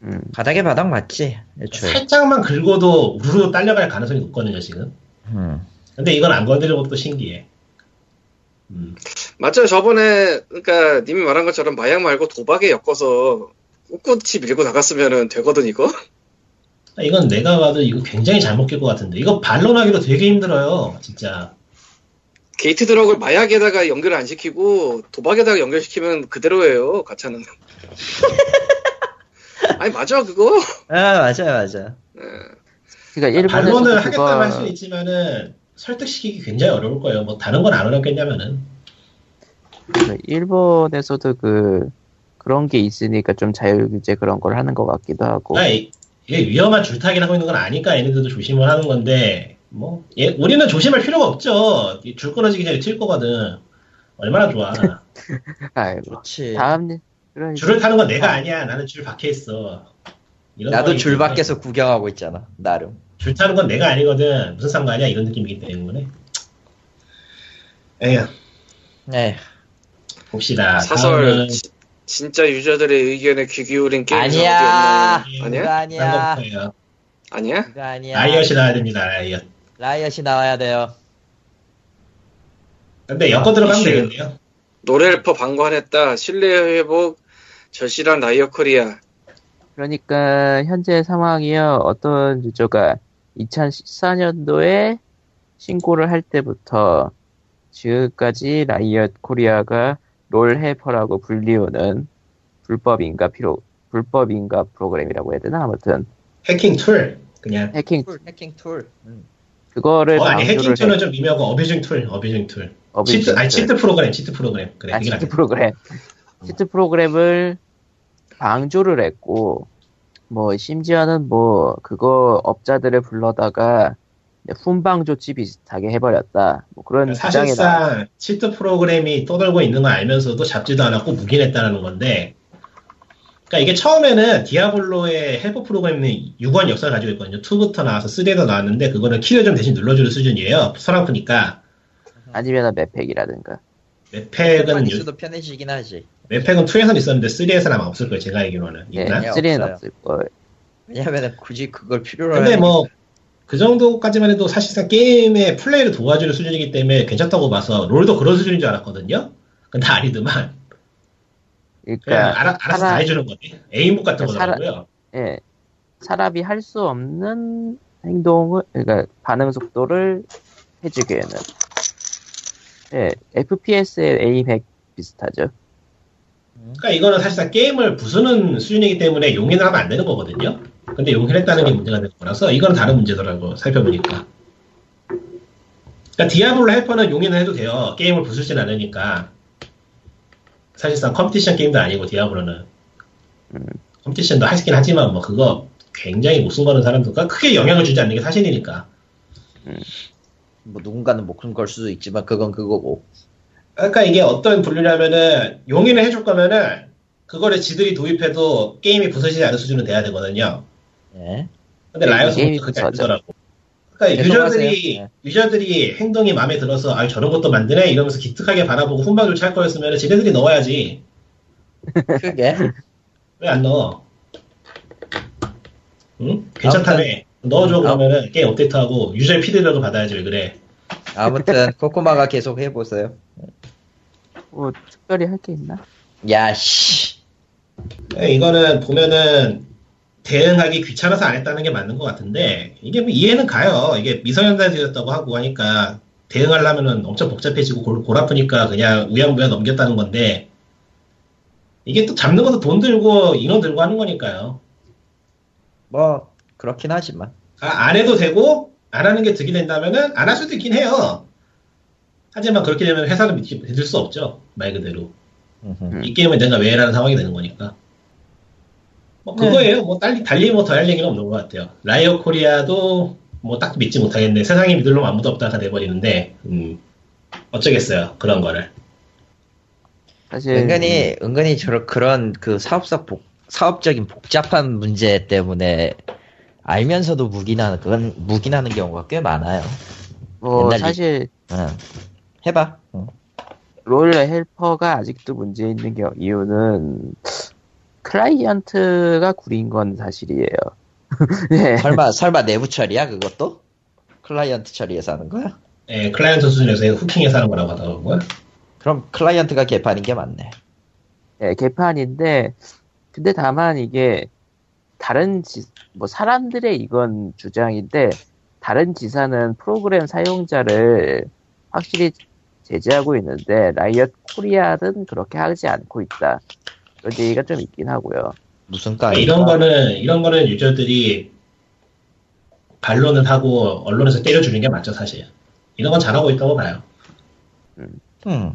음. 바닥에 바닥 맞지, 애초에. 살짝만 긁어도 우르르 딸려갈 가능성이 높거든요 지금 음. 근데 이건 안 건드리는 것도 신기해 음. 맞죠. 저번에 그러니까 님이 말한 것처럼 마약 말고 도박에 엮어서 꿋꿋이 밀고 나갔으면 되거든 이거. 아, 이건 내가 봐도 이거 굉장히 잘못 낄것 같은데 이거 반론하기도 되게 힘들어요 진짜 gate drug을 마약에다가 연결을 안 시키고 도박에다가 연결시키면 그대로예요 가차는. *laughs* 아니 맞아 그거. 아 맞아요 맞아. 예. 그러니까 반론을 일본에서 하겠다고 할 수는 그거 있지만은 설득시키기 굉장히 어려울 거예요 뭐 다른 건 안 어렵겠냐면은 그 일본에서도 그 그런 게 있으니까 좀 자율 규제 그런 걸 하는 것 같기도 하고. 아, 이- 이게 위험한 줄타기를 하고 있는 건 아니까 얘네들도 조심을 하는 건데 뭐 얘- 우리는 조심할 필요가 없죠. 이줄 끊어지기 전에 튈 거거든. 얼마나 좋아. *laughs* 아이고. 그렇지. 다음 그러니까 줄을 타는 건 내가 아니야. 나는 줄 밖에 있어. 나도 줄 밖에서 구경하고 있잖아 나름. 줄 타는 건 내가 아니거든. 무슨 상관이야? 이런 느낌이기 때문에. 에휴. 네. 봅시다. 사설 다음은 지- 진짜 유저들의 의견에 귀 기울인 게임 아니야. 아니야? 아니야. 아니야? 그거 아니야. 라이엇이 나와야 됩니다 라이엇 라이엇이 나와야 돼요. 근데 엮어 들어가면 이슈. 되겠네요 롤 helper 방관했다. 신뢰 회복 절실한 라이엇 코리아. 그러니까 현재 상황이요. 어떤 유저가 2014년도에 신고를 할 때부터 지금까지 라이엇 코리아가 롤 helper라고 불리우는 불법 인가 피로 불법 인가 프로그램이라고 해야 되나 아무튼 해킹 tool 그냥 해킹 tool, 해킹 tool. 음. 그거를 어, 아니 해킹 tool은 해- 좀 미묘하고 abusing tool 어뷰징 툴 abusing cheat 아니 tool. cheat 프로그램 cheat 프로그램 그래 아, cheat 낫겠다. 프로그램. cheat 프로그램을 방조를 했고, 뭐, 심지어는 뭐, 그거 업자들을 불러다가, 훈방 조치 비슷하게 해버렸다. 뭐 그런 주장이 나. 사실상 cheat 프로그램이 떠돌고 있는 거 알면서도 잡지도 않았고 묵인했다는 건데 그러니까 이게 처음에는 디아블로의 helper 프로그램이 유구한 역사를 가지고 있거든요 2부터 나와서 3에도 나왔는데 그거는 키를 좀 대신 눌러주는 수준이에요 서랑프니까 아니면 맵팩이라든가. 맵팩은 이 수도 편해지긴 하지. 맵팩은 2에서는 있었는데 3에서는 아마 없을 거예요 제가 알기로는 예? 네. 3는 없어요. 없을 걸. 왜냐면은 굳이 그걸 필요로 근데 하는 뭐 그 정도까지만 해도 사실상 게임의 플레이를 도와주는 수준이기 때문에 괜찮다고 봐서 롤도 그런 수준인 줄 알았거든요 근데 아니더만 그러니까, 알아, 알아서 다 사람- 해주는 거지. 에임북 같은 사람- 거더라고요. 예. 사람이 할 수 없는 행동을, 그러니까 반응 속도를 해주기에는. 예, FPS의 A100 비슷하죠. 그러니까 이거는 사실상 게임을 부수는 수준이기 때문에 용인을 하면 안 되는 거거든요. 근데 용인했다는 게 문제가 되는 거라서 이거는 다른 문제더라고 살펴보니까. 그러니까 디아블로 helper는 용인을 해도 돼요. 게임을 부수진 않으니까. 사실상 competition 게임도 아니고 디아블로는. 음. 컴피티션도 하긴 하지만 뭐 그거 굉장히 목숨 거는 사람들과 크게 영향을 주지 않는 게 사실이니까. 뭐 누군가는 목숨 걸 수도 있지만 그건 그거고. 그러니까 이게 어떤 분류냐면은 용인을 해줄 거면은 그거를 지들이 도입해도 게임이 부서지지 않은 수준은 돼야 되거든요. 예. 근데 네, 라이엇은 게임이 그렇게 안. 되더라고. 그러니까 죄송하세요. 유저들이 네. 유저들이 행동이 마음에 들어서 아 저런 것도 만드네 이러면서 기특하게 바라보고 훈방을 찰 거였으면 지네들이 넣어야지 그게 왜 안 넣어? 응? 괜찮다며 넣어줘 그러면은 게임 업데이트하고 유저의 피드백을 받아야지 왜 그래? 아무튼 *laughs* 코코마가 계속 해보세요. 뭐, 특별히 할 게 있나? 야씨. 네, 이거는 보면은 대응하기 귀찮아서 안 했다는 게 맞는 것 같은데 이게 뭐 이해는 가요. 이게 미성년자들이었다고 하고 하니까 대응하려면은 엄청 복잡해지고 골, 골 아프니까 그냥 우양부양 넘겼다는 건데 이게 또 잡는 것도 돈 들고 인원 들고 하는 거니까요. 뭐 그렇긴 하지만. 아, 안 해도 되고 안 하는 게 득이 된다면은 안 할 수도 있긴 해요. 하지만 그렇게 되면 회사를 믿- 믿을 수 없죠. 말 그대로. 이 게임은 내가 왜 해라는 상황이 되는 거니까. 뭐 그거예요. 뭐 달리 달리 뭐 더 할 얘기는 없는 것 같아요. 라이엇 코리아도 뭐 딱 믿지 못하겠네. 세상에 믿을 놈 아무도 없다가 돼버리는데 음, 어쩌겠어요. 그런 거를. 사실. 은근히 은근히 저 그런 그 사업적 복, 사업적인 복잡한 문제 때문에 알면서도 묵인하는 그건 묵인하는 경우가 꽤 많아요. 뭐, 사실, 응. 해봐. 응. 롤 헬퍼가 아직도 문제 있는 게 이유는 클라이언트가 구린 건 사실이에요. 예. *laughs* 설마 설마 내부 처리야 그것도? 클라이언트 처리해서 하는 거야? 예, 클라이언트 수준에서 hooking해서 하는 거라고 하더라고요. 그럼 클라이언트가 개판인 게 맞네. 예, 개판인데 근데 다만 이게 다른 지, 뭐 사람들의 이건 주장인데 다른 지사는 프로그램 사용자를 확실히 제재하고 있는데 라이엇 코리아는 그렇게 하지 않고 있다. 그런 얘기가 좀 있긴 하고요. 무슨 까이? 이런 거는 이런 거는 유저들이 반론을 하고 언론에서 때려주는 게 맞죠 사실. 이런 건 잘하고 있다고 봐요. 음.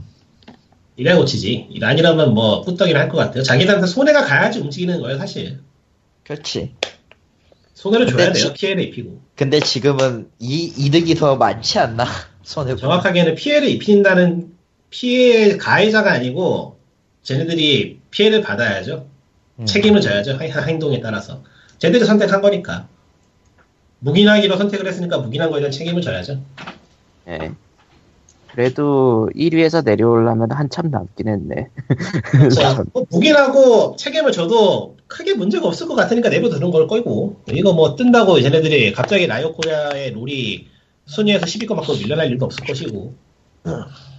이래 고치지. 일 아니라면 뭐 후떡이라 할것 같아요. 자기들한테 손해가 가야지 움직이는 거예요 사실. 그렇지. 손해를 줘야 돼요. 지- 피해를 입히고. 근데 지금은 이 이득이 더 많지 않나? *laughs* 손해. 정확하게는 피해를 입힌다는 피해 가해자가 아니고 쟤네들이 피해를 받아야죠. 음. 책임을 져야죠. 행- 행동에 따라서. 쟤들이 선택한 거니까. 묵인하기로 선택을 했으니까 묵인한 거에 대한 책임을 져야죠. 예. 그래도 1위에서 내려오려면 한참 남긴 했네. 자, *laughs* 뭐 묵인하고 책임을 져도 크게 문제가 없을 것 같으니까 내버려두는 걸 거고. 이거 뭐 뜬다고 쟤네들이 갑자기 라이엇 코리아의 롤이 순위에서 10위권 밖으로 밀려날 일도 없을 것이고.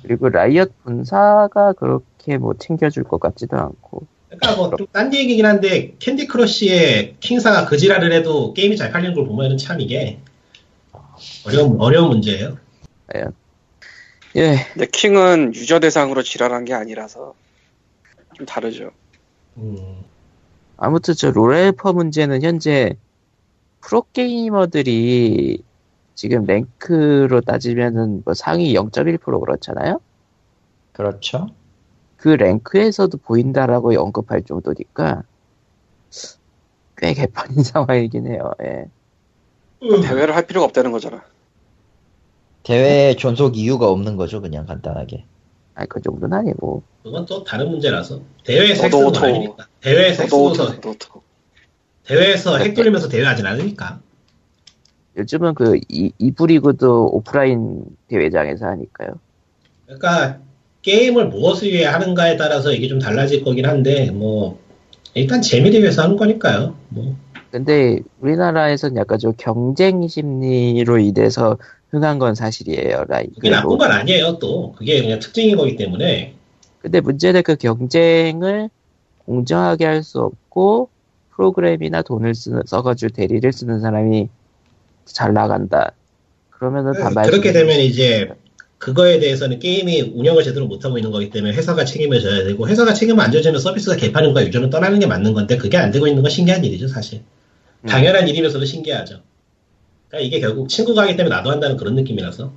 그리고 라이엇 본사가 그렇게 뭐 챙겨줄 것 같지도 않고. 그러니까 뭐 좀 딴 얘기긴 한데 캔디 크러쉬의 킹사가 그 지랄을 해도 게임이 잘 팔리는 걸 보면은 참 이게 어려운 어려운 문제예요. 예, 근데 킹은 유저 대상으로 지랄한 게 아니라서 좀 다르죠. 음, 아무튼 저 롤 helper 문제는 현재 프로게이머들이 지금 랭크로 따지면은 뭐 상위 0.1% 그렇잖아요? 그렇죠. 그 랭크에서도 보인다라고 언급할 정도니까 꽤 개판인 *laughs* 상황이긴 해요. 예. 대회를 할 필요가 없다는 거잖아. 대회 존속 이유가 없는 거죠, 그냥 간단하게. 아니 그 정도는 아니고 그건 또 다른 문제라서 대회 너도 섹스도 오토. 아니니까 대회 섹스도 노트, 노트. 대회에서 핵 돌리면서 대회하진 않으니까 요즘은 그 이, 이브 리그도 오프라인 대회장에서 하니까요. 그러니까 게임을 무엇을 위해 하는가에 따라서 이게 좀 달라질 거긴 한데 뭐 일단 재미를 위해서 하는 거니까요. 뭐 근데 우리나라에선 약간 좀 경쟁 심리로 인해서 흥한 건 사실이에요. 라이. 그게 나쁜 건 아니에요. 또 그게 그냥 특징인 거기 때문에 근데 문제는 그 경쟁을 공정하게 할 수 없고 프로그램이나 돈을 쓰는, 써가지고 대리를 쓰는 사람이 잘 나간다. 그러면은 반발. 그렇게 되면 이제 그거에 대해서는 게임이 운영을 제대로 못하고 있는 거기 때문에 회사가 책임을 져야 되고 회사가 책임을 안 져주면 서비스가 개판인과 유저는 떠나는 게 맞는 건데 그게 안 되고 있는 건 신기한 일이죠 사실 음. 당연한 일이면서도 신기하죠 그러니까 이게 결국 친구가 하기 때문에 나도 한다는 그런 느낌이라서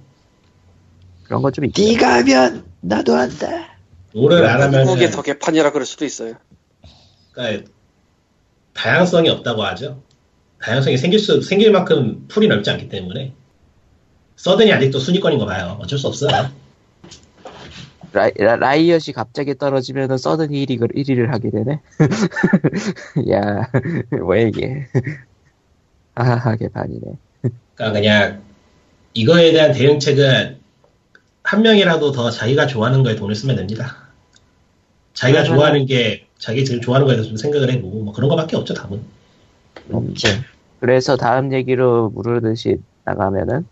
그런 거좀 있죠. 네가 하면 나도 한다. 롤을 안 하면 한국이 더 개판이라 그럴 수도 있어요. 그러니까 다양성이 없다고 하죠 다양성이 생길 수 생길 만큼 풀이 넓지 않기 때문에 서든이 아직도 순위권인 거 봐요 어쩔 수 없어요 라이, 라- 라이엇이 갑자기 떨어지면은 서든이 1위, 1위를 하게 되네. *laughs* 야, 뭐야 이게. *laughs* 하하하, 개판이네. 그러니까 그냥 이거에 대한 대응책은 한 명이라도 더 자기가 좋아하는 거에 돈을 쓰면 됩니다. 자기가 그러면은- 좋아하는 게 자기 지금 좋아하는 거에 대해서 좀 생각을 해보고 뭐 그런 거밖에 없죠 답은. 없지. 그래서 다음 얘기로 물으듯이 나가면은,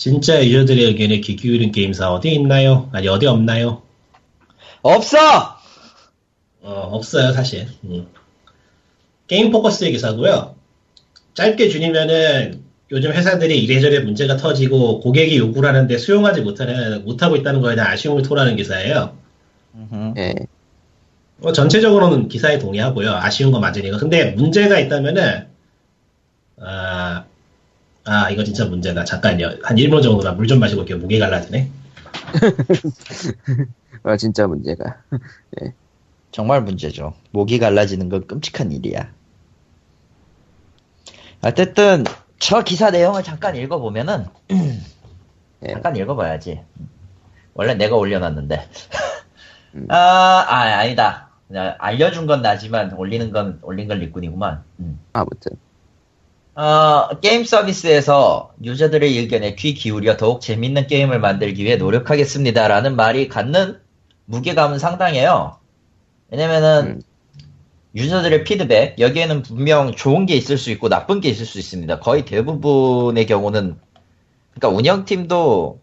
진짜 유저들의 의견에 귀 기울인 게임사 어디 있나요? 아니 어디 없나요? 없어! 어, 없어요 사실. 음. 게임 포커스의 기사고요. 짧게 줄이면은 요즘 회사들이 이래저래 문제가 터지고 고객이 요구를 하는데 수용하지 못하는 못하고 있다는 거에 대한 아쉬움을 토로하는 기사예요. 예. 어, 전체적으로는 기사에 동의하고요. 아쉬운 거 맞으니까. 근데 문제가 있다면은, 아, 아, 이거 진짜 문제다. 잠깐요. 한 1분 정도만 물 좀 마시고 올게요. 무게 갈라지네. 어, *laughs* 진짜 문제가. *laughs* 정말 문제죠. 목이 갈라지는 건 끔찍한 일이야. 어쨌든 저 기사 내용을 잠깐 읽어보면은 예. 잠깐 읽어봐야지. 원래 내가 올려놨는데. *laughs* 음. 아, 아 아니다. 알려준 건 나지만 올리는 건 올린 건 리꾼이구만. 음. 아무튼. 어, 게임 서비스에서 유저들의 의견에 귀 기울여 더욱 재밌는 게임을 만들기 위해 노력하겠습니다라는 말이 갖는 무게감은 상당해요. 왜냐면은 음. 유저들의 피드백 여기에는 분명 좋은 게 있을 수 있고 나쁜 게 있을 수 있습니다. 거의 대부분의 경우는 그러니까 운영팀도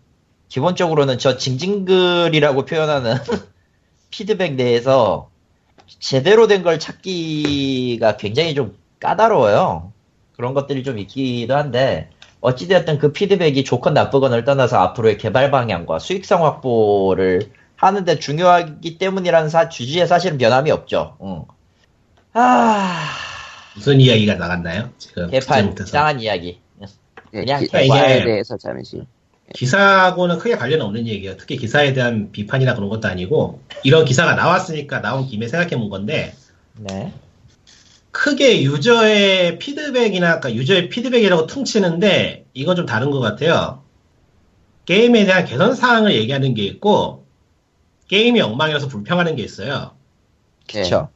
기본적으로는 저 징징글이라고 표현하는 *laughs* 피드백 내에서 제대로 된 걸 찾기가 굉장히 좀 까다로워요. 그런 것들이 좀 있기도 한데 어찌되었든 그 피드백이 좋건 나쁘건을 떠나서 앞으로의 개발 방향과 수익성 확보를 하는데 중요하기 때문이라는 사, 주지에 사실은 변함이 없죠. 응. 아, 무슨 이야기가 나갔나요? 지금 개판. 이상한 이야기. 예, 그냥 기- 기사에 대해서 잠시. 기사하고는 크게 관련 없는 얘기예요. 특히 기사에 대한 비판이나 그런 것도 아니고 이런 기사가 나왔으니까 나온 김에 생각해 본 건데 네. 크게 유저의 피드백이나 그러니까 유저의 피드백이라고 퉁치는데 이건 좀 다른 것 같아요. 게임에 대한 개선 사항을 얘기하는 게 있고 게임이 엉망이어서 불평하는 게 있어요. 그쵸.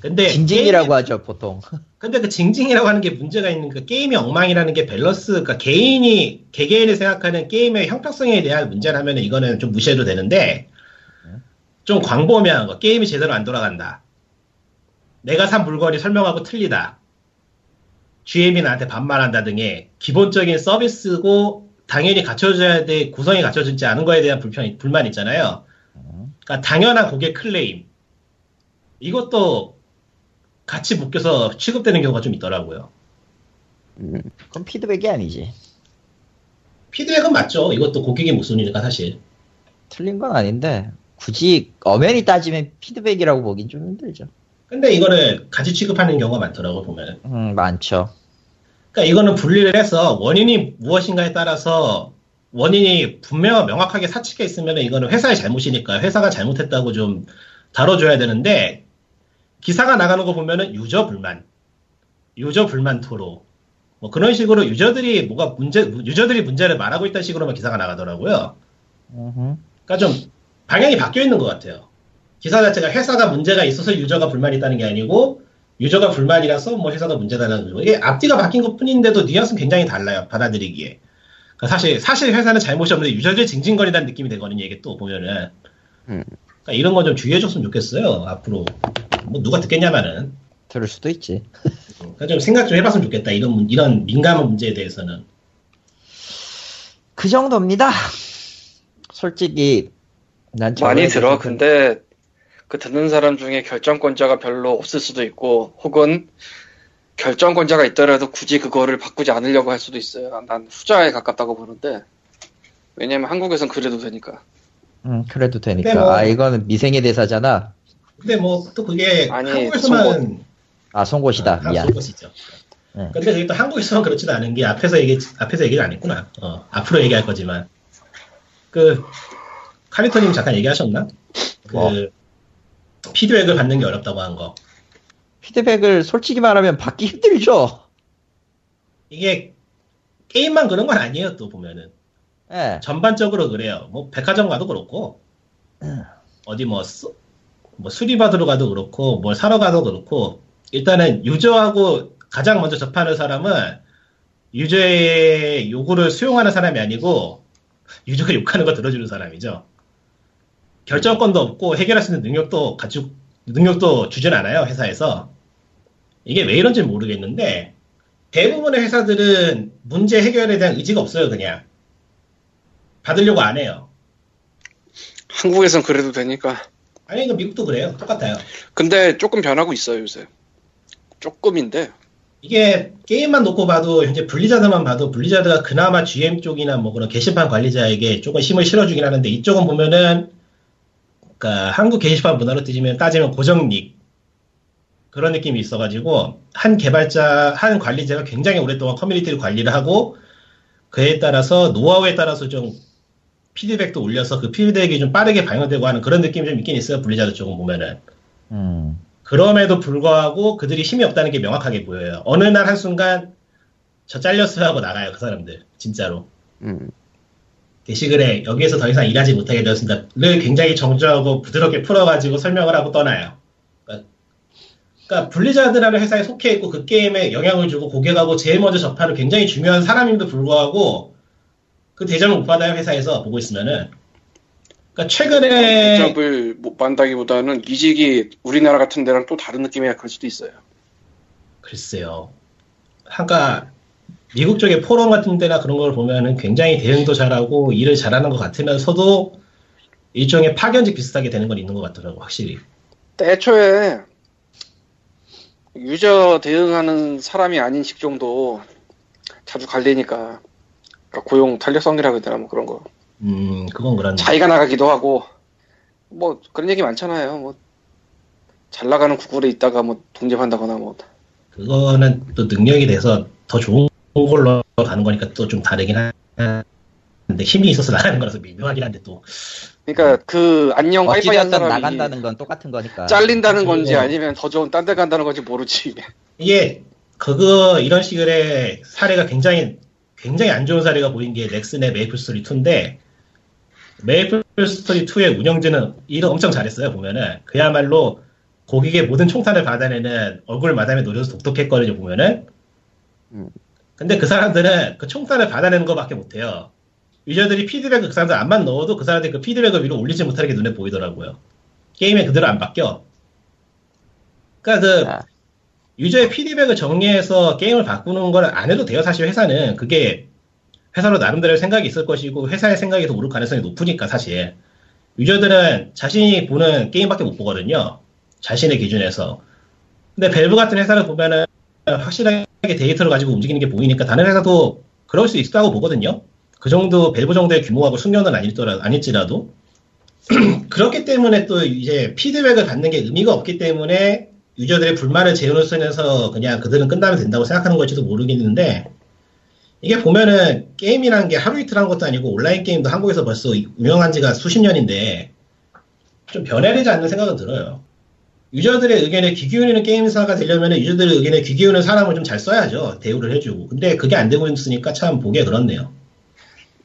근데 징징이라고 게임이- 하죠, 보통. *laughs* 근데 그 징징이라고 하는 게 문제가 있는 그 게임이 엉망이라는 게 밸런스, 그러니까 개인이 개개인이 생각하는 게임의 형평성에 대한 문제라면 이거는 좀 무시해도 되는데 좀 광범위한 거, 게임이 제대로 안 돌아간다. 내가 산 물건이 설명하고 틀리다. GM이 나한테 반말한다 등의 기본적인 서비스고 당연히 갖춰져야 될 구성이 갖춰지지 않은 거에 대한 불편, 불만 있잖아요. 그러니까 당연한 고객 클레임. 이것도 같이 묶여서 취급되는 경우가 좀 있더라고요. 음, 그건 피드백이 아니지. 피드백은 맞죠. 이것도 고객의 목소리니까 사실. 틀린 건 아닌데, 굳이 엄연히 따지면 피드백이라고 보긴 좀 힘들죠. 근데 이거를 같이 취급하는 경우가 많더라고 보면. 음, 많죠. 그러니까 이거는 분리를 해서 원인이 무엇인가에 따라서 원인이 분명 명확하게 사측에 있으면 이거는 회사의 잘못이니까 회사가 잘못했다고 좀 다뤄줘야 되는데 기사가 나가는 거 보면은 유저 불만, 유저 불만 토로 뭐 그런 식으로 유저들이 뭐가 문제 유저들이 문제를 말하고 있다는 식으로만 기사가 나가더라고요. 그러니까 좀 방향이 바뀌어 있는 것 같아요. 기사 자체가 회사가 문제가 있어서 유저가 불만이 있다는 게 아니고 유저가 불만이라서 뭐 회사가 문제다라는 거죠. 이게 앞뒤가 바뀐 것 뿐인데도 뉘앙스는 굉장히 달라요. 받아들이기에. 그러니까 사실 사실 회사는 잘못이 없는데 유저들이 징징거린다는 느낌이 되거든요. 이게 또 보면은. 음. 그러니까 이런 거좀 주의해줬으면 좋겠어요. 앞으로 뭐 누가 듣겠냐마는. 들을 수도 있지. 그러니까 좀 생각 좀 해봤으면 좋겠다. 이런 문- 이런 민감한 문제에 대해서는. 그 정도입니다. 솔직히, 난 많이 들어. 근데 그 듣는 사람 중에 결정권자가 별로 없을 수도 있고, 혹은 결정권자가 있더라도 굳이 그거를 바꾸지 않으려고 할 수도 있어요. 난 후자에 가깝다고 보는데. 왜냐면 한국에선 그래도 되니까. 음, 그래도 되니까. 뭐- 아, 이거는 미생의 대사잖아. 근데 뭐 또 그게 아니, 한국에서만 아, 송곳이다. 아, 미안. 속옷이죠. 네. 근데 그게 또 한국에서만 그렇지도 않은 게 앞에서 얘기 앞에서 얘기를 안 했구나. 어, 앞으로 얘기할 거지만 그 카리토님 잠깐 얘기하셨나? 그 뭐? 피드백을 받는 게 어렵다고 한 거. 피드백을 솔직히 말하면 받기 힘들죠. 이게 게임만 그런 건 아니에요. 또 보면은 예. 전반적으로 그래요. 뭐 백화점 가도 그렇고 어디 뭐, 수, 뭐 수리받으러 가도 그렇고 뭘 사러 가도 그렇고 일단은 유저하고 가장 먼저 접하는 사람은 유저의 요구를 수용하는 사람이 아니고 유저가 욕하는 거 들어주는 사람이죠. 결정권도 없고 해결할 수 있는 능력도 가지고 능력도 주진 않아요 회사에서 이게 왜 이런지 모르겠는데 대부분의 회사들은 문제 해결에 대한 의지가 없어요 그냥 받으려고 안 해요. 한국에선 그래도 되니까. 아니 이거 미국도 그래요. 똑같아요. 근데 조금 변하고 있어요, 요새. 조금인데. 이게 게임만 놓고 봐도 현재 블리자드만 봐도 블리자드가 그나마 GM 쪽이나 뭐 그런 게시판 관리자에게 조금 힘을 실어주긴 하는데 이쪽은 보면은 그러니까 한국 게시판 문화로 따지면 따지면 고정닉 그런 느낌이 있어가지고 한 개발자 한 관리자가 굉장히 오랫동안 커뮤니티를 관리를 하고 그에 따라서 노하우에 따라서 좀 피드백도 올려서 그 피드백이 좀 빠르게 반영되고 하는 그런 느낌이 좀 있긴 있어요 블리자드 쪽은 보면은 음. 그럼에도 불구하고 그들이 힘이 없다는 게 명확하게 보여요. 어느 날 한순간 저 잘렸어요 하고 나가요, 그 사람들. 진짜로. 음, 게시글에 여기에서 더 이상 일하지 못하게 되었습니다.를 굉장히 정중하고 부드럽게 풀어가지고 설명을 하고 떠나요. 그러니까, 그러니까 블리자드라는 회사에 속해 있고 그 게임에 영향을 주고 고객하고 제일 먼저 접하는 굉장히 중요한 사람임에도 불구하고 그 대접을 못 받아요, 회사에서 보고 있으면은. 그러니까 최근에 대접을 못 받다기보다는 이직이 우리나라 같은 데랑 또 다른 느낌이야 그럴 수도 있어요. 글쎄요. 한가 미국 쪽의 포럼 같은 데나 그런 걸 보면은 굉장히 대응도 잘하고 일을 잘하는 것 같으면서도 일종의 파견직 비슷하게 되는 건 있는 것 같더라고 확실히. 애초에 유저 대응하는 사람이 아닌 직종도 자주 갈리니까 그러니까 고용 탄력성이라고 해야 되나 뭐 그런 거 음 그건 그렇네. 차이가 나가기도 하고 뭐 그런 얘기 많잖아요 뭐 잘 나가는 구글에 있다가 뭐 독립한다거나 뭐 그거는 또 능력이 돼서 더 좋은 걸로 가는 거니까 또 좀 다르긴 한데 힘이 있어서 나가는 거라서 미묘하긴 한데 또. 그러니까 그 안녕 하이파이 한 사람이 나간다는 건 똑같은 거니까. 잘린다는 건지 그리고- 아니면 더 좋은 딴 데 간다는 건지 모르지. 이게 그거 이런 식의 사례가 굉장히 굉장히 안 좋은 사례가 보인 게 넥슨의 메이플 스토리 2인데 메이플 스토리 2의 운영진은 일을 엄청 잘했어요 보면은. 그야말로 고객의 모든 총탄을 받아내는 얼굴 마담의 노력이 독특했거든요 보면은. 음. 근데 그 사람들은 그 총탄을 받아내는 것밖에 못해요 유저들이 피드백을 그 사람들 암만 넣어도 그 사람들이 그 피드백을 위로 올리지 못하는 게 눈에 보이더라고요 게임에 그대로 안 바뀌어 그러니까 그 아, 유저의 피드백을 정리해서 게임을 바꾸는 걸 안 해도 돼요. 사실 회사는 그게 회사로 나름대로 생각이 있을 것이고 회사의 생각이 더 오를 가능성이 높으니까 사실 유저들은 자신이 보는 게임밖에 못 보거든요. 자신의 기준에서. 근데 벨브 같은 회사를 보면은 확실하게 데이터를 가지고 움직이는 게 보이니까 다른 회사도 그럴 수 있다고 보거든요. 그 정도 벨브 정도의 규모하고 숙련은 아닐더라 아닐지라도 *clears throat* 그렇기 때문에 또 이제 피드백을 받는 게 의미가 없기 때문에 유저들의 불만을 재우면서 그냥 그들은 끝나면 된다고 생각하는 걸지도 모르겠는데 이게 보면은 게임이라는 게 하루 이틀 한 것도 아니고 온라인 게임도 한국에서 벌써 운영한 지가 수십 년인데 좀 변해야 되지 않는 생각은 들어요. 유저들의 의견에 귀 기울이는 게임사가 되려면 유저들의 의견에 귀 기울이는 사람을 좀 잘 써야죠. 대우를 해주고. 근데 그게 안 되고 있으니까 참 보기에 그렇네요.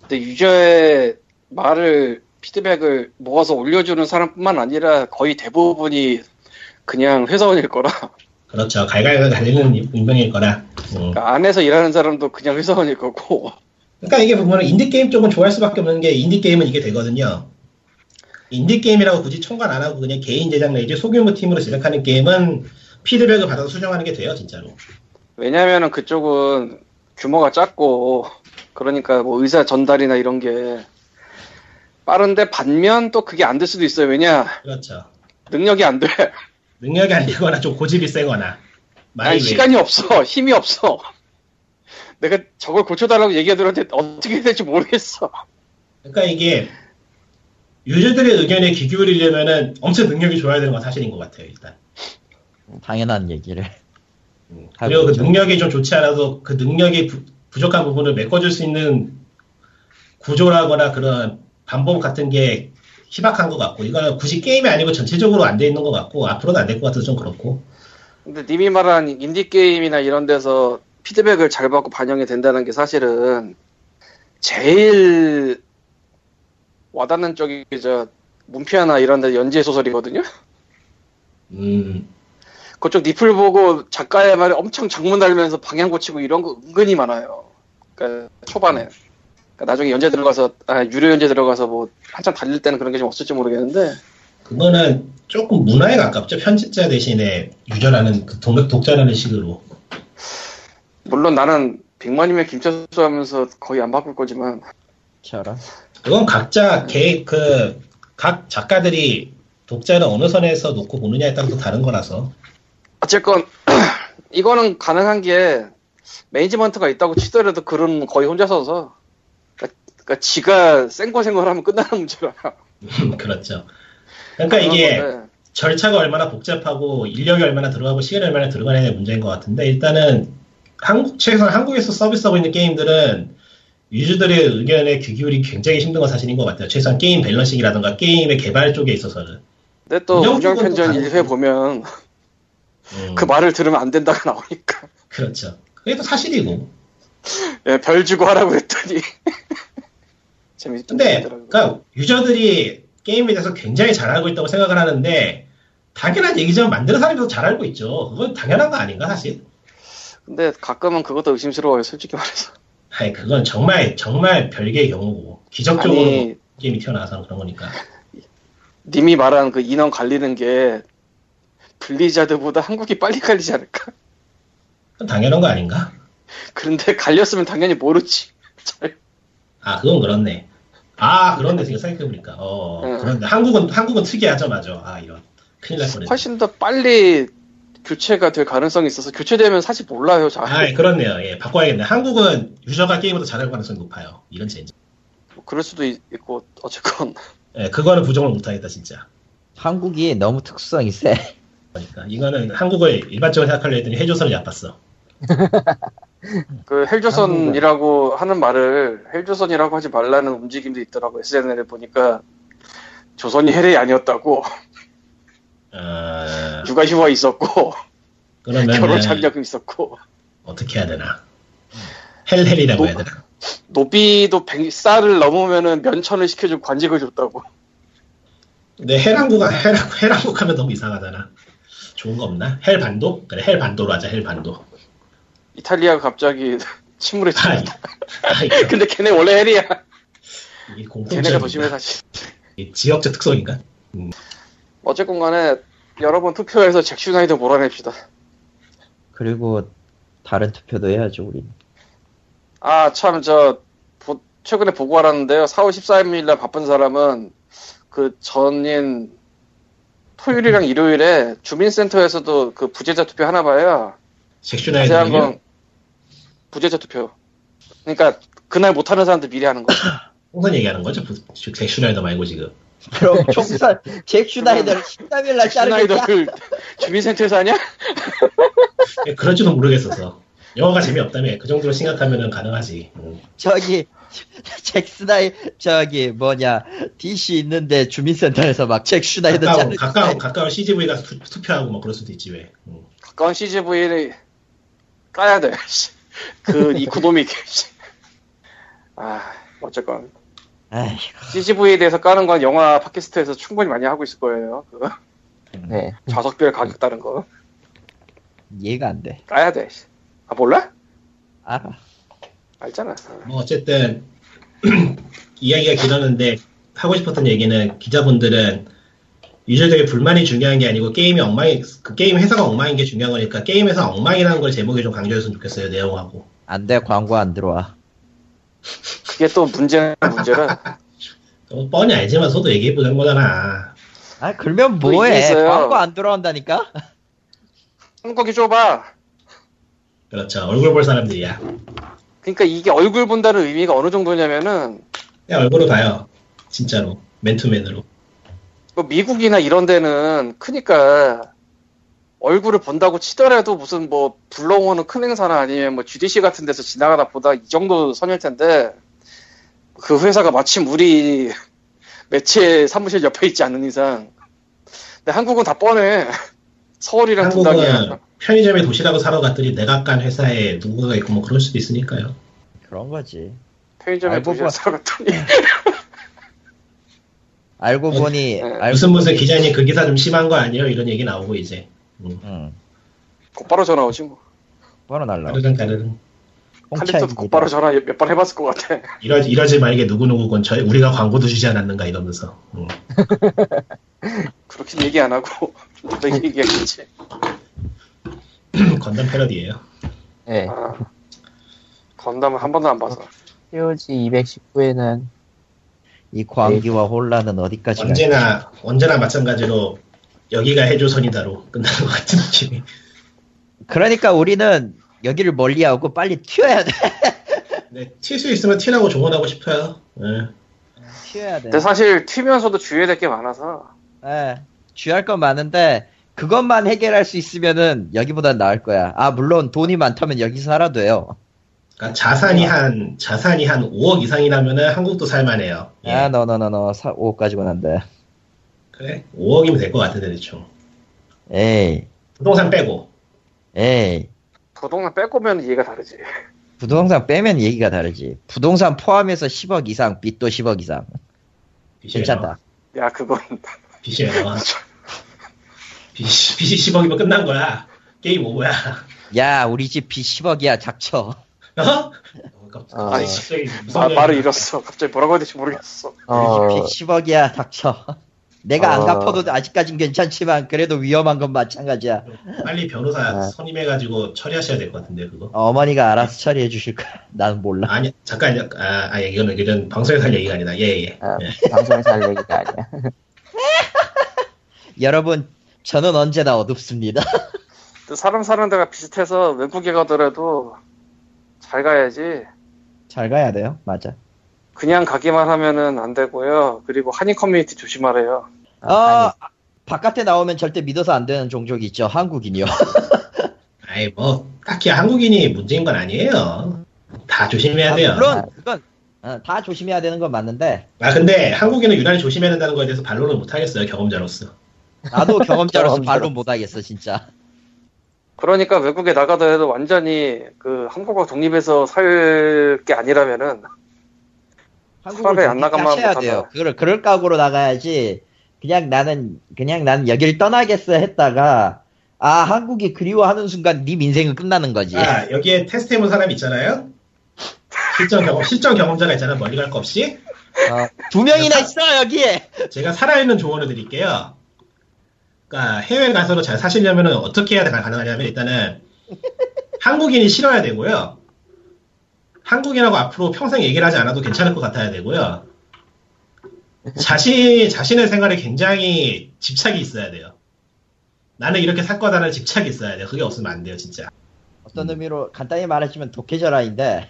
근데 유저의 말을 피드백을 모아서 올려주는 사람뿐만 아니라 거의 대부분이 그냥 회사원일 거라 그렇죠. 갈갈갈 갈리는 운명일 거라. 음. 그러니까 안에서 일하는 사람도 그냥 회사원일 거고 그러니까 이게 보면 인디게임 쪽은 좋아할 수밖에 없는 게 인디게임은 이게 되거든요. 인디게임이라고 굳이 총괄 안 하고 그냥 개인 제작 내지 소규모 팀으로 제작하는 게임은 피드백을 받아서 수정하는 게 돼요, 진짜로. 왜냐면은 그쪽은 규모가 작고 그러니까 뭐 의사 전달이나 이런 게 빠른데 반면 또 그게 안 될 수도 있어요. 왜냐? 그렇죠. 능력이 안 돼. 능력이 안 되거나 좀 고집이 세거나. 아니 왜- 시간이 없어. 힘이 없어. 내가 저걸 고쳐달라고 얘기하더라도 어떻게 해야 될지 모르겠어. 그러니까 이게 유저들의 의견에 귀 기울이려면은 엄청 능력이 좋아야 되는 건 사실인 것 같아요, 일단. 당연한 얘기를. 음. 그리고 그 있죠. 능력이 좀 좋지 않아도 그 능력이 부, 부족한 부분을 메꿔줄 수 있는 구조라거나 그런 방법 같은 게 희박한 것 같고 이거는 굳이 게임이 아니고 전체적으로 안 돼 있는 것 같고 앞으로는 안 될 것 같아서 좀 그렇고 근데 님이 말한 인디 게임이나 이런 데서 피드백을 잘 받고 반영이 된다는 게 사실은 제일 와닿는 쪽이 저 문피아나 이런 데 연재 소설이거든요 음 그쪽 니플 보고 작가의 말에 엄청 장문 달면서 방향 고치고 이런 거 은근히 많아요. 그러니까 초반에. 그러니까 나중에 연재 들어가서 아, 유료 연재 들어가서 뭐 한참 달릴 때는 그런 게 좀 없을지 모르겠는데 그거는 조금 문화에 가깝죠 편집자 대신에 유저라는 그 독, 독자라는 식으로 물론 나는 100만이면 김철수 하면서 거의 안 바꿀 거지만 저런. 그건 각자 개 그 각 작가들이 독자를 어느 선에서 놓고 보느냐에 따라 또 다른 거라서 어쨌건 *clears throat* 이거는 가능한 게 매니지먼트가 있다고 치더라도 글은 거의 혼자 써서 그러니까, 그러니까 지가 생고생고를 하면 끝나는 문제라 그렇죠. 그러니까 이게 건데. 절차가 얼마나 복잡하고 인력이 얼마나 들어가고 시간이 얼마나 들어가냐의 문제인 것 같은데 일단은 한국 최소한 한국에서 서비스하고 있는 게임들은 유저들의 의견에 귀 기울이기 굉장히 힘든 건 사실인 것 같아요. 최소한 게임 밸런싱이라든가 게임의 개발 쪽에 있어서는. 근데 또 운영 운영 쪽은 또 편전 다르지. 1회 보면 음, 그 말을 들으면 안 된다가 *laughs* 나오니까 그렇죠. 그게 또 사실이고. *laughs* 예, 별 주고 하라고 했더니 *laughs* 재밌 근데. 그러니까 유저들이 게임에 대해서 굉장히 잘 알고 있다고 생각을 하는데 당연한 얘기지만 만드는 사람이 더잘 알고 있죠. 그건 당연한 거 아닌가 사실? 근데 가끔은 그것도 의심스러워요 솔직히 말해서 아니 그건 정말 정말 별개의 경우고 기적적으로 아니 게임이 튀어나와서 그런 거니까. 님이 말한 그 인원 갈리는 게 블리자드보다 한국이 빨리 갈리지 않을까 당연한 거 아닌가? 그런데 갈렸으면 당연히 모르지. *laughs* 잘- 아 그건 그렇네. 아 그런데 지금 생각해보니까 어 응. 그런데 한국은 한국은 특이하죠 맞아. 아 이런 큰일 날 뻔했네. 훨씬 더 빨리 교체가 될 가능성이 있어서 교체되면 사실 몰라요. 잘. 아 그렇네요. 예 바꿔야겠네. 한국은 유저가 게임을 더 잘할 가능성이 높아요. 이런 젠지. 뭐 그럴 수도 있- 있고 어쨌건 예 그거는 부정을 못하겠다 진짜. 한국이 너무 특수성이 세. 그러니까 이거는 한국을 일반적으로 생각하려 했더니 해조선이 나빴어. *laughs* 그 헬조선이라고 하는 말을 헬조선이라고 하지 말라는 움직임도 있더라고 SNL에 보니까 조선이 헬이 아니었다고 어, 육아 휴가 있었고 그러면 결혼 장려금 있었고 어떻게 해야 되나? 헬헬이라고 노- 해야 되나? 노비도 100살을 넘으면은 면천을 시켜주고 관직을 줬다고 근데 헬한국 헬한국 헬한국 하면 너무 이상하잖아. 좋은 거 없나? 헬 반도? 그래 헬 반도로 하자 헬 반도. 이탈리아가 갑자기 *laughs* 아이, *laughs* 근데 걔네 원래 hell이야 걔네가 공통점인가? 사실 이 지역적 특성인가? 어쨌건 간에 여러분 투표해서 잭 슈나이더 몰아냅시다 그리고 다른 투표도 해야죠, 우린. 아, 참, 저, 보- 최근에 보고 알았는데요. 4월 14일 날 바쁜 사람은 그 전인 토요일이랑 일요일에 주민센터에서도 그 부재자 투표 하나 봐요. 자세한? 건 부재자 투표. 그러니까 그날 못하는 사람들 미리 하는 거. *clears throat* 홍선 얘기하는 거죠? 섹슈나이더 말고 지금. 그럼 총선 잭 슈나이더를 13일 날 자르겠다. 슈나이더를 주민센터에서 하냐? 예, 그럴지도 모르겠어서. 영화가 재미없다며 그 정도로 심각하면 가능하지. 음. 저기 잭 스나이 저기 뭐냐 DC 있는데 주민센터에서 막 잭 슈나이더 가까운, 자르 가까운, 가까운 CGV 가서 투, 투표하고 뭐 그럴 수도 있지 왜. 음. 가까운 CGV를 까야 돼. *laughs* 그 이코노믹. *laughs* 아, 어쨌건. CGV에 대해서 까는 건 영화 팟캐스트에서 충분히 많이 하고 있을 거예요. 그 네. 좌석별 가격 다른 거 이해가 안 돼. 까야 돼. 아 몰라? 알아. 알잖아. 뭐 어쨌든 *clears throat* 이야기가 길었는데 하고 싶었던 얘기는 기자분들은 유저들의 불만이 중요한 게 아니고 게임이 엉망이 그 게임 회사가 엉망인 게 중요한 거니까 게임 회사 엉망이라는 걸 제목에 좀 강조했으면 좋겠어요 내용하고 안돼 광고 안 들어와. *laughs* 그게 또 문제는 문제라. 또 뻔히 알지만 서도 얘기해 보는 거잖아 아 그러면 또 뭐해? 있어요. 광고 안 들어온다니까? 한국이 좁아. 그렇죠 얼굴 볼 사람들이야 그러니까 이게 얼굴 본다는 의미가 어느 정도냐면은 그냥 얼굴을 봐요 진짜로 맨투맨으로 뭐 미국이나 이런 데는 크니까 얼굴을 본다고 치더라도 무슨 뭐 불러오는 큰 행사나 아니면 뭐 GDC 같은 데서 지나가다 보다 이 정도 선일 텐데 그 회사가 마침 우리 *laughs* 매체 사무실 옆에 있지 않는 이상 근데 한국은 다 뻔해 *laughs* 서울이랑 분당이야 한국은 편의점에 도시락을 사러 갔더니 내가 깐 회사에 누군가가 있고 뭐 그럴 수도 있으니까요 그런 거지. 편의점에 알고 도시락 봐. 사러 갔더니 *laughs* 알고 보니 네. 알고 무슨 무슨 보니- 기자님 그 기사 좀 심한 거 아니에요 이런 얘기 나오고 이제 음. 응. 곧바로 전화 오지 뭐 번호 날라. 까르릉 까르릉 칼리토도 곧바로 전화 몇 번 해봤을 것 같아. *laughs* 이러, 이러지 말게 누구누구건 저희 우리가 광고도 주지 않았는가 이러면서. 음. *laughs* 그렇게 얘기 안 하고 *laughs* 너 얘기하겠지? *clears throat* 건담 패러디예요. 네. 아, 건담은 한 번도 안 봐서. POG 219회는 이 광기와 혼란은 어디까지 가? 언제나 언제나 마찬가지로 여기가 해조선이다로 끝나는 것 같은 느낌이. 그러니까 우리는 여기를 멀리하고 빨리 튀어야 돼. 네, 튈 수 있으면 튀라고 조언하고 싶어요 네. 튀어야 돼. 근데 사실 튀면서도 주의해야 될 게 많아서 예. 주의할 건 많은데 그것만 해결할 수 있으면은 여기보단 나을 거야. 아 물론 돈이 많다면 여기서 살아도 돼요. 그러니까 자산이 한 자산이 한 5억 이상이라면은 한국도 살만해요 예. 아 너너너너 5억까지만 안 돼. 그래 5억이면 될 것 같은데 대충 에이 부동산 빼고 에이 부동산 빼고면 이해가 다르지. 부동산 빼면 얘기가 다르지. 부동산 포함해서 10억 이상, 빚도 10억 이상. 빚이에요. 괜찮다. 야 그건 빚이에요 *laughs* 빚, 빚이 10억이면 끝난 거야 게임 오버야 야, 우리 집 빚 10억이야, 닥쳐. 어? 어, 깜짝- 아, 갑자기 소리야. 말을 잃었어. 갑자기 뭐라고 해야 될지 모르겠어. 어, 우리 집 빚 10억이야, 닥쳐. 내가 안 어. 갚아도 아직까진 괜찮지만 그래도 위험한 건 마찬가지야. 빨리 변호사 아. 선임해가지고 처리하셔야 될 것 같은데 그거. 어머니가 알아서 처리해 주실 거야. *laughs* 난 몰라. 아니 잠깐 아, 아 이거는 이런 방송에서 할 얘기가 아니다. 예예. 아, 예. 방송에서 할 얘기가 아니야. *laughs* 여러분, 저는 언제나 어둡습니다. *laughs* 또 사람 사는 데가 비슷해서 외국에 가더라도 잘 가야지. 잘 가야 돼요. 맞아. 그냥 가기만 하면은 안 되고요. 그리고 한인 커뮤니티 조심하래요. 아, 아, 바깥에 나오면 절대 믿어서 안 되는 종족이 있죠. 한국인이요. *laughs* 아이 뭐 딱히 한국인이 문제인 건 아니에요. 다 조심해야 아, 돼요. 물론 그건 어, 다 조심해야 되는 건 맞는데 아 근데 한국인은 유난히 조심해야 된다는 거에 대해서 반론을 못 하겠어요 경험자로서. 나도 경험자로서 *laughs* 경험자로. 반론 못 하겠어 진짜. 그러니까 외국에 나가더라도 완전히 그 한국과 독립해서 살 게 아니라면은 차라리 안 나가면 해야. 돼요. 그걸 그럴 각오로 나가야지. 그냥 나는 그냥 나는 여길 떠나겠어 했다가 아 한국이 그리워하는 순간 네 인생은 끝나는 거지. 아 여기에 테스트 해본 사람 있잖아요. 실전 경험 실전 경험자가 있잖아요. 멀리 갈 거 없이. 어, 두 명이나 있어 여기에. 제가 살아있는 조언을 드릴게요. 그러니까 해외 가서도 잘 사시려면 어떻게 해야 가능하냐면 일단은 한국인이 싫어야 되고요. 한국인하고 앞으로 평생 얘기를 하지 않아도 괜찮을 것 같아야 되고요. 자신 자신의 생활에 굉장히 집착이 있어야 돼요. 나는 이렇게 살 거다라는 집착이 있어야 돼요. 그게 없으면 안 돼요, 진짜. 어떤 의미로 간단히 말하자면 독해져라인데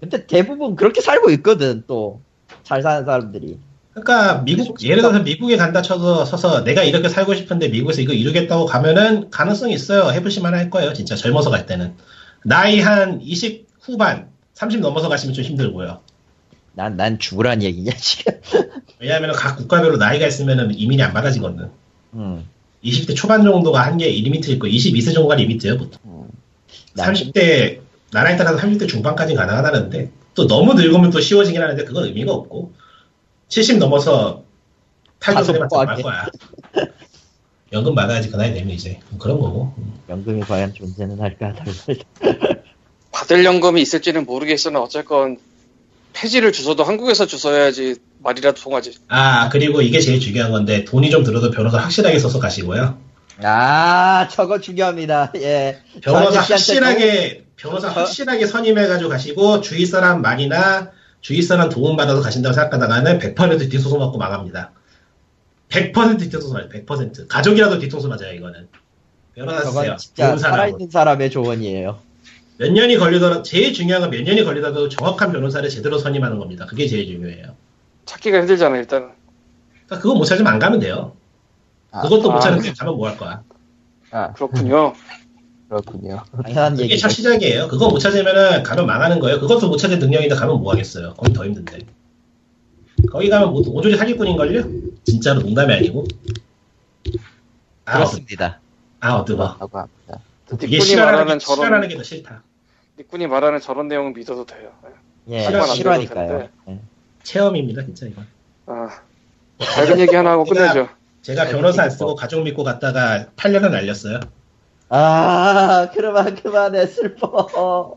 근데 대부분 그렇게 살고 있거든 또 잘 사는 사람들이. 그러니까 미국 예를 들어서 미국에 간다 쳐서 서서 내가 이렇게 살고 싶은데 미국에서 이거 이루겠다고 가면은 가능성이 있어요. 해보실만 할 거예요. 진짜 젊어서 갈 때는 나이 한 20 후반 30 넘어서 가시면 좀 힘들고요. 난 난 죽으란 얘기냐 지금. *laughs* 왜냐하면 각 국가별로 나이가 있으면은 이민이 안 받아지거든. 음. 20대 초반 정도가 한계 limit 있고 22세 정도가 limit예요 보통. 난 30대 나라에 따라서 30대 중반까지 가능하다는데 또 너무 늙으면 또 쉬워지긴 하는데 그건 의미가 없고 70 넘어서 가속 할 거야. 연금 받아야지 그 나이 되면 이제 그런 거고. 연금이 과연 존재는 할까 덜덜. *laughs* 받을 연금이 있을지는 모르겠으나 어쨌건 폐지를 주워도 한국에서 주워야지 말이라도 통하지. 아 그리고 이게 제일 중요한 건데 돈이 좀 들어도 변호사 확실하게 써서 가시고요. 아 저거 중요합니다. 예. 변호사 확실하게 변호사 저- 확실하게 선임해가지고 가시고 주위 사람 말이나 주위 사람 도움 받아서 가신다고 생각하다가는 100% 뒷소송 맞고 망합니다. 100% 뒷소송 맞아요. 100% 가족이라도 뒤통수 맞아요 이거는. 변호사 쓰세요. 진짜 좋은 사람. 살아있는 사람의 조언이에요. 몇 년이 걸리더라도 제일 중요한 건 몇 년이 걸리더라도 정확한 변호사를 제대로 선임하는 겁니다. 그게 제일 중요해요. 찾기가 힘들잖아 일단. 그러니까 그거 못 찾으면 안 가면 돼요. 아, 그것도 못 아. 찾는데 가면 뭐 할 거야. 아, 그렇군요. *laughs* 그렇군요. 당연한 그게 얘기죠. 첫 시작이에요. 그거 못 찾으면은 가면 망하는 거예요. 그것도 못 찾을 능력인데 가면 뭐 하겠어요. 거기 더 힘든데. 거기 가면 뭐 오조리 사기꾼인걸요? 진짜로 농담이 아니고. 아, 어, 그렇습니다. 아 어뜨거. 라고 합니다. 이게 니꾼이 싫어하는 말하는 게, 저런 싫어하는 게 더 싫다. 니꾼이 말하는 저런 내용은 믿어도 돼요. 예. 돼도 예. 체험입니다, 진짜 이건. 아, 밝은 얘기 하나 하고 끝내죠. 제가 변호사 안 쓰고 가족 믿고 갔다가 8년을 날렸어요. 아, 그만, 그만해, 슬퍼.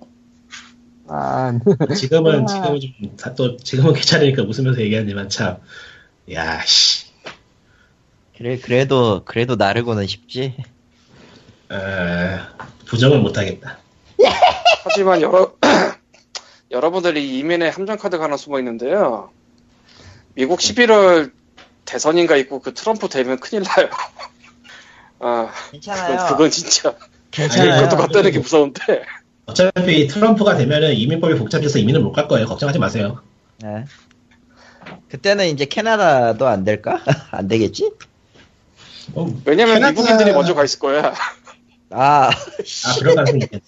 아, 지금은 아. 지금은 좀또 지금은 괜찮으니까 웃으면서 얘기하지만 참, 야 씨, 그래, 그래도, 그래도 나르고는 쉽지. 어, 부정을 못하겠다. 하지만 여러 *clears throat* 여러분들이 이면에 함정 카드가 하나 숨어 있는데요. 미국 11월 대선인가 있고 그 트럼프 되면 큰일 나요. *laughs* 아, 괜찮아요. 그건, 그건 진짜 괜찮아요. 그것도 갖다 놓기 무서운데. 어차피 트럼프가 되면은 이민법이 복잡해서 이민을 못 갈 거예요. 걱정하지 마세요. 네. 그때는 이제 캐나다도 안 될까? *laughs* 안 되겠지? 어, 왜냐면 캐나다- 미국인들이 먼저 가 있을 거야. 아, *laughs* 아 그런 가능성이 있겠네.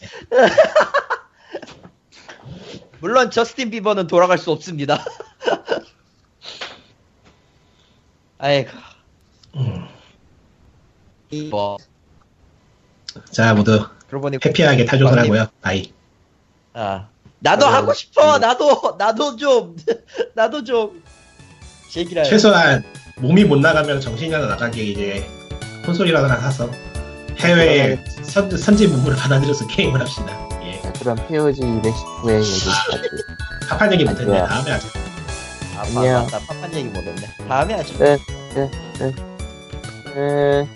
물론 저스틴 비버는 돌아갈 수 없습니다. *laughs* 아이고. 음. 뭐, 자 모두 그러고 보니, 해피하게 탈조선하고요. Bye. 아, 나도 어, 하고 싶어! 음. 나도, 나도 좀, *laughs* 나도 좀. 제기라. 최소한 몸이 못 나가면 정신이 하나 나가게 이제 콘솔이라도 하나 사서 해외에 선, 선진 문물을 받아들여서 게임을 합시다. 예. 자, 그럼 POG 219의 얘기까지. 파판 얘기 못했네. 아니야. 다음에 하자. 아, 안녕. 맞다. 팝판 얘기 못했네. 다음에 하죠. 끝, 끝. 네.